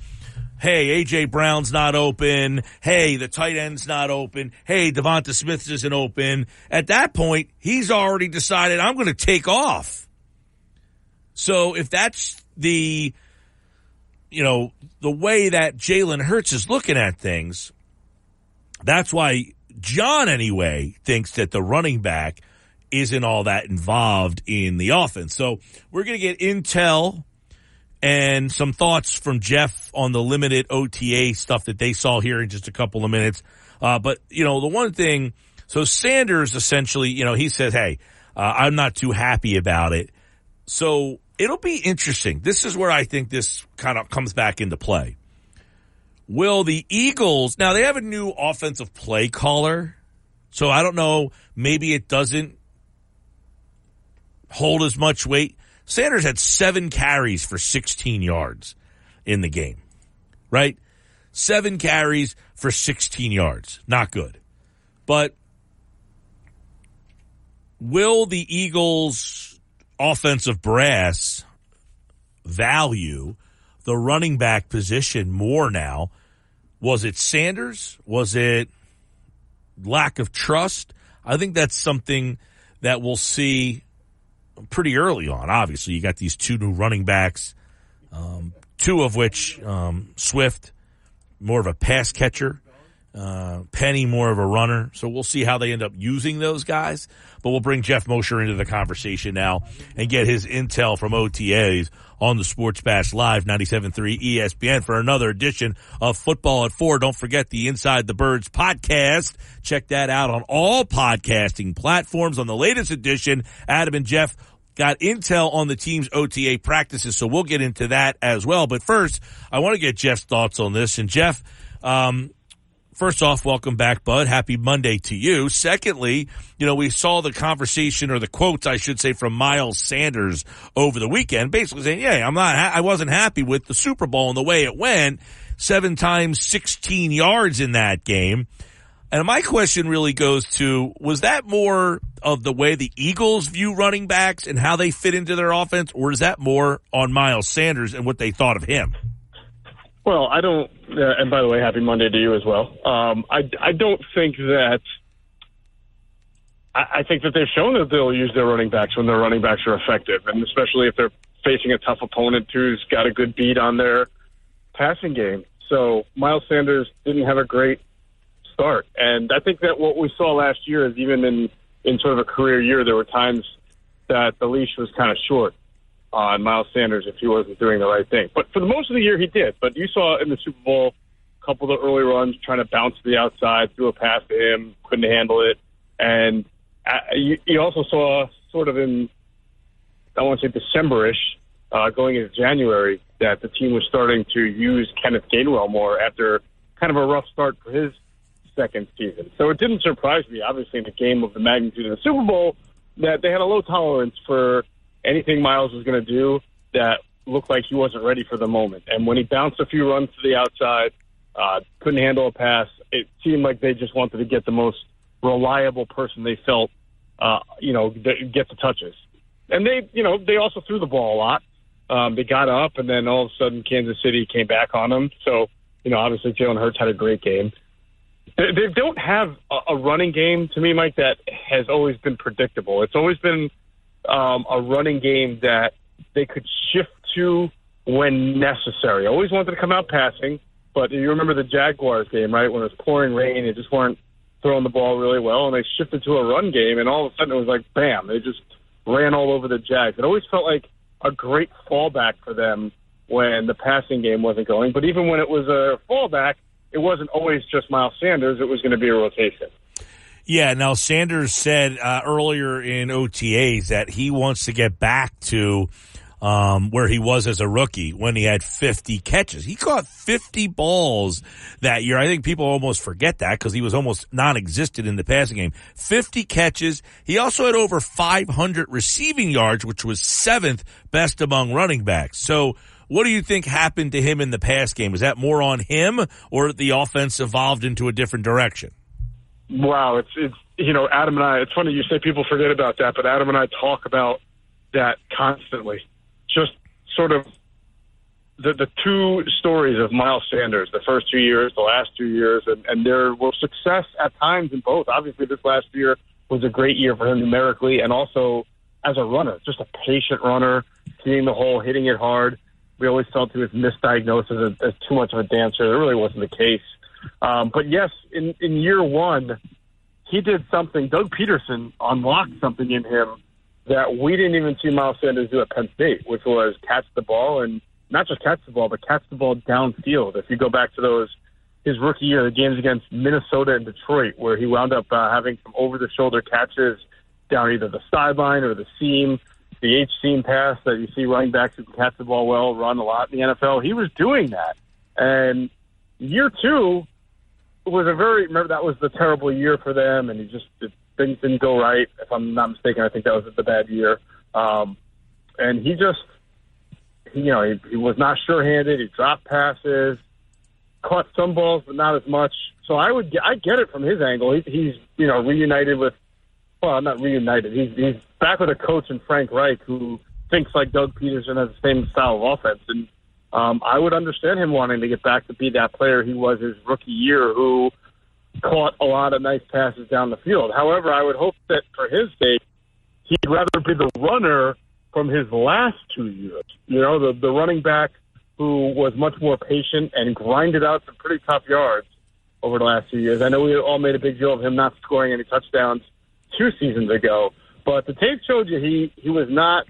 hey, AJ Brown's not open. Hey, the tight end's not open. Hey, Devonta Smith isn't open. At that point, he's already decided I'm going to take off. So if that's the, you know, the way that Jalen Hurts is looking at things, that's why John anyway thinks that the running back isn't all that involved in the offense. So we're going to get intel and some thoughts from Jeff on the limited OTA stuff that they saw here in just a couple of minutes. Uh, but you know, the one thing, so Sanders essentially, you know, he said, Hey, uh, I'm not too happy about it. So it'll be interesting. This is where I think this kind of comes back into play. Will the Eagles, now they have a new offensive play caller. So I don't know, maybe it doesn't hold as much weight. Sanders had seven carries for 16 yards in the game, right? Seven carries for 16 yards. Not good. But will the Eagles offensive brass value the running back position more now? Was it Sanders? Was it lack of trust? I think that's something that we'll see pretty early on. Obviously, you got these two new running backs, um, two of which um, Swift, more of a pass catcher, uh, Penny more of a runner. So we'll see how they end up using those guys. But we'll bring Jeff Mosher into the conversation now and get his intel from OTAs on the Sports Bash Live 97.3 ESPN for another edition of Football at Four. Don't forget the Inside the Birds podcast. Check that out on all podcasting platforms on the latest edition. Adam and Jeff got intel on the team's OTA practices, so we'll get into that as well. But first, I want to get Jeff's thoughts on this. And Jeff, um, First off, welcome back, Bud. Happy Monday to you. Secondly, you know, we saw the conversation or the quotes, I should say, from Miles Sanders over the weekend, basically saying, yeah, I'm not, I wasn't happy with the Super Bowl and the way it went. Seven times 16 yards in that game. And my question really goes to, was that more of the way the Eagles view running backs and how they fit into their offense, or is that more on Miles Sanders and what they thought of him? Well, I don't. Uh, and by the way, happy Monday to you as well. Um, I I don't think that. I, think that they've shown that they'll use their running backs when their running backs are effective, and especially if they're facing a tough opponent who's got a good beat on their passing game. So Miles Sanders didn't have a great start, and I think that what we saw last year is even in in sort of a career year, there were times that the leash was kind of short on Miles Sanders if he wasn't doing the right thing. But for the most of the year, he did. But you saw in the Super Bowl a couple of the early runs trying to bounce to the outside, threw a pass to him, couldn't handle it, and uh, you, you also saw sort of in I want to say Decemberish, uh, going into January, that the team was starting to use Kenneth Gainwell more after kind of a rough start for his second season. So it didn't surprise me, obviously, in a game of the magnitude of the Super Bowl, that they had a low tolerance for anything Miles was going to do that looked like he wasn't ready for the moment. And when he bounced a few runs to the outside, uh, couldn't handle a pass, it seemed like they just wanted to get the most reliable person they felt, uh, you know, get the touches. And they, you know, they also threw the ball a lot. Um, they got up, and then all of a sudden, Kansas City came back on them. So, you know, obviously, Jalen Hurts had a great game. They, they don't have a, a running game to me, Mike, that has always been predictable. It's always been um, a running game that they could shift to when necessary. I always wanted to come out passing, but you remember the Jaguars game, right? When it was pouring rain, they just weren't throwing the ball really well, and they shifted to a run game, and all of a sudden it was like, bam, they just ran all over the Jags. It always felt like a great fallback for them when the passing game wasn't going. But even when it was a fallback, it wasn't always just Miles Sanders. It was going to be a rotation. Yeah, now Sanders said uh, earlier in OTAs that he wants to get back to um, where he was as a rookie when he had 50 catches. He caught 50 balls that year. I think people almost forget that because he was almost non-existent in the passing game. 50 catches. He also had over 500 receiving yards, which was seventh best among running backs. So what do you think happened to him in the pass game? Was that more on him or the offense evolved into a different direction? Wow, it's it's you know Adam and I. It's funny you say people forget about that, but Adam and I talk about that constantly. Just sort of the the two stories of Miles Sanders, the first two years, the last two years, and, and there was success at times in both. Obviously, this last year was a great year for him numerically, and also as a runner, just a patient runner, seeing the hole, hitting it hard. We always felt he was misdiagnosed as, a, as too much of a dancer. It really wasn't the case. Um, but yes, in, in year one, he did something. Doug Pederson unlocked something in him that we didn't even see Miles Sanders do at Penn State, which was catch the ball and not just catch the ball, but catch the ball downfield. If you go back to those his rookie year, the games against Minnesota and Detroit, where he wound up uh, having some over the shoulder catches down either the sideline or the seam, the H seam pass that you see running backs who can catch the ball well run a lot in the NFL. He was doing that. And year two, was a very remember that was the terrible year for them, and he just it, things didn't go right. If I'm not mistaken, I think that was the bad year. Um, and he just, he, you know, he, he was not sure-handed. He dropped passes, caught some balls, but not as much. So I would, I get it from his angle. He, he's, you know, reunited with, well, not reunited. He's he's back with a coach in Frank Reich who thinks like Doug Pederson has the same style of offense, and um, I would understand him wanting to get back to be that player he was his rookie year, who caught a lot of nice passes down the field. However, I would hope that for his sake, he'd rather be the runner from his last two years. You know, the the running back who was much more patient and grinded out some pretty tough yards over the last few years. I know we all made a big deal of him not scoring any touchdowns two seasons ago, but the tape showed you he he was not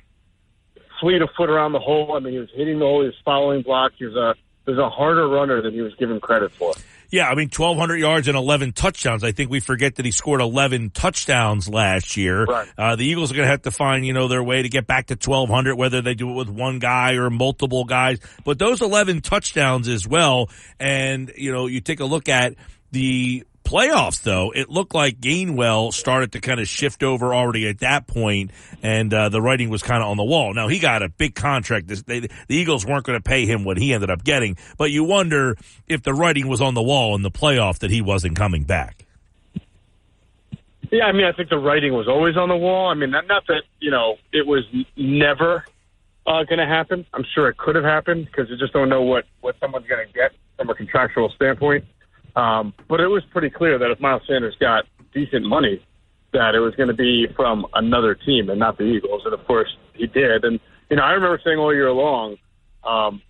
fleet of foot around the hole. I mean, he was hitting the hole. He was following block. He was a he was a harder runner than he was given credit for. Yeah, I mean, 1,200 yards and 11 touchdowns. I think we forget that he scored 11 touchdowns last year. Right. Uh, the Eagles are going to have to find, you know, their way to get back to 1,200, whether they do it with one guy or multiple guys. But those 11 touchdowns as well. And, you know, you take a look at the playoffs, though, it looked like Gainwell started to kind of shift over already at that point, and uh, the writing was kind of on the wall. Now he got a big contract. This, they, the Eagles weren't going to pay him what he ended up getting, but you wonder if the writing was on the wall in the playoff that he wasn't coming back. Yeah, I mean, I think the writing was always on the wall. I mean, not, that you know it was never uh, going to happen. I'm sure it could have happened because you just don't know what what someone's going to get from a contractual standpoint. Um, but it was pretty clear that if Miles Sanders got decent money, that it was going to be from another team and not the Eagles. And of course, he did. And you know, I remember saying all year long, um,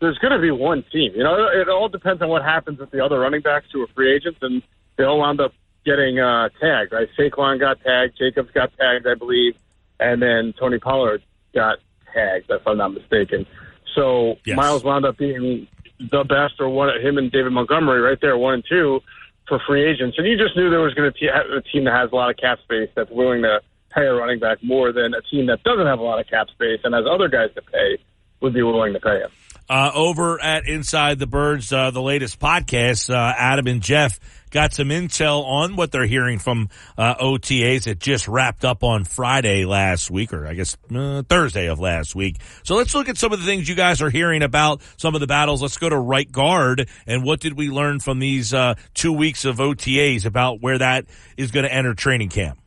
there's going to be one team. You know, it all depends on what happens with the other running backs who are free agents, and they all wound up getting uh, tagged. Right? Saquon got tagged, Jacobs got tagged, I believe, and then Tony Pollard got tagged, if I'm not mistaken. So Yes. Miles wound up being the best, or one him and David Montgomery right there, one and two for free agents. And you just knew there was going to be a team that has a lot of cap space that's willing to pay a running back more than a team that doesn't have a lot of cap space and has other guys to pay would be willing to pay him. Uh, over at Inside the Birds, uh, the latest podcast, uh, Adam and Jeff got some intel on what they're hearing from uh, OTAs that just wrapped up on Friday last week, or I guess uh, Thursday of last week. So let's look at some of the things you guys are hearing about some of the battles. Let's go to right guard and what did we learn from these uh, two weeks of OTAs about where that is going to enter training camp?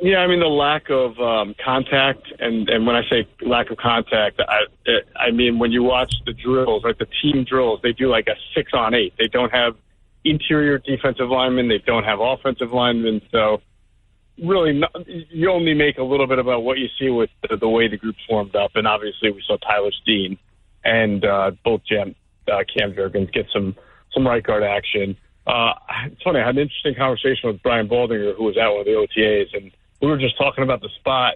Yeah, I mean the lack of um, contact, and and when I say lack of contact, I I mean when you watch the drills, like the team drills, they do like a six on eight. They don't have interior defensive linemen, they don't have offensive linemen, so really not, you only make a little bit about what you see with the, the way the group's formed up, and obviously we saw Tyler Steen and uh, both Jam, uh, Cam Jurgens get some some right guard action. Uh, it's funny. I had an interesting conversation with Brian Baldinger, who was at one of the OTAs, and we were just talking about the spot.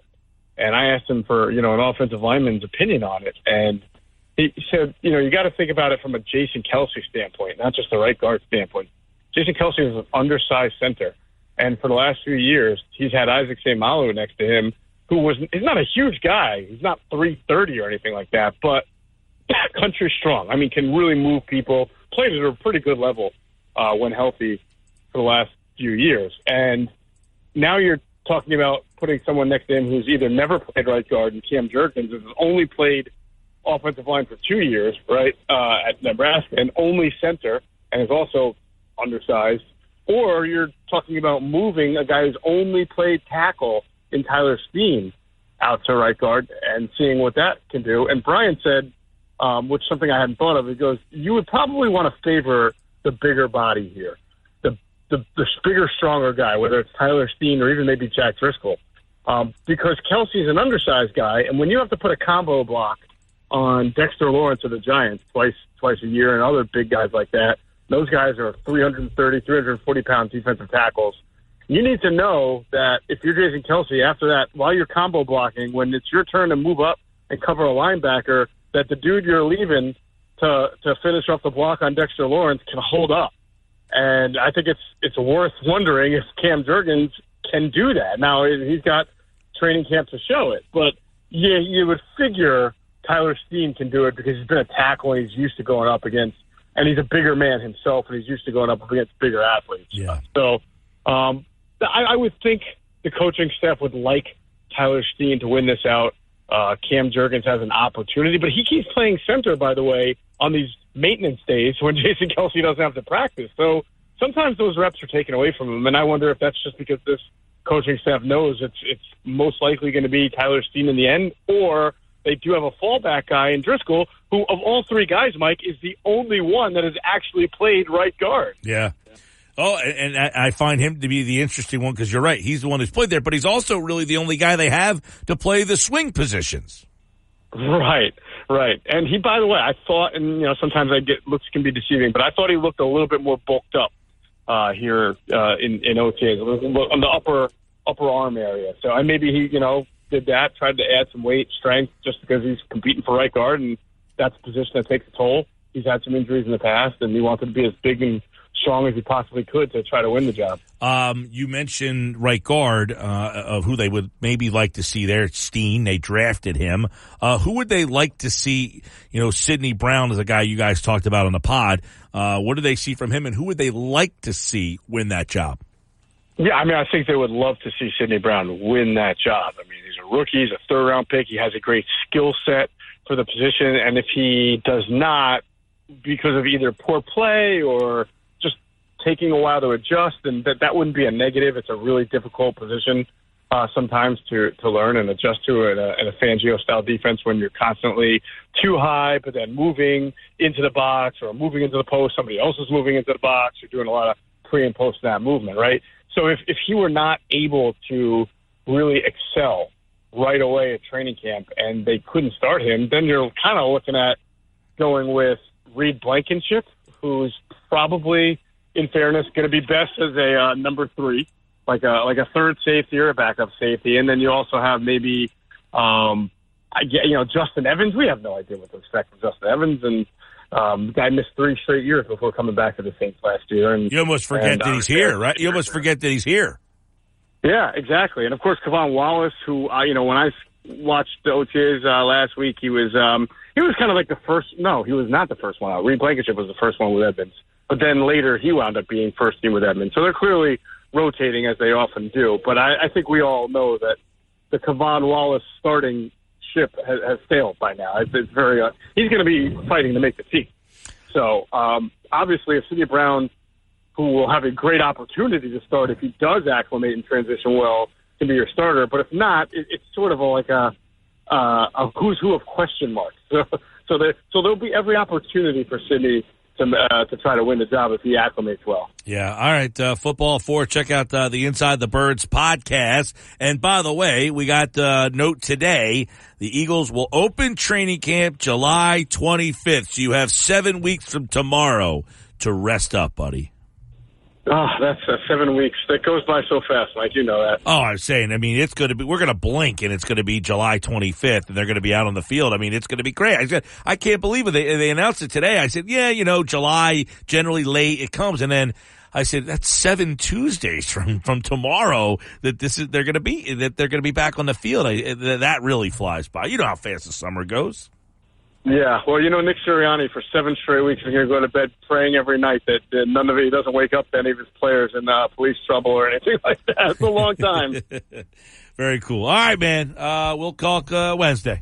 And I asked him for you know an offensive lineman's opinion on it, and he said, you know, you got to think about it from a Jason Kelce standpoint, not just the right guard standpoint. Jason Kelce is an undersized center, and for the last few years, he's had Isaac Seumalo next to him, who was he's not a huge guy. He's not 330 or anything like that, but [coughs] country strong. I mean, can really move people. Played at a pretty good level uh, when healthy for the last few years, and now you're talking about putting someone next to him who's either never played right guard and Cam Jurgens has only played offensive line for two years, right, uh, at Nebraska, and only center, and is also undersized. Or you're talking about moving a guy who's only played tackle in Tyler Steen out to right guard and seeing what that can do. And Brian said, um, which is something I hadn't thought of, he goes, you would probably want to favor the bigger body here, the, the, bigger, stronger guy, whether it's Tyler Steen or even maybe Jack Driscoll. Um, because Kelce's an undersized guy, and when you have to put a combo block on Dexter Lawrence of the Giants twice twice a year and other big guys like that. Those guys are 330, 340 pound defensive tackles. You need to know that if you're Jason Kelce, after that, while you're combo blocking, when it's your turn to move up and cover a linebacker, that the dude you're leaving to to finish off the block on Dexter Lawrence can hold up. And I think it's it's worth wondering if Cam Jurgens can do that. Now he's got training camp to show it, but yeah, you would figure Tyler Steen can do it because he's been a tackle and he's used to going up against, and he's a bigger man himself and he's used to going up against bigger athletes. Yeah. So um, I, I would think the coaching staff would like Tyler Steen to win this out. Uh, Cam Jurgens has an opportunity, but he keeps playing center, by the way, on these maintenance days when [laughs] Jason Kelce doesn't have to practice. So sometimes those reps are taken away from him, and I wonder if that's just because this coaching staff knows it's it's most likely going to be Tyler Steen in the end, or they do have a fallback guy in Driscoll, who of all three guys, Mike, is the only one that has actually played right guard. Yeah. Oh, and I find him to be the interesting one because you're right. He's the one who's played there, but he's also really the only guy they have to play the swing positions. Right, right. And he, by the way, I thought, and you know, sometimes I get looks can be deceiving, but I thought he looked a little bit more bulked up uh, here uh, in in OTAs on the upper upper arm area. So, and maybe he, you know, did that, tried to add some weight, strength, just because he's competing for right guard, and that's a position that takes a toll. He's had some injuries in the past, and he wanted to be as big and strong as he possibly could to try to win the job. Um, you mentioned right guard uh, of who they would maybe like to see there. Steen, they drafted him. Uh, who would they like to see? You know, Sydney Brown is a guy you guys talked about on the pod. Uh, what do they see from him, and who would they like to see win that job? Yeah, I mean, I think they would love to see Sydney Brown win that job. I mean, he's a rookie, he's a third round pick, he has a great skill set for the position, and if he does not, because of either poor play or taking a while to adjust, then that that wouldn't be a negative. It's a really difficult position uh, sometimes to to learn and adjust to in a, in a Fangio style defense when you're constantly too high, but then moving into the box or moving into the post. Somebody else is moving into the box. You're doing a lot of pre and post snap movement, right? So if, if he were not able to really excel right away at training camp and they couldn't start him, then you're kind of looking at going with Reed Blankenship, who's probably, in fairness, going to be best as a uh, number three, like a like a third safety or a backup safety, and then you also have maybe, um, I get you know Justin Evans. We have no idea what to expect from Justin Evans, and um, the guy missed three straight years before coming back to the Saints last year. And you almost forget and, that uh, he's here, right? You almost forget that he's here. Yeah, exactly. And of course, K'Von Wallace, who uh, you know, when I watched the OTAs uh, last week, he was um, he was kind of like the first. No, he was not the first one out. Reed Blankenship was the first one with Edmunds, but then later he wound up being first team with Edmunds. So they're clearly rotating as they often do. But I, I think we all know that the K'Von Wallace starting ship has, has sailed by now. It's, it's very uh, he's going to be fighting to make the team. So um, obviously, if Sydney Brown, who will have a great opportunity to start if he does acclimate and transition well, can be your starter. But if not, it, it's sort of a, like a, uh, a who's who of question marks. [laughs] So, so there, so there'll be every opportunity for Sydney to uh, to try to win the job if he acclimates well. Yeah. All right. Uh, football four. Check out uh, the Inside the Birds podcast. And by the way, we got uh, note today. The Eagles will open training camp July 25th. So you have seven weeks from tomorrow to rest up, buddy. Oh, that's uh, seven weeks. That goes by so fast, Mike. You know that. Oh, I'm saying, I mean, it's going to be, we're going to blink and it's going to be July 25th and they're going to be out on the field. I mean, it's going to be great. I said, I can't believe it. They, they announced it today. I said, yeah, you know, July, generally late, it comes. And then I said that's seven Tuesdays from from tomorrow that this is they're going to be that they're going to be back on the field. I, that really flies by. You know how fast the summer goes. Yeah, well, you know, Nick Sirianni for seven straight weeks is going to go to bed praying every night that, that none of it, he doesn't wake up any of his players in uh, police trouble or anything [laughs] like that. It's a long time. [laughs] Very cool. All right, man. Uh, we'll talk uh, Wednesday.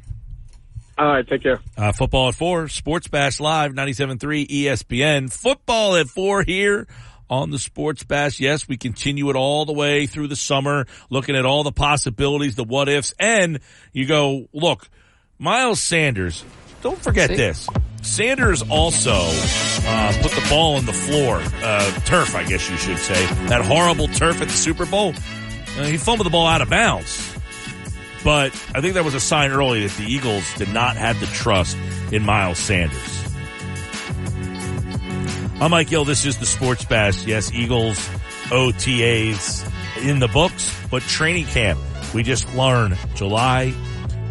All right, take care. Uh, football at four, Sports Bash Live, 97.3 ESPN. Football at four here on the Sports Bash. Yes, we continue it all the way through the summer, looking at all the possibilities, the what ifs, and you go, look, Miles Sanders, don't forget this. Sanders also uh, put the ball on the floor, uh, turf, I guess you should say. That horrible turf at the Super Bowl. Uh, he fumbled the ball out of bounds. But I think that was a sign early that the Eagles did not have the trust in Miles Sanders. I'm Mike Gill. This is the Sports Bash. Yes, Eagles OTAs in the books, but training camp. We just learned July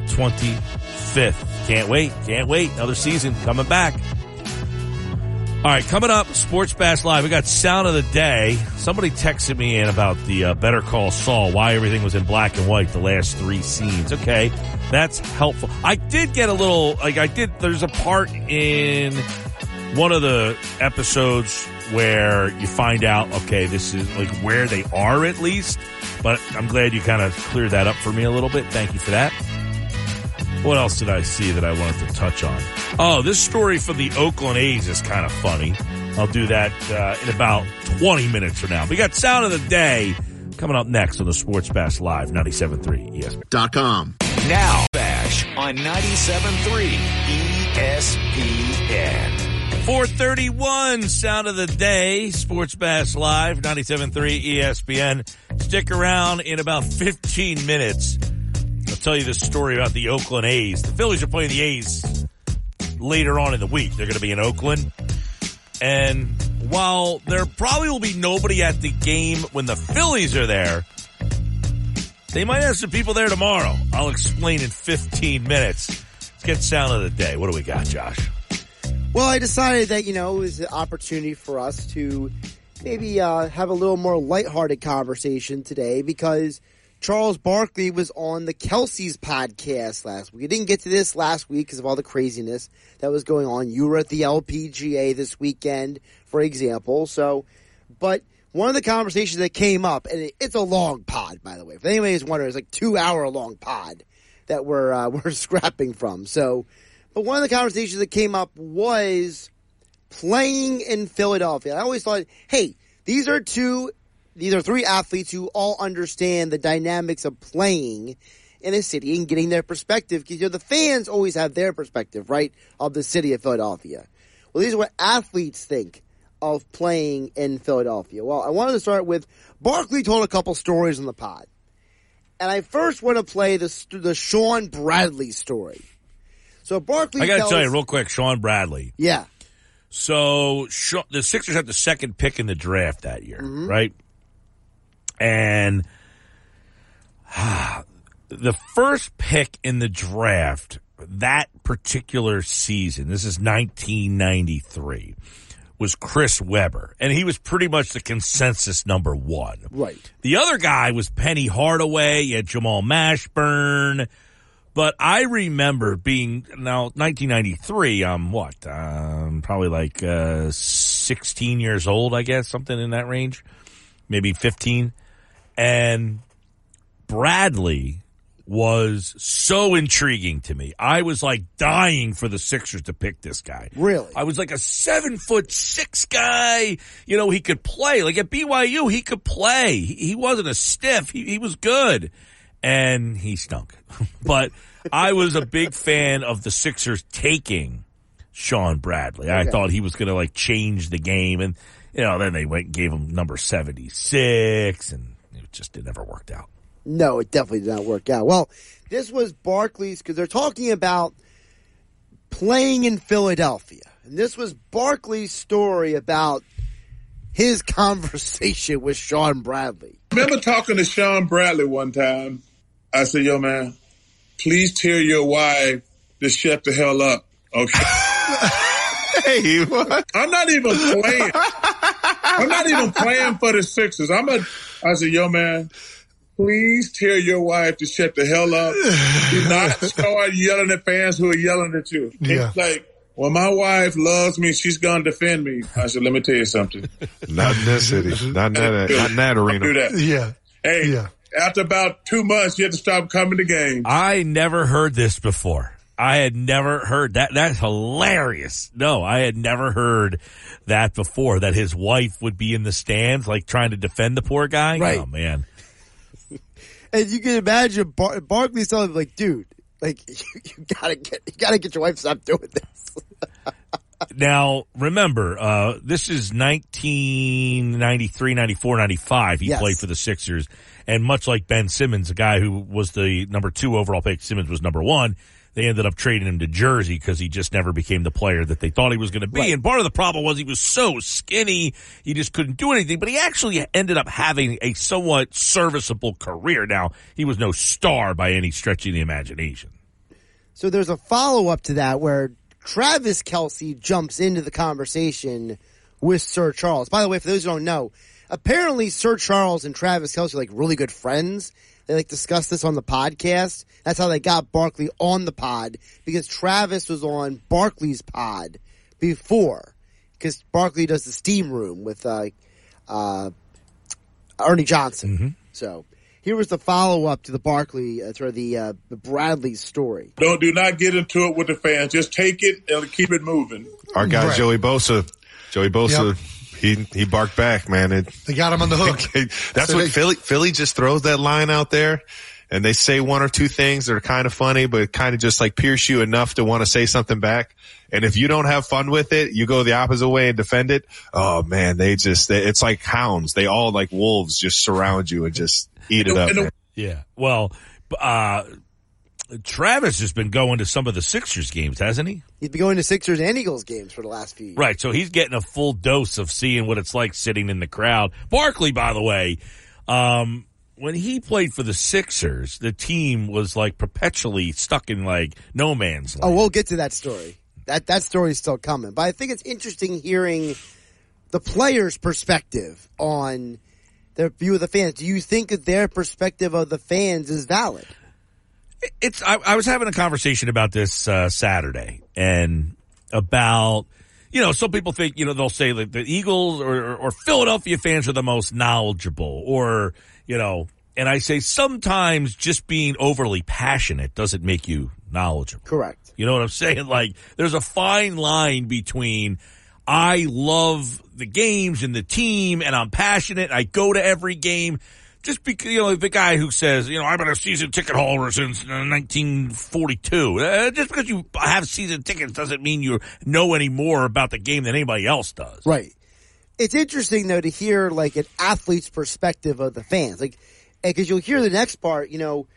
25th. Can't wait. Can't wait. Another season coming back. All right, coming up, Sports Bash Live. We got sound of the day. Somebody texted me in about the uh, Better Call Saul, why everything was in black and white the last three scenes. Okay, that's helpful. I did get a little, like, I did, there's a part in one of the episodes where you find out, okay, this is like where they are at least. But I'm glad you kind of cleared that up for me a little bit. Thank you for that. What else did I see that I wanted to touch on? Oh, this story from the Oakland A's is kind of funny. I'll do that uh, in about 20 minutes from now. We got Sound of the Day coming up next on the Sports Bash Live, 97.3 ESPN. Dot com. Now, Bash on 97.3 ESPN. 431 Sound of the Day, Sports Bash Live, 97.3 ESPN. Stick around in about 15 minutes. Tell you this story about the Oakland A's. The Phillies are playing the A's later on in the week. They're going to be in Oakland. And while there probably will be nobody at the game when the Phillies are there, they might have some people there tomorrow. I'll explain in 15 minutes. Let's get sound of the day. What do we got, Josh? Well, I decided that, you know, it was an opportunity for us to maybe uh, have a little more lighthearted conversation today because Charles Barkley was on the Kelce's podcast last week. We didn't get to this last week because of all the craziness that was going on. You were at the LPGA this weekend, for example. So, but one of the conversations that came up, and it's a long pod, by the way. If anybody is wondering, it's like two hour long pod that we're uh, [laughs] we're scrapping from. So, but one of the conversations that came up was playing in Philadelphia. I always thought, hey, these are two these are three athletes who all understand the dynamics of playing in a city and getting their perspective. Because you know, the fans always have their perspective, right, of the city of Philadelphia. Well, these are what athletes think of playing in Philadelphia. Well, I wanted to start with Barkley told a couple stories in the pod. And I first want to play the, the Shawn Bradley story. So Barkley I got to tell you real quick, Shawn Bradley. Yeah. So the Sixers had the second pick in the draft that year, mm-hmm. right? And [sighs] the first pick in the draft that particular season, this is 1993, was Chris Webber. And he was pretty much the consensus number one. Right. The other guy was Penny Hardaway. You had Jamal Mashburn. But I remember being now 1993. I'm what? Um, probably like uh, 16 years old, I guess, something in that range, maybe 15. And Bradley was so intriguing to me. I was like dying for the Sixers to pick this guy. Really? I was like a seven foot six guy. You know, he could play. Like at BYU, he could play. He, he wasn't a stiff. He, he was good. And he stunk. [laughs] but I was a big fan of the Sixers taking Shawn Bradley. I thought he was going to like change the game. And, you know, then they went and gave him number 76 and it just it never worked out. No, it definitely did not work out. Well, this was Barkley's because they're talking about playing in Philadelphia. And this was Barkley's story about his [laughs] conversation with Shawn Bradley. remember talking to Shawn Bradley one time. I said, yo, man, please tell your wife to shut the hell up. Okay. [laughs] Hey, what? I'm not even playing. I'm not even playing for the Sixers. I'm a. I said, yo, man, please tell your wife to shut the hell up. [sighs] Do not start yelling at fans who are yelling at you. Yeah. It's like, well, my wife loves me. She's going to defend me. I said, let me tell you something. Not in this city. Not in that, not in that arena. Do that. Yeah. Hey, Yeah. after about two months, you had to stop coming to games. I never heard this before. I had never heard that. That's hilarious. No, I had never heard that before. That his wife would be in the stands, like trying to defend the poor guy. Right. Oh man. [laughs] And you can imagine Bar- Barkley's telling him, like, dude, like [laughs] you, you gotta get you gotta get your wife to stop doing this. [laughs] Now, remember, uh, this is 1993, 94, 95. He Yes. played for the Sixers. And much like Ben Simmons, a guy who was the number two overall pick, Simmons was number one. They ended up trading him to Jersey because he just never became the player that they thought he was going to be. Right. And part of the problem was he was so skinny, he just couldn't do anything. But he actually ended up having a somewhat serviceable career. Now, he was no star by any stretch of the imagination. So there's a follow up to that where Travis Kelce jumps into the conversation with Sir Charles. By the way, for those who don't know, apparently Sir Charles and Travis Kelce are like really good friends. They like discuss this on the podcast. That's how they got Barkley on the pod because Travis was on Barkley's pod before because Barkley does the steam room with uh, uh, Ernie Johnson. So here was the follow up to the Barkley, uh, to the uh, the Bradley story. Don't do not get into it with the fans. Just take it and keep it moving. Our guy Right. Joey Bosa, Joey Bosa, Yep. He he barked back, man. It, They got him on the hook. [laughs] that's So what they- Philly Philly just throws that line out there, and they say one or two things that are kind of funny, but kind of just like pierce you enough to want to say something back. And if you don't have fun with it, you go the opposite way and defend it. Oh man, they just they, it's like hounds. They all like wolves just surround you and just eat it up. And the- man. Yeah. Well, uh, Travis has been going to some of the Sixers games, hasn't he? He's been going to Sixers and Eagles games for the last few years. Right. So he's getting a full dose of seeing what it's like sitting in the crowd. Barkley, by the way, um, when he played for the Sixers, the team was like perpetually stuck in like no man's land. Oh, we'll get to that story. That that story is still coming. But I think it's interesting hearing the players' perspective on their view of the fans. Do you think that their perspective of the fans is valid? It's I, I was having a conversation about this uh, Saturday and about you know some people think you know they'll say that the Eagles or, or, or Philadelphia fans are the most knowledgeable or you know and I say sometimes just being overly passionate doesn't make you knowledgeable. Correct. You know what I'm [laughs] saying? Like there's a fine line between I love the games and the team and I'm passionate. I go to every game. Just because, you know, the guy who says, you know, I've been a season ticket holder since uh, 1942. Uh, just because you have season tickets doesn't mean you know any more about the game than anybody else does. Right. It's interesting though to hear like an athlete's perspective of the fans, like because you'll hear the next part. You know,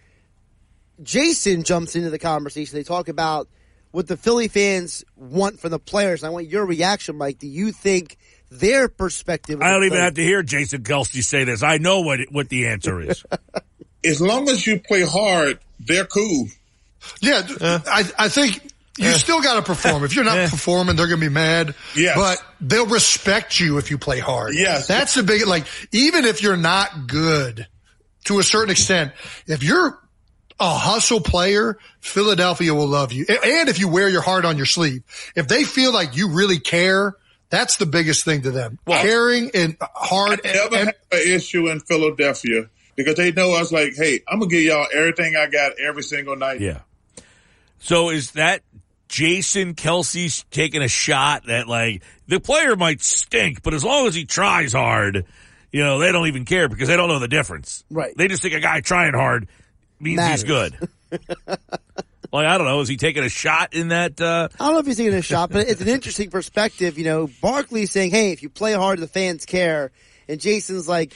Jason jumps into the conversation. They talk about what the Philly fans want from the players. And I want your reaction, Mike. Do you think their perspective? I don't even play- have to hear Jason Kelce say this. I know what what the answer is. [laughs] As long as you play hard, they're cool. Yeah, I, I think you still got to perform. If you're not performing, they're going to be mad. Yes. But they'll respect you if you play hard. Yes. That's the big, like, even if you're not good to a certain extent, if you're a hustle player, Philadelphia will love you. And if you wear your heart on your sleeve, if they feel like you really care, that's the biggest thing to them. Caring and hard. I never and- had an issue in Philadelphia because they know I was like, hey, I'm gonna give y'all everything I got every single night. Yeah. So is that Jason Kelce's taking a shot that like the player might stink, but as long as he tries hard, you know, they don't even care because they don't know the difference. Right. They just think a guy trying hard means Matters. he's good. [laughs] like I don't know, is he taking a shot in that uh I don't know if he's taking a shot, but it's an interesting perspective. You know, Barkley's saying, "Hey, if you play hard, the fans care," and Jason's like,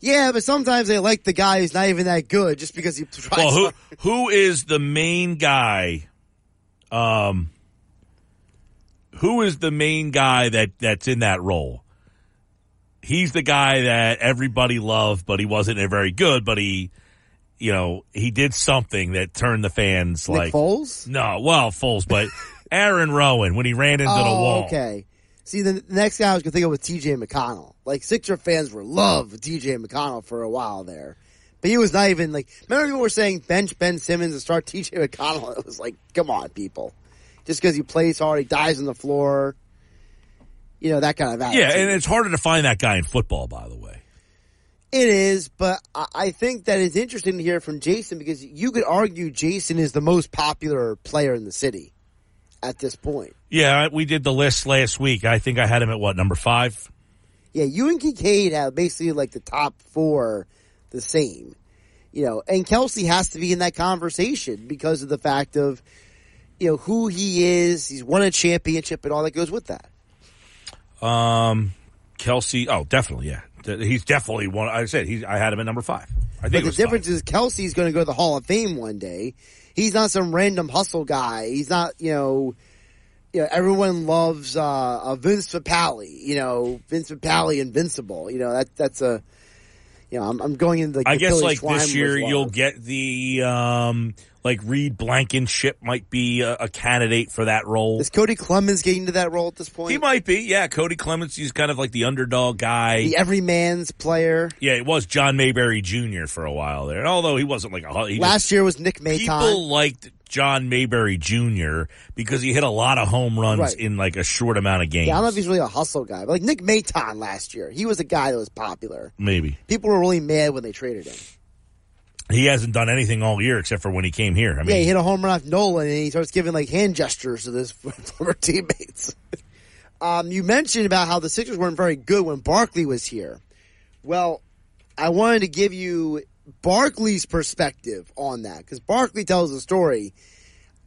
"Yeah, but sometimes they like the guy who's not even that good just because he tries." well, who hard." who is the main guy um who is the main guy that that's in that role? He's the guy that everybody loved, but he wasn't very good, but he you know, he did something that turned the fans Nick like Foles? No, well, Foles, but [laughs] Aaron Rowand when he ran into the oh, wall. okay. See, the next guy I was going to think of was T.J. McConnell. Like Sixer fans were love T.J. McConnell for a while there, but he was not even like. Remember people were saying bench Ben Simmons and start [laughs] T.J. McConnell. It was like, come on, people. Just because he plays hard, he dies on the floor. You know that kind of attitude. Yeah, and it's harder to find that guy in football, by the way. It is, but I think that it's interesting to hear from Jason because you could argue Jason is the most popular player in the city at this point. Yeah, we did the list last week. I think I had him at what number five. Yeah, you and Kinkead have basically like the top four the same. You know, and Kelce has to be in that conversation because of the fact of, you know, who he is. He's won a championship and all that goes with that. Um, Kelce. Oh, definitely. Yeah, he's definitely one. I said he's. I had him at number five. I think it the difference is Kelce's going to go to the Hall of Fame one day. He's not some random hustle guy. He's not, you know, you know everyone loves uh, uh, Vince Papale. You know, Vince Papale, invincible. You know that that's a, you know, I'm, I'm going into like I the guess like this year you'll get the um like Reed Blankenship might be a, a candidate for that role. Is Kody Clemens getting to that role at this point? He might be. Yeah, Kody Clemens. He's kind of like the underdog guy. the everyman's player. Yeah, it was John Mayberry Jr. for a while there. Although he wasn't like a he just- Last year was Nick Maton. people liked John Mayberry Jr. because he hit a lot of home runs Right. in like a short amount of games. Yeah, I don't know if he's really a hustle guy, but like Nick Maton last year, he was a guy that was popular. Maybe People were really mad when they traded him. he hasn't done anything all year except for when he came here. I mean, yeah, he hit a home run off Nolan, and he starts giving like hand gestures to his [laughs] former teammates. um, you mentioned about how the Sixers weren't very good when Barkley was here. Well, I wanted to give you Barkley's perspective on that because Barkley tells a story.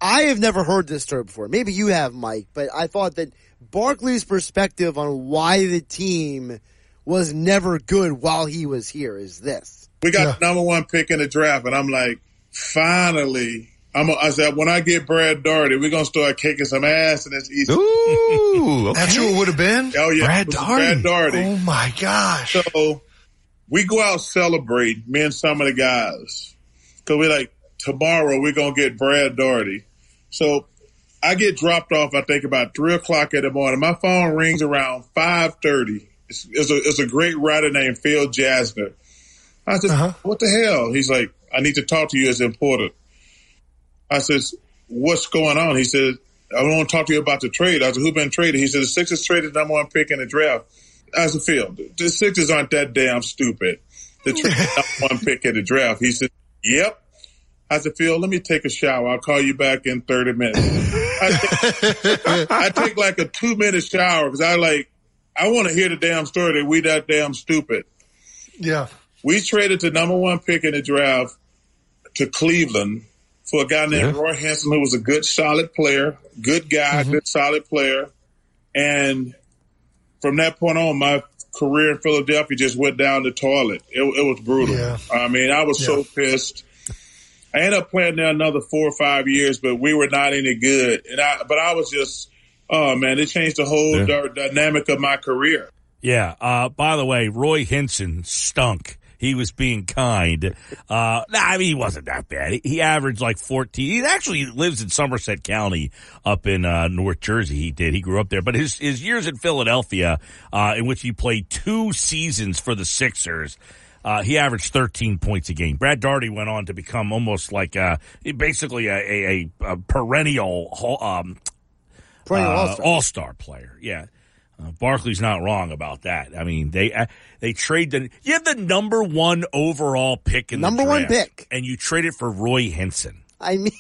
I have never heard this story before. Maybe you have, Mike, but I thought that Barkley's perspective on why the team was never good while he was here is this. We got the number one pick in the draft, and I'm like, finally. I'm a, I said, when I get Brad Daugherty, we're gonna start kicking some ass in this East. Ooh, [laughs] That's who it would have been? Oh yeah, Brad it was Daugherty. Brad Daugherty. Oh my gosh. So we go out celebrate, me and some of the guys. Cause we're like, tomorrow we're going to get Brad Daugherty. So I get dropped off, I think about three o'clock in the morning. My phone rings around 530. It's, it's a, it's a great writer named Phil Jasner. I said, uh-huh. what the hell? He's like, I need to talk to you. It's important. I says, what's going on? He said, I want to talk to you about the trade. I said, who been traded? He said, the Sixers traded number one pick in the draft. I said, Phil, the Sixers aren't that damn stupid. The trade [laughs] number one pick in the draft. He said, yep. How's it feel? let me take a shower. I'll call you back in 30 minutes. I take, I take like a two minute shower because I like, I want to hear the damn story that we that damn stupid. Yeah. We traded the number one pick in the draft to Cleveland for a guy named Roy Hinson, who was a good, solid player, good guy, mm-hmm. good, solid player. And from that point on, my career in Philadelphia just went down the toilet. It, it was brutal. Yeah. I mean, I was so pissed. I ended up playing there another four or five years, but we were not any good. And I, but I was just, oh man, it changed the whole dy- dynamic of my career. Yeah. Uh, by the way, Roy Hinson stunk. He was being kind. Uh, nah, I mean, he wasn't that bad. He, he averaged like 14. He actually lives in Somerset County up in, uh, North Jersey. He did. He grew up there. But his, his years in Philadelphia, uh, in which he played two seasons for the Sixers, uh, he averaged 13 points a game. Brad Daugherty went on to become almost like, uh, basically a, a, a, a perennial, um, Perennial uh, All-Star. all-star player. Yeah. Uh, Barkley's not wrong about that. I mean, they uh, they trade the you have the number one overall pick in the Number the one pick. and you trade it for Roy Hinson. I mean,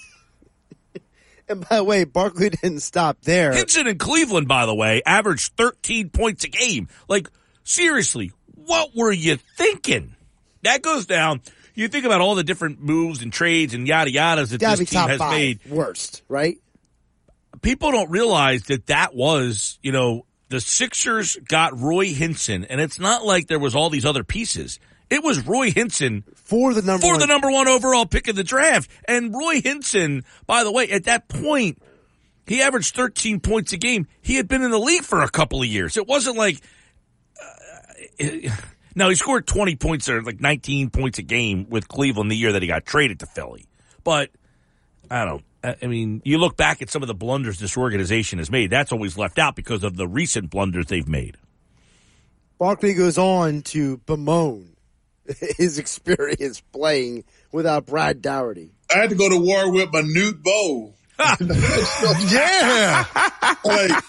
[laughs] and by the way, Barkley didn't stop there. Hinson in Cleveland, by the way, averaged 13 points a game. Like seriously, what were you thinking? That goes down. You think about all the different moves and trades and yada yadas that this team has made. worst, right? people don't realize that that was, you know, the Sixers got Roy Hinson, and it's not like there was all these other pieces. It was Roy Hinson for the number for one. the number one overall pick of the draft. And Roy Hinson, by the way, at that point, he averaged 13 points a game. He had been in the league for a couple of years. It wasn't like, uh, [laughs] now he scored 20 points or like 19 points a game with Cleveland the year that he got traded to Philly. But I don't, I I mean, you look back at some of the blunders this organization has made. That's always left out because of the recent blunders they've made. Barkley goes on to bemoan [laughs] his experience playing without Brad Daugherty. I had to go to war with Manute Bol. [laughs] yeah. [laughs] like,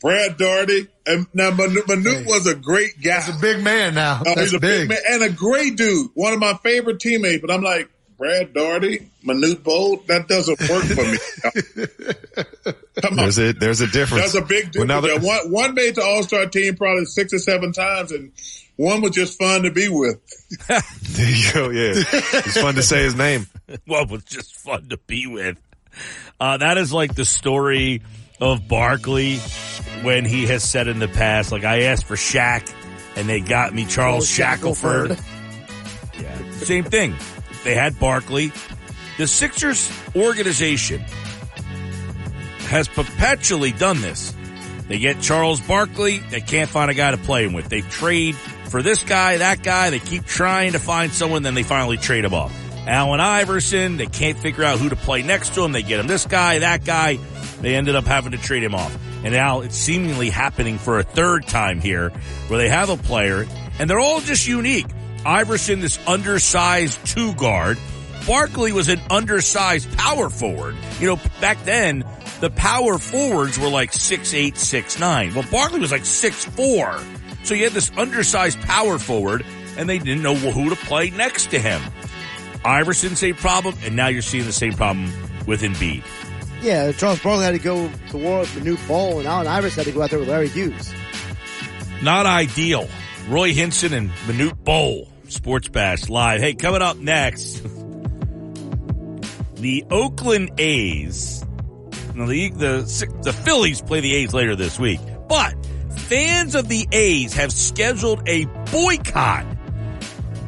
Brad Daugherty. And now Manute, Manute was a great guy. He's a big man now. Uh, That's he's a big. man and a great dude. One of my favorite teammates. But I'm like, Brad Daugherty, Manute Bol, that doesn't work for me. [laughs] Come on. There's a there's a difference. That's a big Well, difference. now that- one, one made the All Star team probably six or seven times, and one was just fun to be with. [laughs] There you go. Yeah, it's fun to say his name. [laughs] well, it was just fun to be with. Uh, that is like the story of Barkley when he has said in the past, like I asked for Shaq and they got me Charles Shackleford. yeah, same thing. They had Barkley. The Sixers organization has perpetually done this. They get Charles Barkley. They can't find a guy to play him with. They trade for this guy, that guy. They keep trying to find someone, then they finally trade him off. Allen Iverson, they can't figure out who to play next to him. They get him this guy, that guy. They ended up having to trade him off. And now it's seemingly happening for a third time here where they have a player and they're all just unique. Iverson, this undersized two guard. Barkley was an undersized power forward. You know, back then, the power forwards were like six eight, six nine. Well, Barkley was like six four. So you had this undersized power forward, and they didn't know who to play next to him. Iverson, same problem, and now you're seeing the same problem with Embiid. Yeah, Charles Barkley had to go to war with Manute Bol, and Allen Iverson had to go out there with Larry Hughes. Not ideal. Roy Hinson and Manute Bol. Sports Bash Live. Hey, coming up next, the Oakland A's. The, the, the Phillies play the A's later this week, but fans of the A's have scheduled a boycott.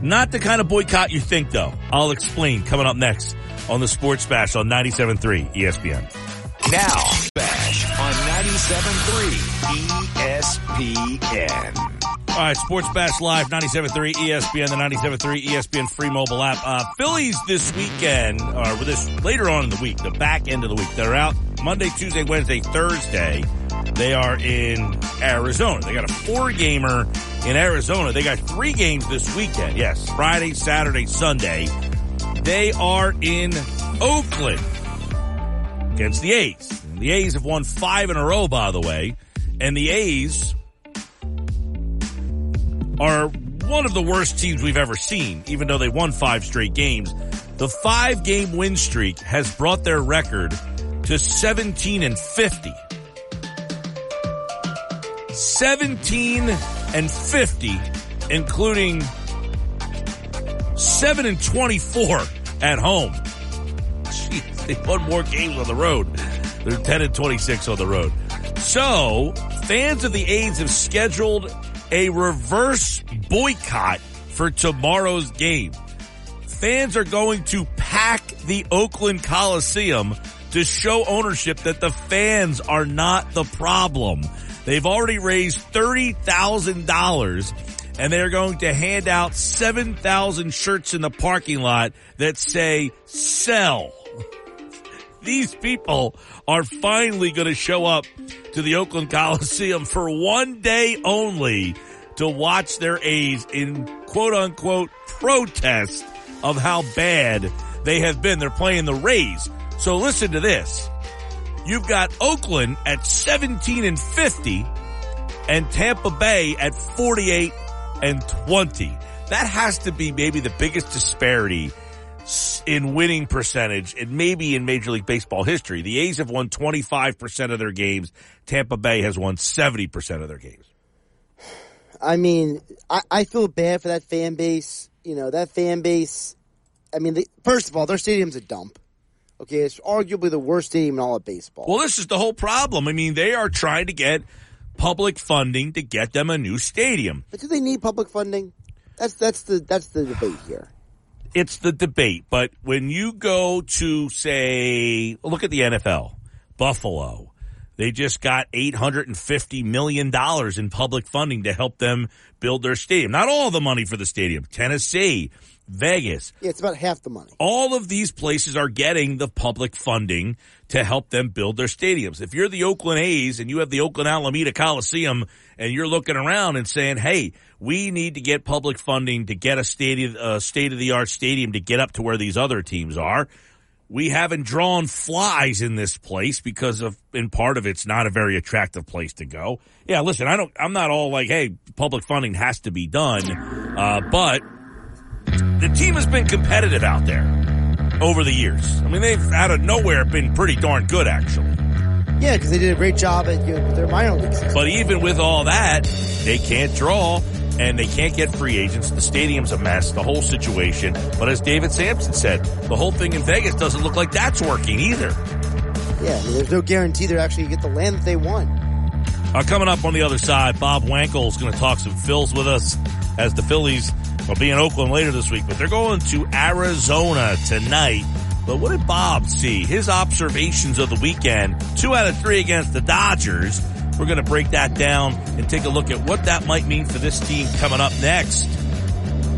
Not the kind of boycott you think though. I'll explain coming up next on the Sports Bash on 97.3 ESPN. Now, Bash on 97.3 ESPN. All right, Sports Bash Live, 97.3 ESPN, the 97.3 ESPN free mobile app. Uh, Phillies this weekend, or this later on in the week, the back end of the week. They're out Monday, Tuesday, Wednesday, Thursday. They are in Arizona. They got a four gamer in Arizona. They got three games this weekend. Yes, Friday, Saturday, Sunday. They are in Oakland against the A's. The A's have won five in a row, by the way. And the A's are one of the worst teams we've ever seen, even though they won five straight games. The five game win streak has brought their record to 17 and 50. 17 and 50, including 7 and 24 at home. Jeez, they won more games on the road. They're 10 and 26 on the road. So, fans of the A's have scheduled a reverse boycott for tomorrow's game. Fans are going to pack the Oakland Coliseum to show ownership that the fans are not the problem. They've already raised $30,000 and they're going to hand out 7,000 shirts in the parking lot that say sell. These people are finally going to show up to the Oakland Coliseum for one day only to watch their A's in quote unquote protest of how bad they have been. They're playing the Rays. So listen to this. You've got Oakland at 17 and 50 and Tampa Bay at 48 and 20. That has to be maybe the biggest disparity in winning percentage and maybe in Major League Baseball history. The A's have won 25% of their games. Tampa Bay has won 70% of their games. [sighs] I mean, I, I feel bad for that fan base. You know, that fan base. I mean, they, first of all, their stadium's a dump. Okay, it's arguably the worst stadium in all of baseball. Well, this is the whole problem. I mean, they are trying to get public funding to get them a new stadium. But do they need public funding? That's that's the that's the debate here. It's the debate, but when you go to say, look at the NFL, Buffalo, they just got $850 million in public funding to help them build their stadium. Not all the money for the stadium. Tennessee Vegas. Yeah, it's about half the money. All of these places are getting the public funding to help them build their stadiums. If you're the Oakland A's and you have the Oakland Alameda Coliseum and you're looking around and saying, "Hey, we need to get public funding to get a stadium, a state of the art stadium to get up to where these other teams are." We haven't drawn flies in this place because of, in part of it's not a very attractive place to go. Yeah, listen, I don't, I'm not all like, hey, public funding has to be done, uh, but the team has been competitive out there over the years. I mean, they've out of nowhere been pretty darn good, actually. Yeah, because they did a great job at you know, their minor leagues. But even with all that, they can't draw and they can't get free agents. The stadium's a mess, the whole situation. But as David Samson said, the whole thing in Vegas doesn't look like that's working either. Yeah, I mean, there's no guarantee they're actually going to get the land that they want. Uh, coming up on the other side, Bob Wankel is going to talk some Phils with us as the Phillies will be in Oakland later this week, but they're going to Arizona tonight. But what did Bob see? His observations of the weekend, two out of three against the Dodgers. We're going to break that down and take a look at what that might mean for this team coming up next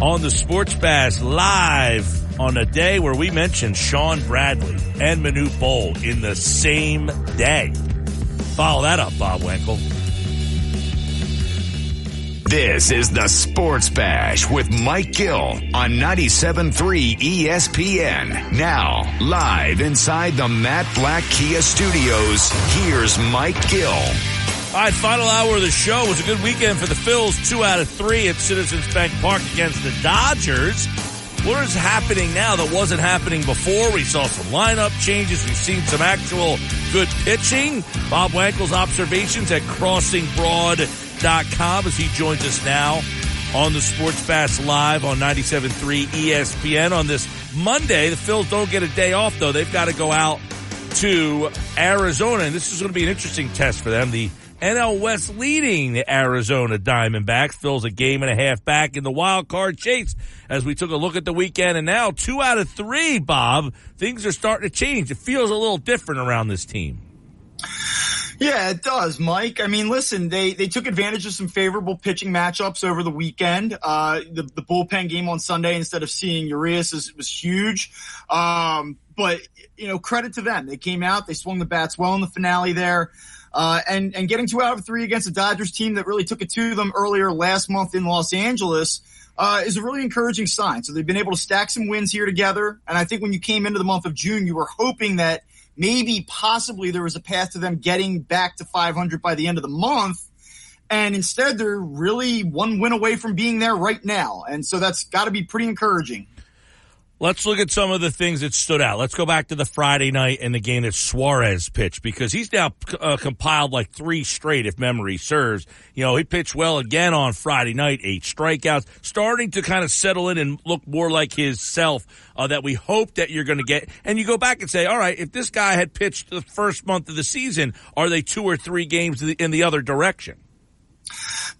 on the Sports Bash live on a day where we mentioned Shawn Bradley and Manute Bol in the same day. Follow that up, Bob Wankel. This is the Sports Bash with Mike Gill on 97.3 ESPN. Now, live inside the Matt Blatt Kia Studios, here's Mike Gill. All right, final hour of the show was a good weekend for the Phils. Two out of three at Citizens Bank Park against the Dodgers. What is happening now that wasn't happening before? We saw some lineup changes. We've seen some actual good pitching. Bob Wankel's observations at crossingbroad.com as he joins us now on the Sports Bash Live on 97.3 ESPN on this Monday. The Phils don't get a day off though. They've got to go out to Arizona and this is going to be an interesting test for them. The NL West leading the Arizona Diamondbacks. Phil's a game and a half back in the wild card chase as we took a look at the weekend. And now two out of three, Bob. Things are starting to change. It feels a little different around this team. Yeah, it does, Mike. I mean, listen, they, they took advantage of some favorable pitching matchups over the weekend. Uh, the, the bullpen game on Sunday instead of seeing Urias is, was huge. Um, but, you know, credit to them. They came out, they swung the bats well in the finale there. Uh, and, and getting two out of three against a Dodgers team that really took it to them earlier last month in Los Angeles, uh, is a really encouraging sign. So they've been able to stack some wins here together. And I think when you came into the month of June, you were hoping that maybe possibly there was a path to them getting back to 500 by the end of the month. And instead they're really one win away from being there right now. And so that's got to be pretty encouraging. Let's look at some of the things that stood out. Let's go back to the Friday night and the game that Suarez pitched because he's now uh, compiled like three straight, if memory serves. You know, he pitched well again on Friday night, eight strikeouts, starting to kind of settle in and look more like his self uh, that we hope that you're going to get. And you go back and say, all right, if this guy had pitched the first month of the season, are they two or three games in the other direction?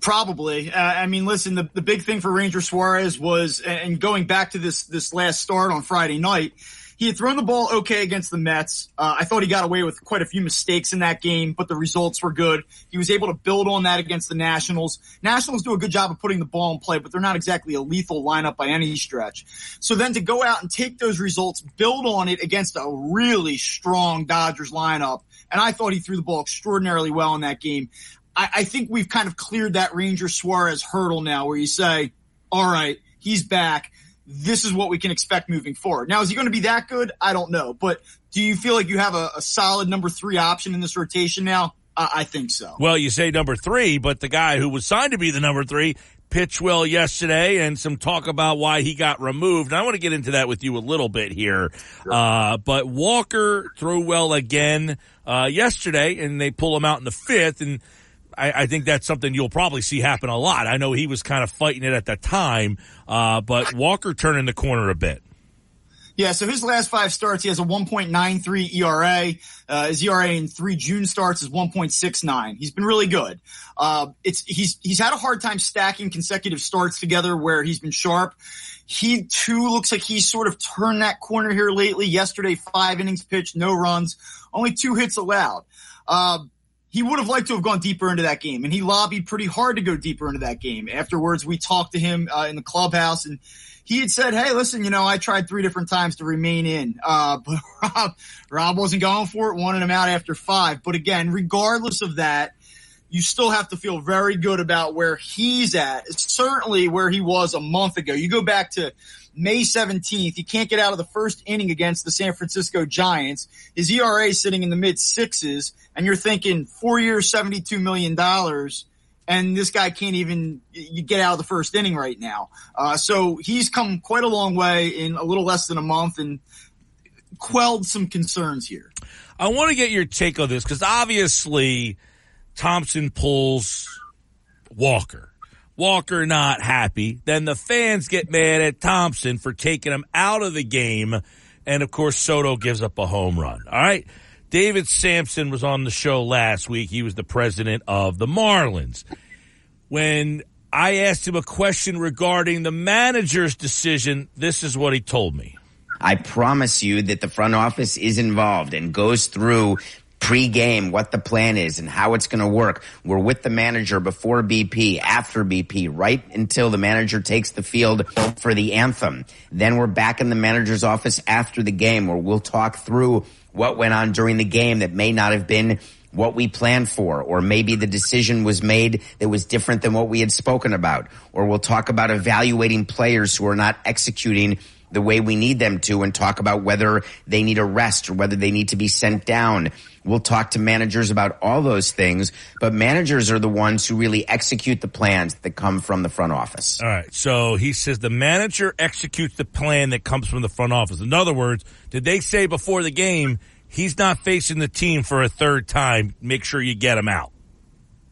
Probably. Uh, I mean, listen, the, the big thing for Ranger Suarez was, and going back to this, this last start on Friday night, he had thrown the ball okay against the Mets. Uh, I thought he got away with quite a few mistakes in that game, but the results were good. He was able to build on that against the Nationals. Nationals do a good job of putting the ball in play, but they're not exactly a lethal lineup by any stretch. So then to go out and take those results, build on it against a really strong Dodgers lineup, and I thought he threw the ball extraordinarily well in that game. I, I think we've kind of cleared that Ranger Suarez hurdle now where you say, all right, he's back. This is what we can expect moving forward. Now, is he going to be that good? I don't know. But do you feel like you have a, a solid number three option in this rotation now? I, I think so. Well, you say number three, but the guy who was signed to be the number three pitched well yesterday and some talk about why he got removed. And I want to get into that with you a little bit here. Sure. Uh, but Walker threw well again, uh, yesterday and they pull him out in the fifth and I, I, think that's something you'll probably see happen a lot. I know he was kind of fighting it at the time, uh, but Walker turning the corner a bit. Yeah, so his last five starts, he has a 1.93 ERA. Uh, his ERA in three June starts is 1.69. He's been really good. Uh, it's he's he's had a hard time stacking consecutive starts together where he's been sharp. He too looks like he's sort of turned that corner here lately. Yesterday, five innings pitched, no runs, only two hits allowed. Uh, he would have liked to have gone deeper into that game, and he lobbied pretty hard to go deeper into that game. Afterwards, we talked to him uh, in the clubhouse, and he had said, "Hey, listen, you know, I tried three different times to remain in, uh, [laughs] but Rob, Rob wasn't going for it, wanted him out after five. But again, regardless of that, you still have to feel very good about where he's at. certainly where he was a month ago. You go back to May 17th. He can't get out of the first inning against the San Francisco Giants. His ERA sitting in the mid sixes, and you're thinking four years, $72 million. And this guy can't even get out of the first inning right now. Uh, so he's come quite a long way in a little less than a month and quelled some concerns here. I want to get your take on this because obviously Thomson pulls Walker. Walker not happy. Then the fans get mad at Thomson for taking him out of the game. And of course, Soto gives up a home run. All right. David Samson was on the show last week. He was the president of the Marlins. When I asked him a question regarding the manager's decision, this is what he told me. I promise you that the front office is involved and goes through pre-game what the plan is and how it's going to work. We're with the manager before BP, after BP, right until the manager takes the field for the anthem. Then we're back in the manager's office after the game where we'll talk through what went on during the game that may not have been what we planned for, or maybe the decision was made that was different than what we had spoken about, or we'll talk about evaluating players who are not executing the way we need them to and talk about whether they need a rest or whether they need to be sent down. We'll talk to managers about all those things, but managers are the ones who really execute the plans that come from the front office. All right. So he says the manager executes the plan that comes from the front office. In other words, did they say before the game, he's not facing the team for a third time? Make sure you get him out.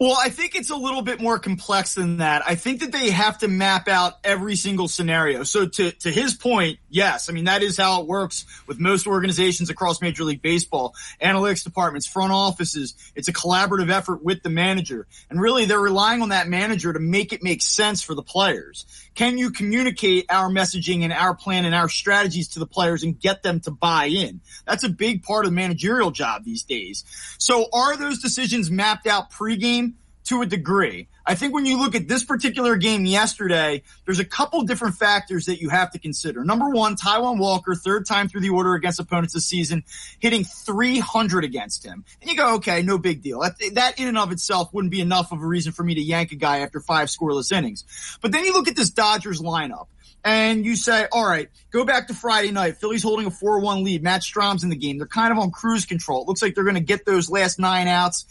Well, I think it's a little bit more complex than that. I think that they have to map out every single scenario. So to, to his point, yes, I mean, that is how it works with most organizations across Major League Baseball. Analytics departments, front offices. It's a collaborative effort with the manager. And really they're relying on that manager to make it make sense for the players. Can you communicate our messaging and our plan and our strategies to the players and get them to buy in? That's a big part of the managerial job these days. So are those decisions mapped out pregame? To a degree. I think when you look at this particular game yesterday, there's a couple different factors that you have to consider. Number one, Taijuan Walker, third time through the order against opponents this season, hitting 300 against him. And you go, okay, no big deal. That, in and of itself wouldn't be enough of a reason for me to yank a guy after five scoreless innings. But then you look at this Dodgers lineup and you say, all right, go back to Friday night. Philly's holding a 4-1 lead. Matt Strahm's in the game. They're kind of on cruise control. It looks like they're going to get those last nine outs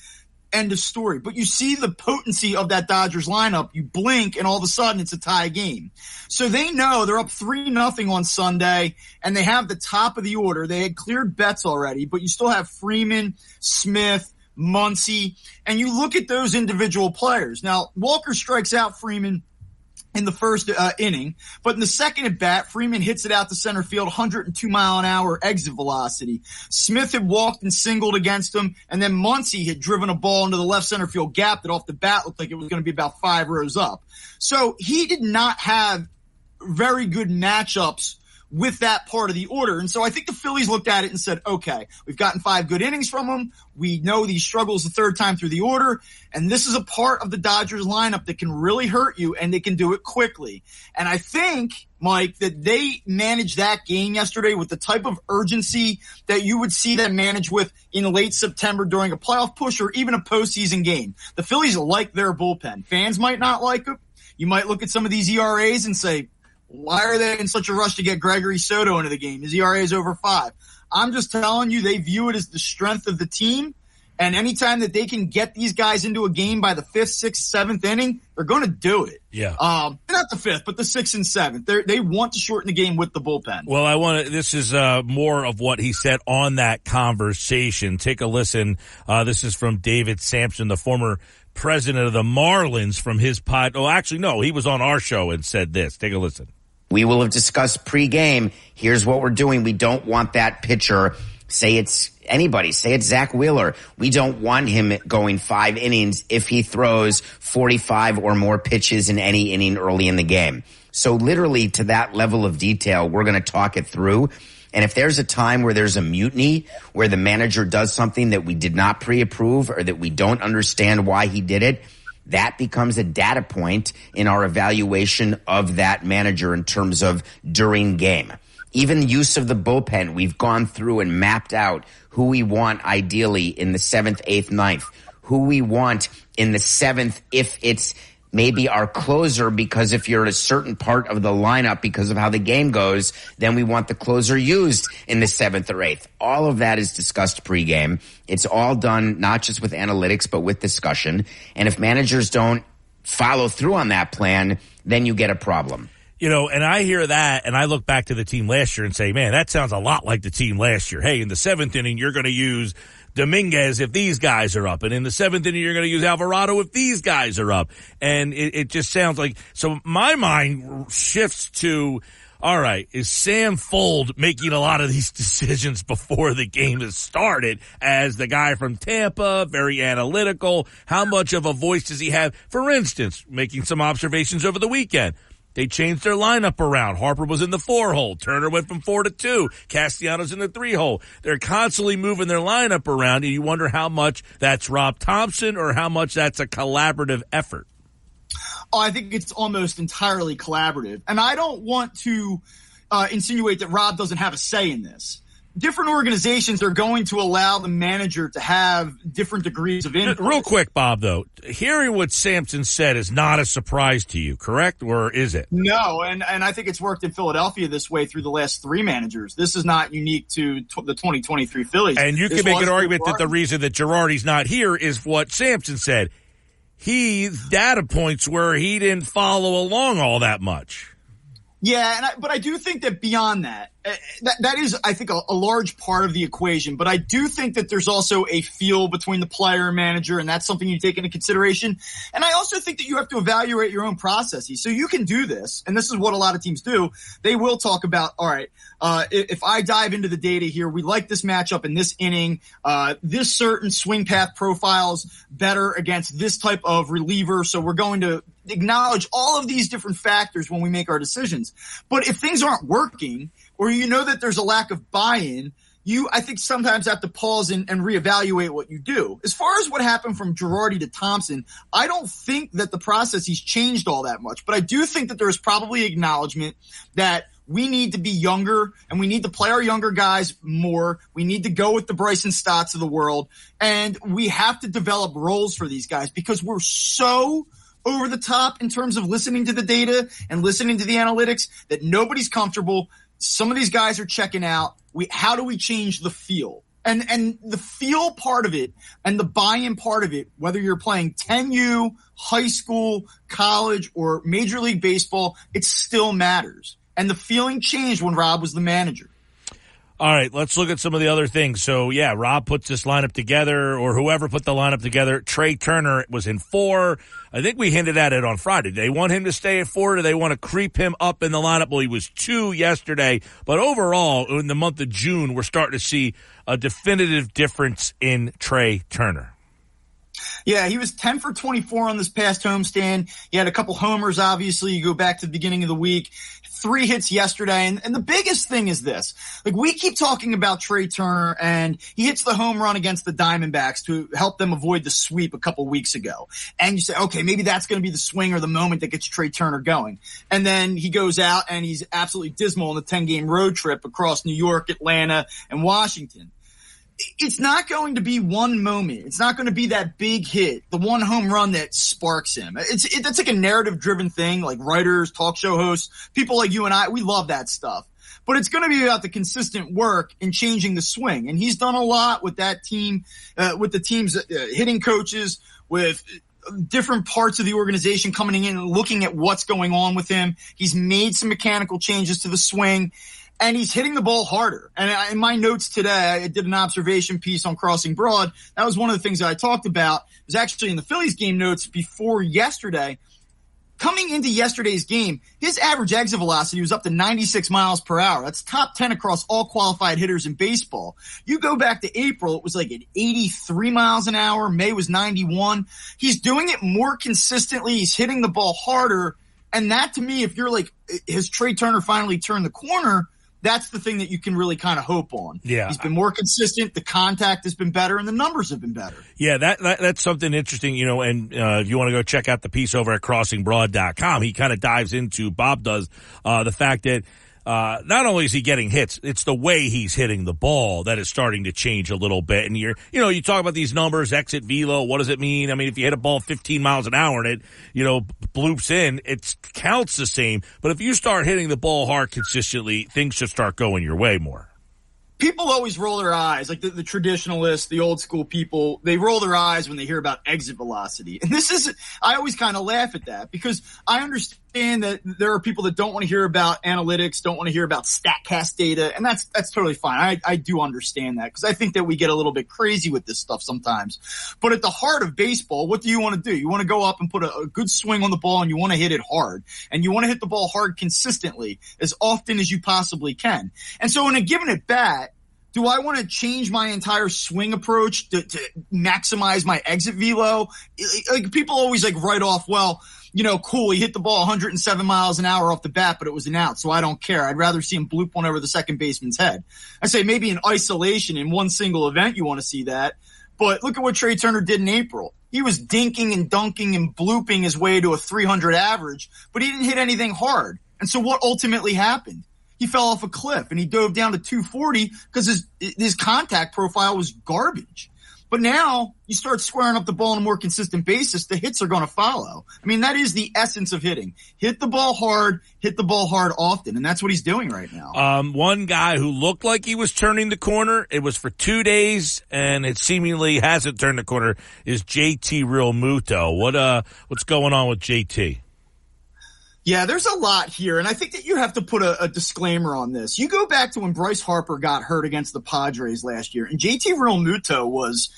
End of story. But you see the potency of that Dodgers lineup. You blink and all of a sudden it's a tie game. So they know they're up three nothing on Sunday and they have the top of the order. They had cleared Betts already, but you still have Freeman, Smith, Muncy, and you look at those individual players. Now Walker strikes out Freeman in the first uh, inning. But in the second at bat, Freeman hits it out to center field, 102 mile an hour exit velocity. Smith had walked and singled against him, and then Muncy had driven a ball into the left center field gap that off the bat looked like it was going to be about five rows up. So he did not have very good matchups with that part of the order. And so I think the Phillies looked at it and said, okay, we've gotten five good innings from him. We know he struggles the third time through the order. And this is a part of the Dodgers lineup that can really hurt you and they can do it quickly. And I think, Mike, that they managed that game yesterday with the type of urgency that you would see them manage with in late September during a playoff push or even a postseason game. The Phillies like their bullpen. Fans might not like it. You might look at some of these ERAs and say, why are they in such a rush to get Gregory Soto into the game? His ERA is over five. I'm just telling you, they view it as the strength of the team. And anytime that they can get these guys into a game by the fifth, sixth, seventh inning, they're going to do it. Yeah. Um, not the fifth, but the sixth and seventh. They they want to shorten the game with the bullpen. Well, I want to. This is uh, more of what he said on that conversation. Take a listen. Uh, this is from David Samson, the former president of the Marlins, from his pod. Oh, actually, no, he was on our show and said this. Take a listen. We will have discussed pregame. Here's what we're doing. We don't want that pitcher. Say it's anybody. Say it's Zack Wheeler. We don't want him going five innings if he throws 45 or more pitches in any inning early in the game. So literally to that level of detail, we're going to talk it through. And if there's a time where there's a mutiny, where the manager does something that we did not pre-approve or that we don't understand why he did it, that becomes a data point in our evaluation of that manager in terms of during game. Even use of the bullpen, we've gone through and mapped out who we want ideally in the seventh, eighth, ninth, who we want in the seventh if it's maybe our closer because if you're at a certain part of the lineup because of how the game goes, then we want the closer used in the seventh or eighth. All of that is discussed pregame. It's all done not just with analytics, but with discussion. And if managers don't follow through on that plan, then you get a problem. You know, and I hear that and I look back to the team last year and say, man, that sounds a lot like the team last year. Hey, in the seventh inning, you're going to use Dominguez if these guys are up. And in the seventh inning, you're going to use Alvarado if these guys are up. And it, it just sounds like, so my mind shifts to, all right, is Sam Fuld making a lot of these [laughs] decisions before the game has started as the guy from Tampa, very analytical? How much of a voice does he have? For instance, making some observations over the weekend. They changed their lineup around. Harper was in the four hole. Turner went from four to two. Castellanos in the three hole. They're constantly moving their lineup around and you wonder how much that's Rob Thomson or how much that's a collaborative effort. Oh, I think it's almost entirely collaborative. And I don't want to uh, insinuate that Rob doesn't have a say in this different organizations are going to allow the manager to have different degrees of input. Real quick, Bob, though, hearing what Samson said is not a surprise to you, correct? Or is it? No, and, and I think it's worked in Philadelphia this way through the last three managers. This is not unique to t- the 2023 Phillies. And you this can make an argument Girardi. that the reason that Girardi's not here is what Samson said. He's data points where he didn't follow along all that much. Yeah, and I, but I do think that beyond that, that that is, I think, a, a, large part of the equation. But I do think that there's also a feel between the player and manager, and that's something you take into consideration. And I also think that you have to evaluate your own processes. So you can do this, and this is what a lot of teams do. They will talk about, all right, uh, if I dive into the data here, we like this matchup in this inning. Uh, this certain swing path profiles better against this type of reliever, so we're going to acknowledge all of these different factors when we make our decisions. But if things aren't working, or you know that there's a lack of buy-in, you, I think sometimes have to pause and, and, reevaluate what you do. As far as what happened from Girardi to Thomson, I don't think that the process he's changed all that much, but I do think that there is probably acknowledgement that we need to be younger and we need to play our younger guys more. We need to go with the Bryson Stotts of the world and we have to develop roles for these guys because we're so over the top in terms of listening to the data and listening to the analytics that nobody's comfortable. Some of these guys are checking out. We, how do we change the feel? And, and the feel part of it and the buy-in part of it, whether you're playing 10U, high school, college, or major league baseball, it still matters. And the feeling changed when Rob was the manager. All right, let's look at some of the other things. So, yeah, Rob puts this lineup together, or whoever put the lineup together. Trea Turner was in four. I think we hinted at it on Friday. They want him to stay at four, or they want to creep him up in the lineup? Well, he was two yesterday, but overall, in the month of June, we're starting to see a definitive difference in Trea Turner. Yeah, he was 10 for 24 on this past homestand. He had a couple homers, obviously. You go back to the beginning of the week three hits yesterday. And, and the biggest thing is this. Like we keep talking about Trea Turner and he hits the home run against the Diamondbacks to help them avoid the sweep a couple weeks ago. And you say, okay, maybe that's going to be the swing or the moment that gets Trea Turner going. And then he goes out and he's absolutely dismal in the 10 game road trip across New York, Atlanta, and Washington it's not going to be one moment. It's not going to be that big hit, the one home run that sparks him. It's it, that's like a narrative driven thing, like writers, talk show hosts, people like you and I. We love that stuff. But it's going to be about the consistent work and changing the swing. And he's done a lot with that team, uh, with the team's uh, hitting coaches, with different parts of the organization coming in and looking at what's going on with him. He's made some mechanical changes to the swing and he's hitting the ball harder. And in my notes today, I did an observation piece on crossing broad. That was one of the things that I talked about. It was actually in the Phillies game notes before yesterday. Coming into yesterday's game, his average exit velocity was up to 96 miles per hour. That's top 10 across all qualified hitters in baseball. You go back to April, it was like at 83 miles an hour. May was 91. He's doing it more consistently. He's hitting the ball harder. And that to me, if you're like, has Trea Turner finally turned the corner? That's the thing that you can really kind of hope on. Yeah. He's been more consistent. The contact has been better and the numbers have been better. Yeah, that, that that's something interesting, you know, and uh, if you want to go check out the piece over at crossingbroad.com, he kind of dives into, Bob does, uh, the fact that uh, not only is he getting hits, it's the way he's hitting the ball that is starting to change a little bit. And you're, you know, you talk about these numbers, exit velo, what does it mean? I mean, if you hit a ball 15 miles an hour and it, you know, bloops in, it counts the same. But if you start hitting the ball hard consistently, things should start going your way more people always roll their eyes, like the, the, traditionalists, the old school people, they roll their eyes when they hear about exit velocity. And this is, I always kind of laugh at that because I understand that there are people that don't want to hear about analytics, don't want to hear about StatCast data, and that's, that's totally fine. I, I do understand that because I think that we get a little bit crazy with this stuff sometimes. But at the heart of baseball, what do you want to do? You want to go up and put a, a good swing on the ball and you want to hit it hard. And you want to hit the ball hard consistently as often as you possibly can. And so in a given at bat, do I want to change my entire swing approach to, to maximize my exit velo? Like people always like write off, well, you know, cool, he hit the ball 107 miles an hour off the bat, but it was an out, so I don't care. I'd rather see him bloop one over the second baseman's head. I say maybe in isolation in one single event you want to see that, but look at what Trea Turner did in April. He was dinking and dunking and blooping his way to a 300 average, but he didn't hit anything hard. And so what ultimately happened? he fell off a cliff and he dove down to 240 because his his contact profile was garbage. But now you start squaring up the ball on a more consistent basis, the hits are going to follow. I mean, that is the essence of hitting. Hit the ball hard, hit the ball hard often, and that's what he's doing right now. Um, one guy who looked like he was turning the corner, it was for two days, and it seemingly hasn't turned the corner, is JT Realmuto. What, uh, what's going on with JT? Yeah, there's a lot here, and I think that you have to put a, a, disclaimer on this. You go back to when Bryce Harper got hurt against the Padres last year, and JT Realmuto was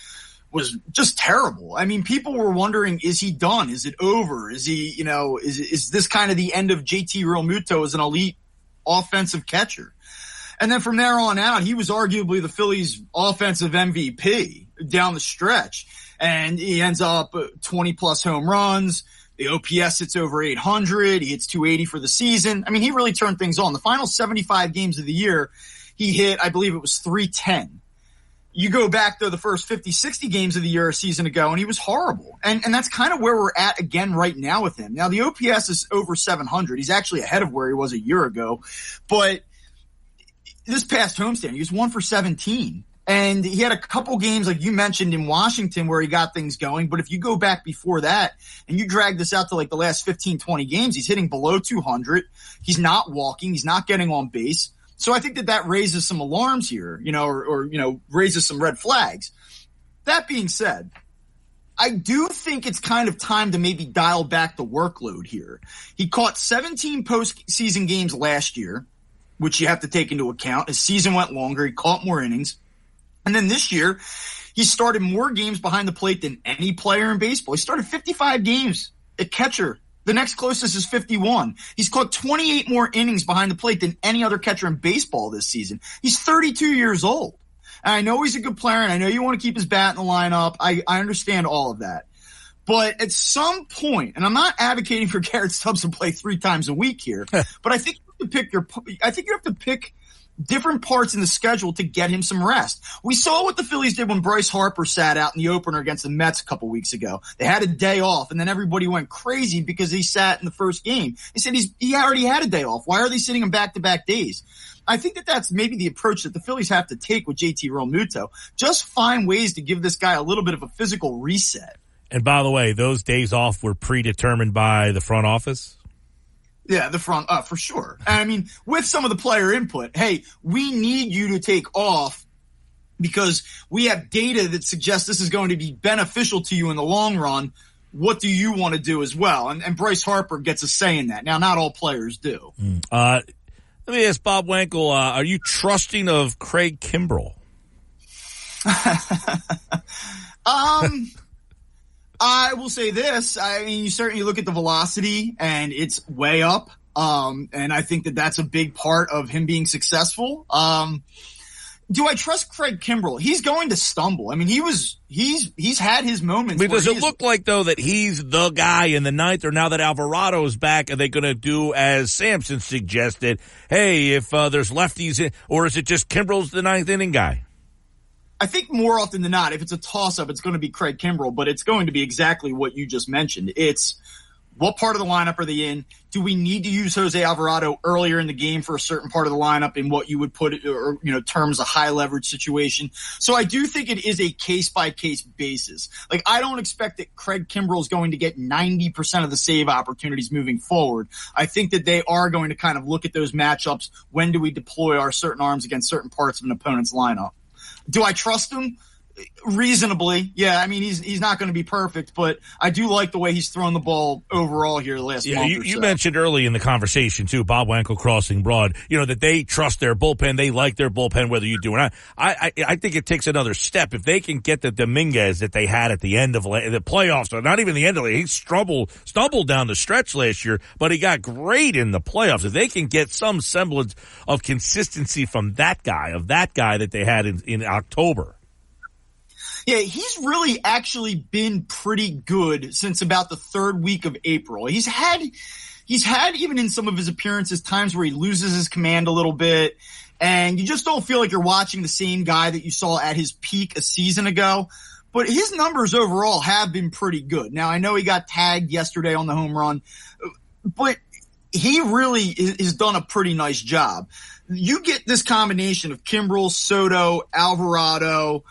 was just terrible. I mean, people were wondering, is he done? Is it over? Is he, you know, is is this kind of the end of JT Realmuto as an elite offensive catcher? And then from there on out, he was arguably the Phillies' offensive MVP down the stretch, and he ends up 20 plus home runs the OPS sits over 800. He hits 280 for the season. I mean, he really turned things on. The final 75 games of the year, he hit, I believe it was 310. You go back to the first 50, 60 games of the year a season ago, and he was horrible. And, and that's kind of where we're at again right now with him. Now, the OPS is over 700. He's actually ahead of where he was a year ago. But this past homestand, he was one for 17. And he had a couple games, like you mentioned in Washington, where he got things going. But if you go back before that and you drag this out to like the last 15, 20 games, he's hitting below 200. He's not walking. He's not getting on base. So I think that that raises some alarms here, you know, or, or you know, raises some red flags. That being said, I do think it's kind of time to maybe dial back the workload here. He caught 17 postseason games last year, which you have to take into account. His season went longer. He caught more innings. And then this year, he started more games behind the plate than any player in baseball. He started 55 games at catcher. The next closest is 51. He's caught 28 more innings behind the plate than any other catcher in baseball this season. He's 32 years old. And I know he's a good player and I know you want to keep his bat in the lineup. I, I understand all of that. But at some point, and I'm not advocating for [laughs] Garrett Stubbs to play three times a week here, but I think you have to pick your, I think you have to pick different parts in the schedule to get him some rest. We saw what the Phillies did when Bryce Harper sat out in the opener against the Mets a couple weeks ago. They had a day off and then everybody went crazy because he sat in the first game. They said he's, he already had a day off. Why are they sitting him back to back days? I think that that's maybe the approach that the Phillies have to take with JT Realmuto. Just find ways to give this guy a little bit of a physical reset. And by the way, those days off were predetermined by the front office? Yeah, the front, uh, for sure. And I mean, with some of the player input, hey, we need you to take off because we have data that suggests this is going to be beneficial to you in the long run. What do you want to do as well? And, and Bryce Harper gets a say in that. Now, not all players do. Mm. Uh, let me ask Bob Wankel, uh, are you trusting of Craig Kimbrel? [laughs] um, I will say this. I mean, you certainly look at the velocity and it's way up. Um, and I think that that's a big part of him being successful. Um, do I trust Craig Kimbrel? He's going to stumble. I mean, he was he's he's had his moments. I mean, does it look like though that he's the guy in the ninth, or now that Alvarado is back, are they going to do as Samson suggested? Hey, if uh, there's lefties, in, or is it just Kimbrel's the ninth inning guy? I think more often than not, if it's a toss up, it's going to be Craig Kimbrel, but it's going to be exactly what you just mentioned. It's what part of the lineup are they in? Do we need to use Jose Alvarado earlier in the game for a certain part of the lineup in what you would put it, or, you know, terms a high leverage situation? So I do think it is a case by case basis. Like, I don't expect that Craig Kimbrel is going to get 90% of the save opportunities moving forward. I think that they are going to kind of look at those matchups. When do we deploy our certain arms against certain parts of an opponent's lineup? Do I trust him? Reasonably, yeah. I mean, he's he's not going to be perfect, but I do like the way he's thrown the ball overall here the last Yeah, month you, you so. mentioned early in the conversation too, Bob Wankel crossing broad. You know that they trust their bullpen, they like their bullpen, whether you do or not. I I, I think it takes another step if they can get the Dominguez that they had at the end of la- the playoffs, or not even the end of the. He stumbled stumbled down the stretch last year, but he got great in the playoffs. If they can get some semblance of consistency from that guy, of that guy that they had in, in October. Yeah, he's really actually been pretty good since about the third week of April. He's had, he's had even in some of his appearances times where he loses his command a little bit and you just don't feel like you're watching the same guy that you saw at his peak a season ago. But his numbers overall have been pretty good. Now I know he got tagged yesterday on the home run, but he really has done a pretty nice job. You get this combination of Kimbrel, Soto, Alvarado,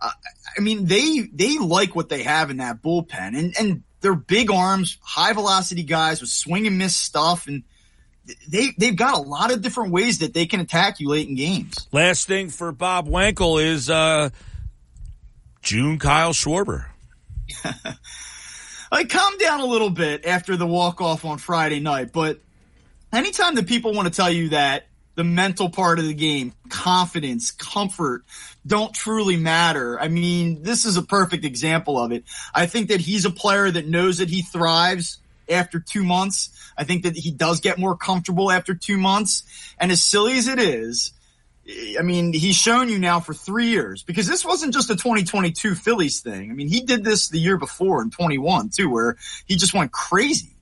uh, I mean, they they like what they have in that bullpen, and and they're big arms, high velocity guys with swing and miss stuff, and they they've got a lot of different ways that they can attack you late in games. Last thing for Bob Wankel is uh, June Kyle Schwarber. [laughs] I calmed down a little bit after the walk off on Friday night, but anytime that people want to tell you that the mental part of the game, confidence, comfort, don't truly matter. I mean, this is a perfect example of it. I think that he's a player that knows that he thrives after two months. I think that he does get more comfortable after two months. And as silly as it is, I mean, he's shown you now for three years because this wasn't just a 2022 Phillies thing. I mean, he did this the year before in 21 too, where he just went crazy.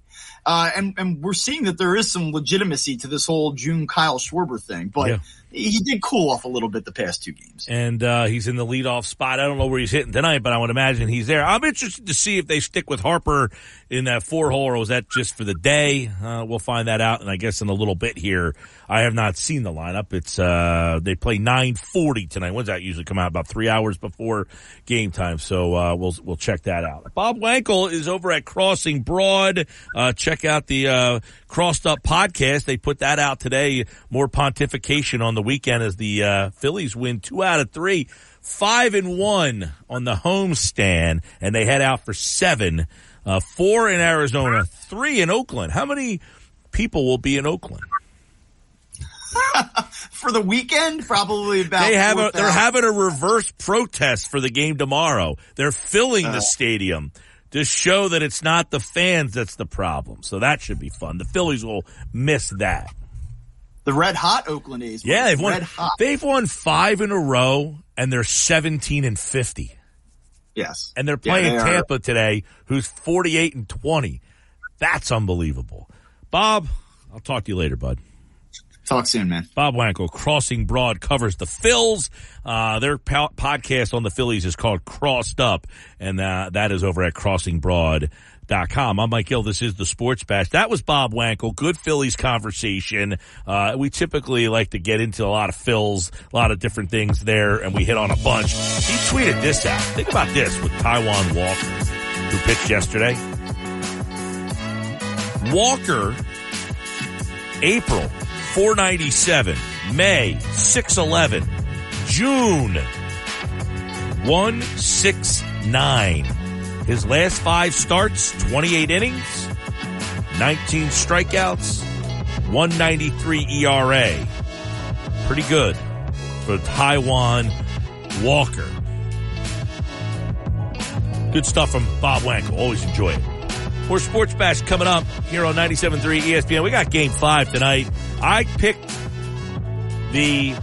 Uh, and, and we're seeing that there is some legitimacy to this whole June Kyle Schwarber thing, but Yeah. He did cool off a little bit the past two games. and uh, he's in the leadoff spot. I don't know where he's hitting tonight, but I would imagine he's there. I'm interested to see if they stick with Harper in that four hole, or was that just for the day? Uh, we'll find that out, and I guess in a little bit here. I have not seen the lineup. It's uh, they play 9:40 tonight. When's that usually come out? About three hours before game time. So uh, we'll we'll check that out. Bob Wankel is over at Crossing Broad. Uh, check out the uh, Crossed Up podcast. They put that out today. More pontification on the weekend as the uh, Phillies win two out of three, five and one on the home stand, and they head out for seven, uh, four in Arizona, three in Oakland. How many people will be in Oakland? [laughs] For the weekend, probably about. They have a, they're having a reverse protest for the game tomorrow. They're filling Uh. the stadium to show that it's not the fans that's the problem. So that should be fun. The Phillies will miss that. the red hot Oakland A's. Yeah, they've won. red hot. They've won five in a row, and they're seventeen and fifty. Yes, and they're Yeah, playing they are. Tampa today, who's forty-eight and twenty. That's unbelievable. Bob, I'll talk to you later, bud. Talk soon, man. Bob Wankel, Crossing Broad covers the Phils. Uh, their po- podcast on the Phillies is called Crossed Up, and uh, that is over at crossingbroad.com. I'm Mike Gill. This is the Sports Bash. That was Bob Wankel. Good Phillies conversation. Uh, we typically like to get into a lot of Phils, a lot of different things there, and we hit on a bunch. He tweeted this out. Think about this with Taijuan Walker, who pitched yesterday. Walker, April, 497. May, 611. June, 169. His last five starts, 28 innings, 19 strikeouts, 193 ERA. Pretty good for Taijuan Walker. Good stuff from Bob Wankel. Always enjoy it. More Sports Bash coming up here on 97.3 ESPN. We got game five tonight. I picked the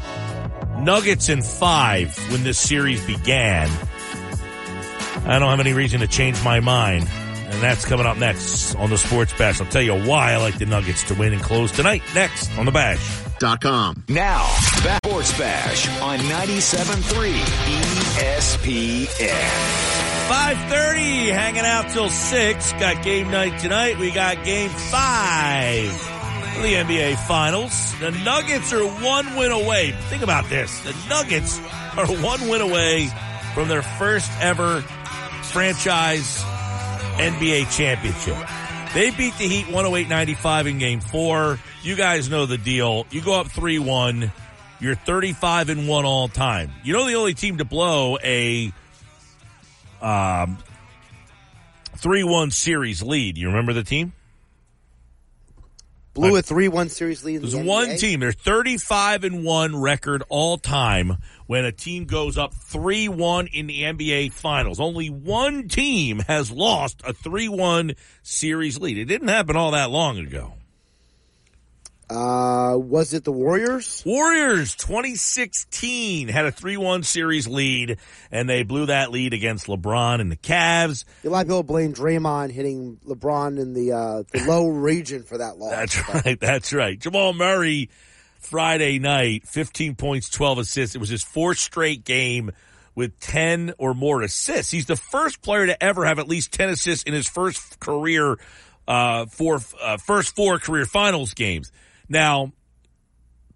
Nuggets in five when this series began. I don't have any reason to change my mind. And that's coming up next on the Sports Bash. I'll tell you why I like the Nuggets to win and close tonight. Next on the Bash. Dot com. Now, back Sports Bash on 97.3 ESPN. 5.30, hanging out till 6. Got game night tonight. We got game 5 of the NBA Finals. The Nuggets are one win away. Think about this. The Nuggets are one win away from their first ever franchise NBA championship. They beat the Heat 108-95 in game four. You guys know the deal. You go up 3-1. You're 35 and 1 all time. You know the only team to blow a um 3-1 series lead. You remember the team? Blew a 3-1 series lead. in There's the one team. They're 35 and 1 record all time when a team goes up 3-1 in the NBA finals. Only one team has lost a 3-1 series lead. It didn't happen all that long ago. Uh, was it the Warriors? Warriors 2016 had a 3-1 series lead and they blew that lead against LeBron and the Cavs. A lot of people blame Draymond hitting LeBron in the uh, the low [laughs] region for that loss. That's right. That's right. Jamal Murray Friday night, 15 points, 12 assists. It was his fourth straight game with 10 or more assists. He's the first player to ever have at least 10 assists in his first career, uh, four, uh, first four career finals games. Now,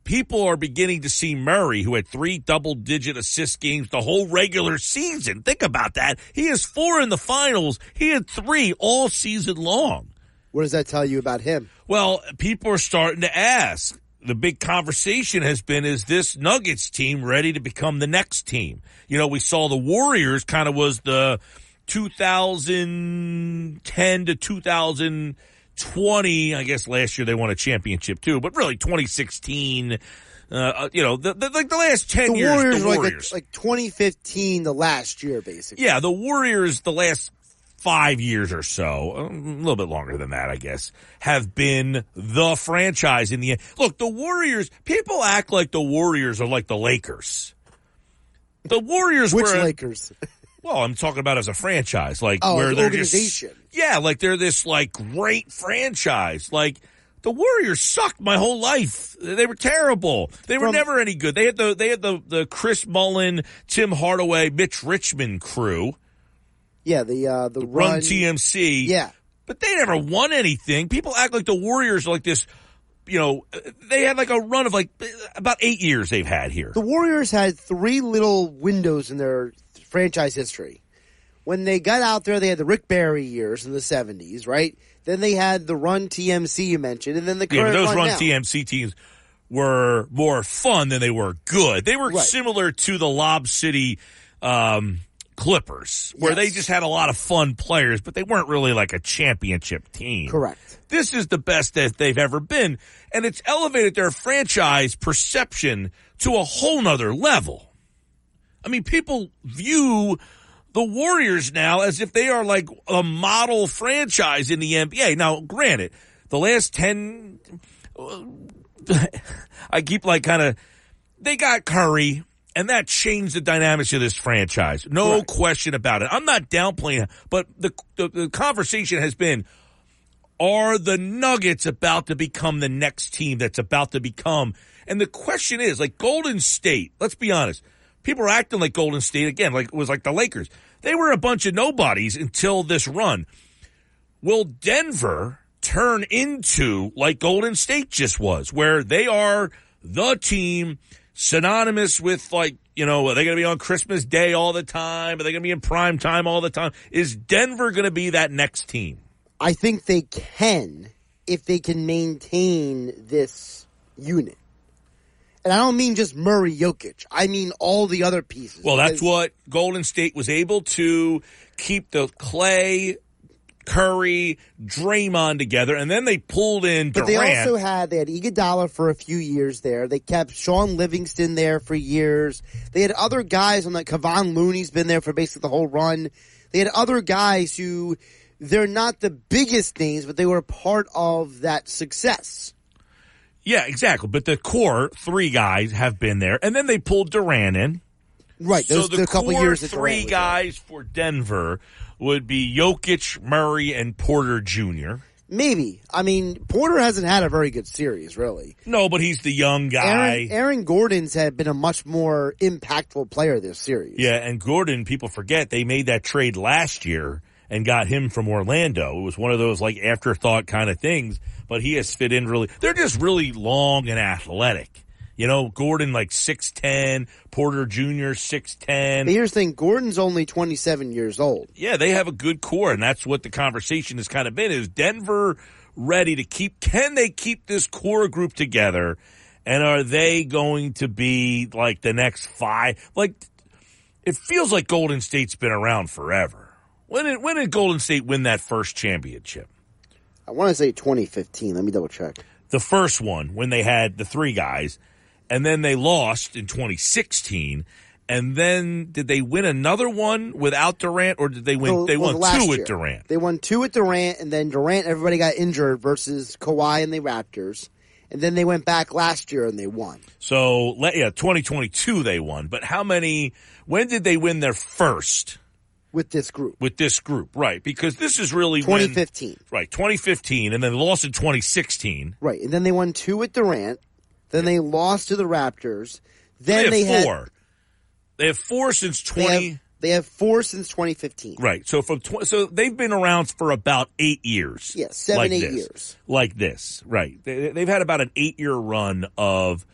people are beginning to see Murray, who had three double digit assist games the whole regular season. Think about that. He has four in the finals. He had three all season long. What does that tell you about him? Well, people are starting to ask. The big conversation has been, is this Nuggets team ready to become the next team? You know, we saw the Warriors kind of was the 2010 to 2020. I guess last year they won a championship too, but really 2016, uh, you know, the, the, like the last 10 The years, Warriors the Warriors. like, like 2015, the last year, basically. Yeah, the Warriors, the last five years or so, um, a little bit longer than that, I guess, have been the franchise in the end. Look, the Warriors, people act like the Warriors are like the Lakers. The Warriors Which were. Lakers? [laughs] Well, I'm talking about as a franchise, like Oh, where they're organization. just yeah, like they're this like great franchise. Like the Warriors sucked my whole life. They were terrible. They were From- never any good. They had the they had the the Chris Mullin, Tim Hardaway, Mitch Richmond crew Yeah, the uh, the run, run, TMC. Yeah, but they never won anything. People act like the Warriors are like this. You know, they had like a run of like about eight years they've had here. The Warriors had three little windows in their franchise history. When they got out there, they had the Rick Barry years in the 70s, right? Then they had the Run TMC you mentioned, and then the Yeah, current those run. TMC teams were more fun than they were good. They were Right. similar to the Lob City um, Clippers, where they just had a lot of fun players, but they weren't really like a championship team. Correct. This is the best that they've ever been, and it's elevated their franchise perception to a whole nother level. I mean, people view the Warriors now as if they are like a model franchise in the NBA. Now, granted, the last 10, [laughs] I keep like kind of, they got Curry and that changed the dynamics of this franchise. No question about it. I'm not downplaying it, but the, the, the conversation has been, are the Nuggets about to become the next team that's about to become? And the question is, like Golden State, let's be honest. People are acting like Golden State again, like it was like the Lakers. They were a bunch of nobodies until this run. Will Denver turn into like Golden State just was, where they are the team synonymous with like, you know, are they going to be on Christmas Day all the time? Are they going to be in prime time all the time? Is Denver going to be that next team? I think they can if they can maintain this unit. And I don't mean just Murray Jokic. I mean all the other pieces. Well, that's what Golden State was able to keep the Clay, Curry, Draymond together, and then they pulled in But they also had they had Iguodala for a few years there. They kept Shaun Livingston there for years. They had other guys on that. Kevon Looney's been there for basically the whole run. They had other guys who they're not the biggest names, but they were part of that success. Yeah, exactly. But the core three guys have been there, and then they pulled Durant in. Right. So the the couple core years three guys for Denver would be Jokic, Murray, and Porter Jr. Maybe. I mean, Porter hasn't had a very good series, really. No, but he's the young guy. Aaron, Aaron Gordon's had been a much more impactful player this series. Yeah, and Gordon, people forget they made that trade last year and got him from Orlando. It was one of those like afterthought kind of things, but he has fit in really. They're just really long and athletic. You know, Gordon like 6'10, Porter Jr. 6'10. Here's the thing, Gordon's only 27 years old. Yeah, they have a good core, and that's what the conversation has kind of been. Is Denver ready to keep? Can they keep this core group together? And are they going to be like the next five? Like, it feels like Golden State's been around forever. When did when did Golden State win that first championship? I want to say 2015. Let me double check. The first one when they had the three guys, and then they lost in 2016. And then did they win another one without Durant, or did they win? Well, they well, won two year. with Durant. They won two with Durant, and then Durant, everybody got injured versus Kawhi and the Raptors. And then they went back last year and they won. So yeah, 2022 they won. But how many? When did they win their first with this group? With this group, right? Because this is really when- 2015. right? 2015, and then they lost in 2016. Right. And then they won two with Durant. Then they lost to the Raptors. Then they they, have had four. They have four since They 20. have, they have four since 2015. Right. So from tw- so they've been around for about eight years. Yeah, seven, like eight this. years. Like this. Right. They, they've had about an eight year run of,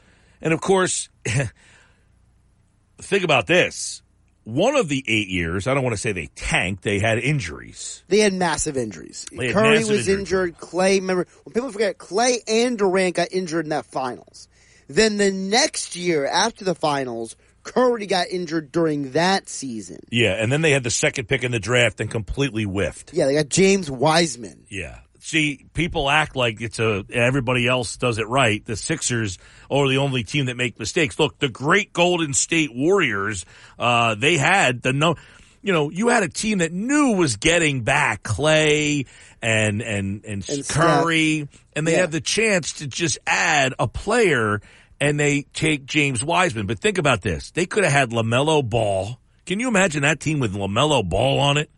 and of course, [laughs] think about this. One of the eight years, I don't want to say they tanked, they had injuries. They had massive injuries. Had Curry massive was injuries. injured. Clay, remember, when people forget, Clay and Durant got injured in that finals. Then the next year after the finals, Curry got injured during that season. Yeah. And then they had the second pick in the draft and completely whiffed. Yeah, they got James Wiseman. Yeah. See, people act like it's a everybody else does it right. The Sixers are the only team that make mistakes. Look, the great Golden State Warriors, uh, they had the no, you know, you had a team that knew was getting back Clay and and and, And Curry, and they Yeah. have the chance to just add a player, and they take James Wiseman. But think about this: they could have had LaMelo Ball. Can you imagine that team with LaMelo Ball on it?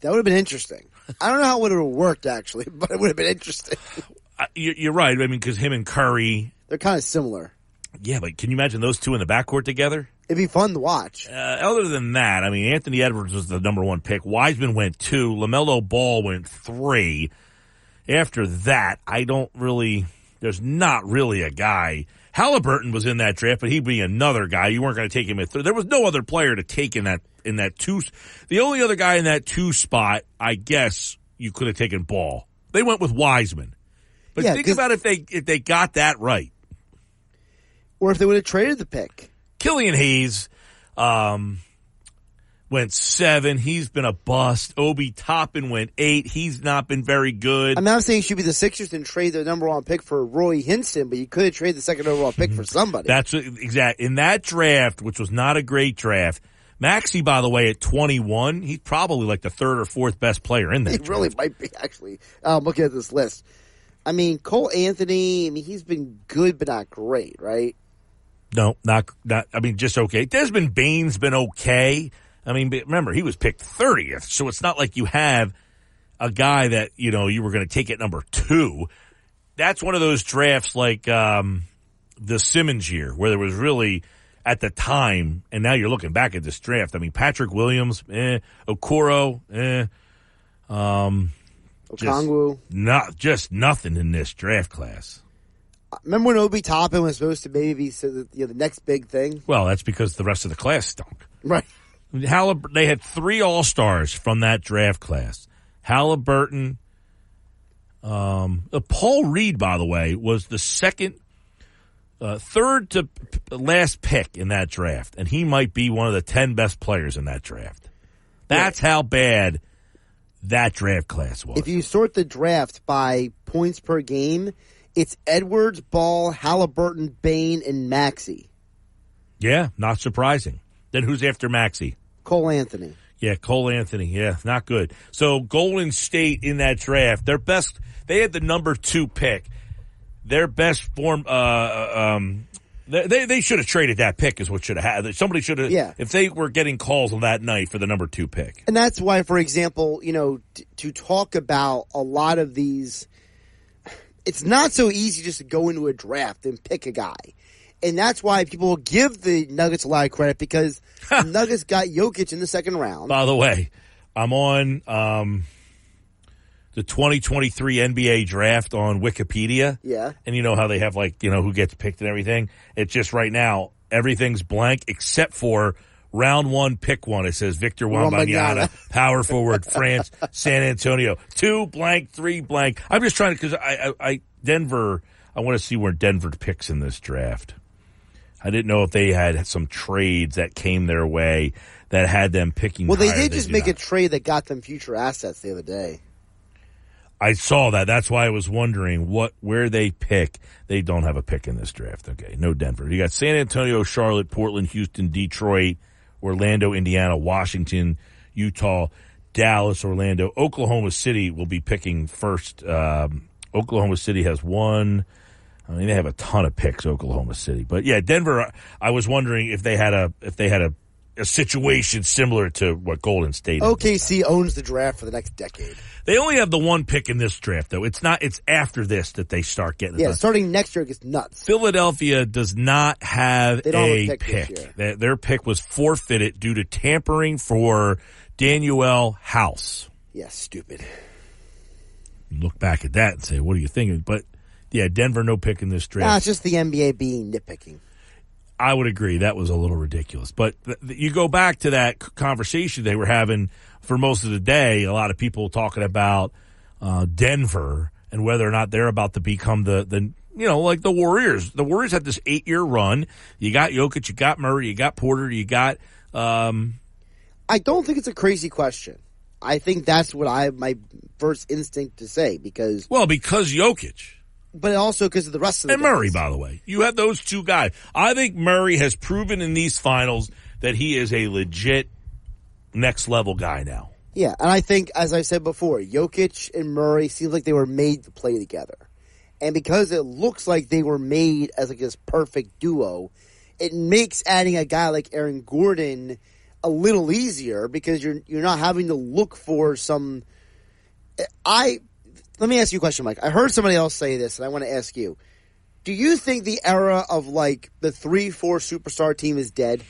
That would have been interesting. I don't know how it would have worked actually, [laughs] but it would have been interesting. Uh, you- You're right. I mean, because him and Curry, They're kind of similar. Yeah, but can you imagine those two in the backcourt together? It'd be fun to watch. Uh, other than that, I mean, Anthony Edwards was the number one pick. Wiseman went two. LaMelo Ball went three. After that, I don't really. There's not really a guy. Halliburton was in that draft, but he'd be another guy. You weren't going to take him at three. There was no other player to take in that in that two. The only other guy in that two spot, I guess, you could have taken Ball. They went with Wiseman. But Yeah, think about if they if they got that right. Or if they would have traded the pick. Killian Hayes um, went seven. He's been a bust. Obi Toppin went eight. He's not been very good. I'm not saying it should be the Sixers and trade their number one pick for Roy Hinson, but you could have traded the second overall pick for somebody. That's exact in that draft, which was not a great draft. Maxey, by the way, at 21, he's probably like the third or fourth best player in that. It really might be actually. Um, looking at this list, I mean Cole Anthony. I mean he's been good but not great, right? No, not not. I mean, just okay. Desmond Bane's been okay. I mean, remember he was picked thirtieth, so it's not like you have a guy that you know you were going to take at number two. That's one of those drafts like um, the Simmons year, where there was really at the time, and now you're looking back at this draft. I mean, Patrick Williams, eh, Okoro, eh, um, just not just nothing in this draft class. Remember when Obi Toppin was supposed to maybe be so that, you know, the next big thing? Well, that's because the rest of the class stunk. Right. Hallibur- they had three All Stars from that draft class. Halliburton, um, uh, Paul Reed, by the way, was the second, uh, third to last pick in that draft, and he might be one of the ten best players in that draft. That's how bad that draft class was. If you sort the draft by points per game, it's Edwards, Ball, Halliburton, Bane, and Maxey. yeah, not surprising. Then who's after Maxey? Cole Anthony. Yeah, Cole Anthony. Yeah, not good. So Golden State in that draft, their best, they had the number two pick. Their best form. Uh, um, they they, should have traded that pick. Is what should have had. Somebody should have. Yeah. If they were getting calls on that night for the number two pick. And that's why, for example, you know, t- to talk about a lot of these, it's not so easy just to go into a draft and pick a guy. And that's why people give the Nuggets a lot of credit because the [laughs] Nuggets got Jokic in the second round. By the way, I'm on um, the 2023 NBA draft on Wikipedia. Yeah. And you know how they have like, you know, who gets picked and everything? It's just right now, everything's blank except for round one, pick one. It says Victor Wembanyama. [laughs] power forward, [laughs] France, San Antonio. Two blank, three blank. I'm just trying to, cause I, I, I Denver, I want to see where Denver picks in this draft. I didn't know if they had some trades that came their way that had them picking. Well, they higher. did just make not. a trade that got them future assets the other day. I saw that. That's why I was wondering what where they pick. They don't have a pick in this draft. Okay, no Denver. You got San Antonio, Charlotte, Portland, Houston, Detroit, Orlando, Indiana, Washington, Utah, Dallas, Orlando, Oklahoma City will be picking first. Um, Oklahoma City has one. I mean, they have a ton of picks. Oklahoma City, but yeah, Denver. I was wondering if they had a if they had a a situation similar to what Golden State. is. OKC owns the draft for the next decade. They only have the one pick in this draft, though. It's not. It's after this that they start getting. Yeah, starting next year it gets nuts. Philadelphia does not have a pick pick. Their, their pick was forfeited due to tampering for Danuel House. Yeah, stupid. Look back at that and say, "What are you thinking?" But yeah, Denver no pick in this draft. Nah, it's just the NBA being nitpicking. I would agree that was a little ridiculous. But th- th- you go back to that c- conversation they were having for most of the day. A lot of people talking about uh, Denver and whether or not they're about to become the the you know like the Warriors. The Warriors had this eight year run. You got Jokic, you got Murray, you got Porter, you got. Um, I don't think it's a crazy question. I think that's what I my first instinct to say because well, because Jokic. But also because of the rest of the And Murray, by the way. You have those two guys. I think Murray has proven in these finals that he is a legit next level guy now. Yeah, and I think, as I said before, Jokic and Murray seems like they were made to play together, and because it looks like they were made as like this perfect duo, it makes adding a guy like Aaron Gordon a little easier because you're you're not having to look for some. I let me ask you a question, Mike. I heard somebody else say this, and I want to ask you: Do you think the era of like the three four superstar team is dead?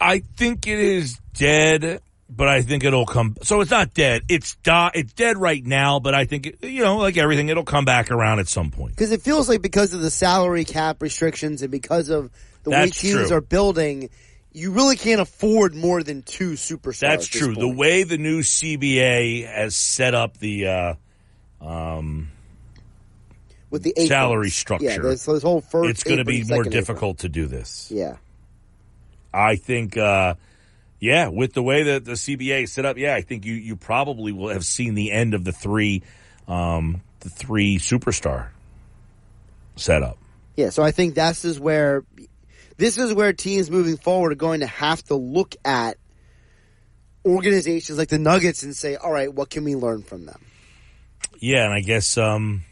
I think it is dead, but I think it'll come. So it's not dead. It's di- It's dead right now, but I think it, you know, like everything, it'll come back around at some point. Because it feels like because of the salary cap restrictions and because of the way teams true. are building, you really can't afford more than two superstars. That's true. The way the new CBA has set up the uh, um, with the salary structure, Yeah, this, this whole first. it's going to be more difficult to do this. Yeah, I think, uh, yeah, with the way that the CBA is set up, yeah, I think you, you probably will have seen the end of the three, um, the three superstar setup. yeah. So I think that's is where this is where teams moving forward are going to have to look at organizations like the Nuggets and say, all right, what can we learn from them? Yeah, and I guess um,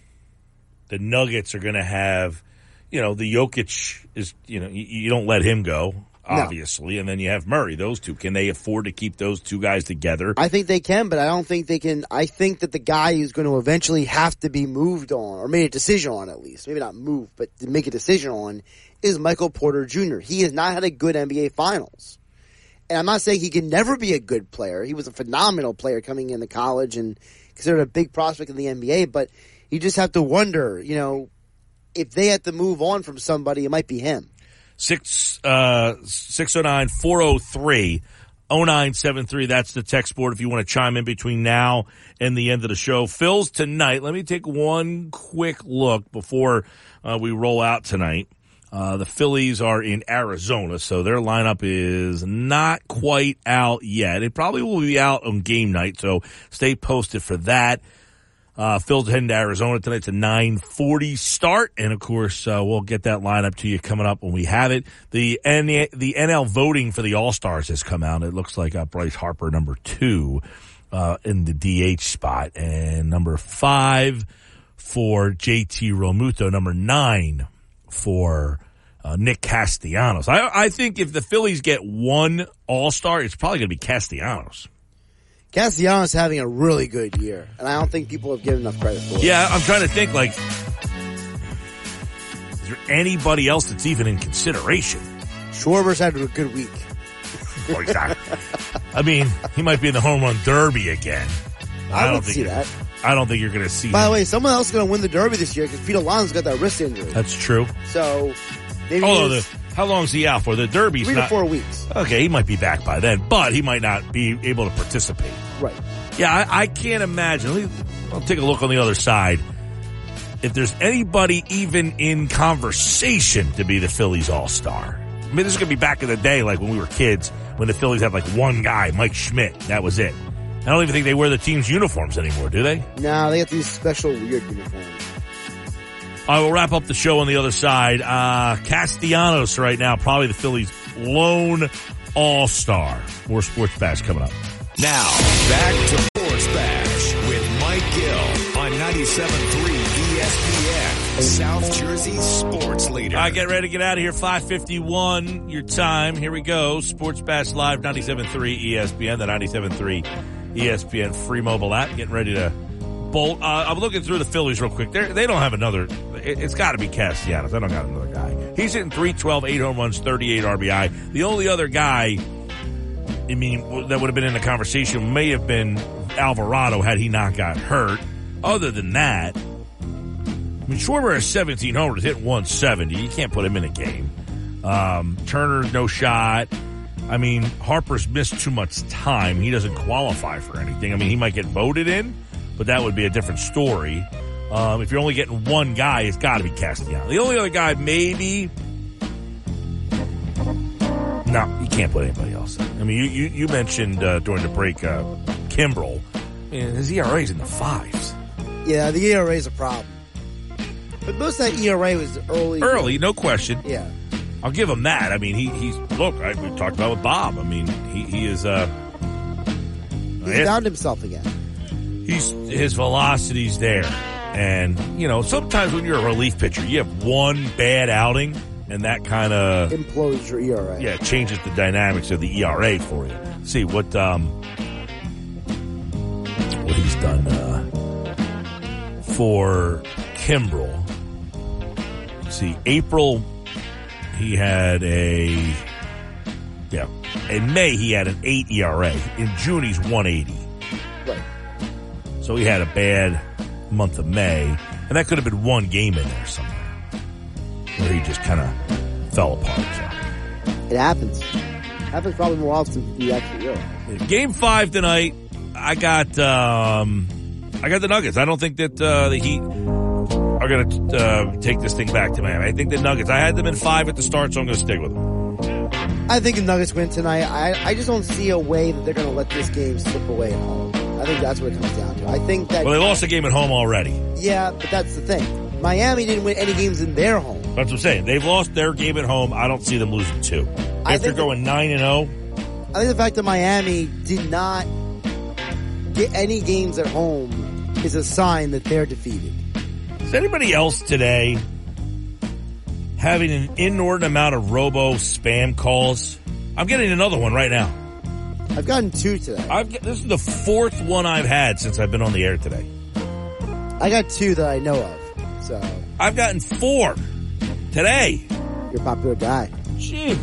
the Nuggets are going to have, you know, the Jokic is, you know, you, you don't let him go, obviously, and then you have Murray. Those two, can they afford to keep those two guys together? I think they can, but I don't think they can. I think that the guy who's going to eventually have to be moved on, or made a decision on at least, maybe not move, but to make a decision on, is Michael Porter Jr. He has not had a good NBA Finals. And I'm not saying he can never be a good player. He was a phenomenal player coming into college and considered a big prospect in the NBA, but you just have to wonder, you know, if they have to move on from somebody, it might be him. Six uh six oh nine four oh three oh nine seven three. That's the text board if you want to chime in between now and the end of the show. Phil's tonight. Let me take one quick look before uh, we roll out tonight. Uh, the Phillies are in Arizona, so their lineup is not quite out yet. It probably will be out on game night, so stay posted for that. Uh, Phil's heading to Arizona tonight. It's a 940 start. And of course, uh, we'll get that lineup to you coming up when we have it. The, N- the NL voting for the All-Stars has come out. It looks like uh, Bryce Harper, number two, uh, in the DH spot and number five for JT Realmuto, number nine for uh, Nick Castellanos. I, I think if the Phillies get one All Star, it's probably going to be Castellanos. Castellanos having a really good year, and I don't think people have given enough credit for it. Yeah, I'm trying to think like, is there anybody else that's even in consideration? Schwarber's had a good week. [laughs] Oh, exactly. I mean, he might be in the home run derby again. I don't would think see that. I don't think you're going to see. By him. the way, someone else is going to win the Derby this year because Pete Alonso's got that wrist injury. that's true. So maybe Although the how long is he out for? The Derby's three to four weeks. Okay, he might be back by then, but he might not be able to participate. Right. Yeah, I, I can't imagine. Me- I'll take a look on the other side. If there's anybody even in conversation to be the Phillies All Star, I mean, this is going to be back in the day, like when we were kids, when the Phillies had like one guy, Mike Schmidt. That was it. I don't even think they wear the team's uniforms anymore, do they? Now they got these special weird uniforms. I will wrap up the show on the other side. Uh, Castellanos right now, probably the Phillies' lone all star. More sports bash coming up. Now, back to Sports Bash with Mike Gill on 97.3 ESPN, South Jersey sports leader. All right, get ready to get out of here. 551, your time. Here we go. Sports Bash Live, 97.3 ESPN, the 97.3 ESPN free mobile app. Getting ready to bolt. Uh, I'm looking through the Phillies real quick. They're, they don't have another. It, it's got to be Castellanos. I don't got another guy. He's hitting 312, 8 home runs, 38 RBI. The only other guy, I mean, that would have been in the conversation may have been Alvarado had he not got hurt. Other than that, I mean, Schwarber has 17 homers, hit 170. You can't put him in a game. Um, Turner, no shot. I mean, Harper's missed too much time. He doesn't qualify for anything. I mean, he might get voted in, but that would be a different story. Um, if you're only getting one guy, it's got to be Castellanos. The only other guy, maybe. No, you can't put anybody else. in. I mean, you you, you mentioned uh, during the break, uh, Kimbrel. I mean, his ERA is in the fives. Yeah, the ERA is a problem. But most of that ERA was early. Early, no question. Yeah. I'll give him that. I mean, he, he's look. I, we talked about with Bob. I mean, he, he is. Uh, He's it- found himself again. he's his velocity's there, and you know sometimes when you're a relief pitcher, you have one bad outing, and that kind of Implodes your ERA. yeah changes the dynamics of the ERA for you. See what um what he's done uh, for Kimbrel. See, April he had a yeah. In May he had an eight ERA. In June he's one eighty. Right. So he had a bad month of May, and that could have been one game in there somewhere where he just kind of fell apart. So. It happens. happens probably more often than you actually realize. Game five tonight. I got um, I got the Nuggets. I don't think that uh, the Heat are going to uh, take this thing back to Miami. I think the Nuggets. I had them in five at the start, so I'm going to stick with them. I think the Nuggets win tonight. I, I just don't see a way that they're going to let this game slip away at home. I think that's what it comes down to. I think that Well, they lost a game at home already. yeah, but that's the thing. Miami didn't win any games in their home. That's what I'm saying. They've lost their game at home. I don't see them losing two. I If they're going nine and oh, zero, I think the fact that Miami did not get any games at home is a sign that they're defeated. Is anybody else today having an inordinate amount of robo spam calls? I'm getting another one right now. I've gotten two today. I've this is the fourth one I've had since I've been on the air today. I got two that I know of. So I've gotten four today. you're a popular guy. Jeez.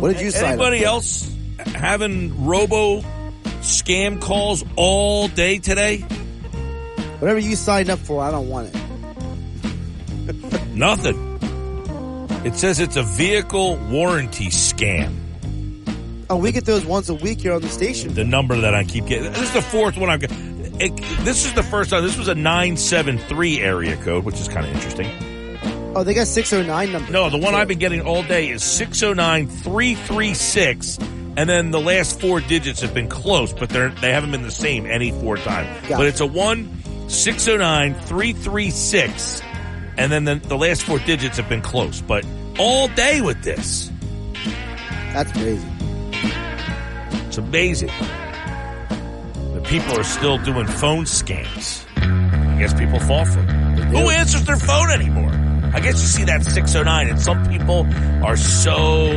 What did you up Anybody else having robo scam calls all day today? Whatever you signed up for, I don't want it. Nothing. It says it's a vehicle warranty scam. Oh, we get those once a week here on the station. The number that I keep getting. This is the fourth one I've got. It, this is the first time. This was a 973 area code, which is kind of interesting. Oh, they got 609 numbers. No, the one I've been getting all day is 609336. And then the last four digits have been close, but they're, they haven't been the same any four times. But it's a 1 609336. And then the, the last four digits have been close, but all day with this. That's crazy. It's amazing. The people are still doing phone scams. I guess people fall for it. Who answers their phone anymore? I guess you see that 609 and some people are so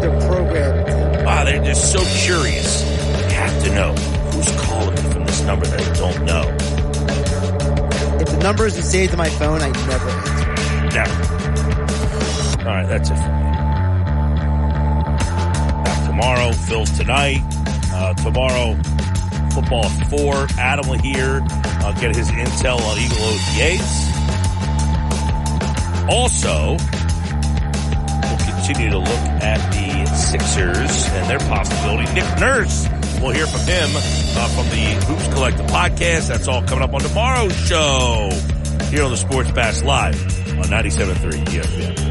they're programmed. Wow, they're just so curious. They have to know who's calling this number that I don't know. If the number isn't saved to my phone, I never answer. Never. All right, that's it for me. Back tomorrow, Phil's tonight. Uh, tomorrow, football at four. Adam will hear, uh, get his intel on Eagle OTAs. Also, we'll continue to look at the Sixers and their possibility. Nick Nurse, we'll hear from him uh, from the Hoops Collective podcast. That's all coming up on tomorrow's show here on the Sports Bash Live on 97.3 ESPN.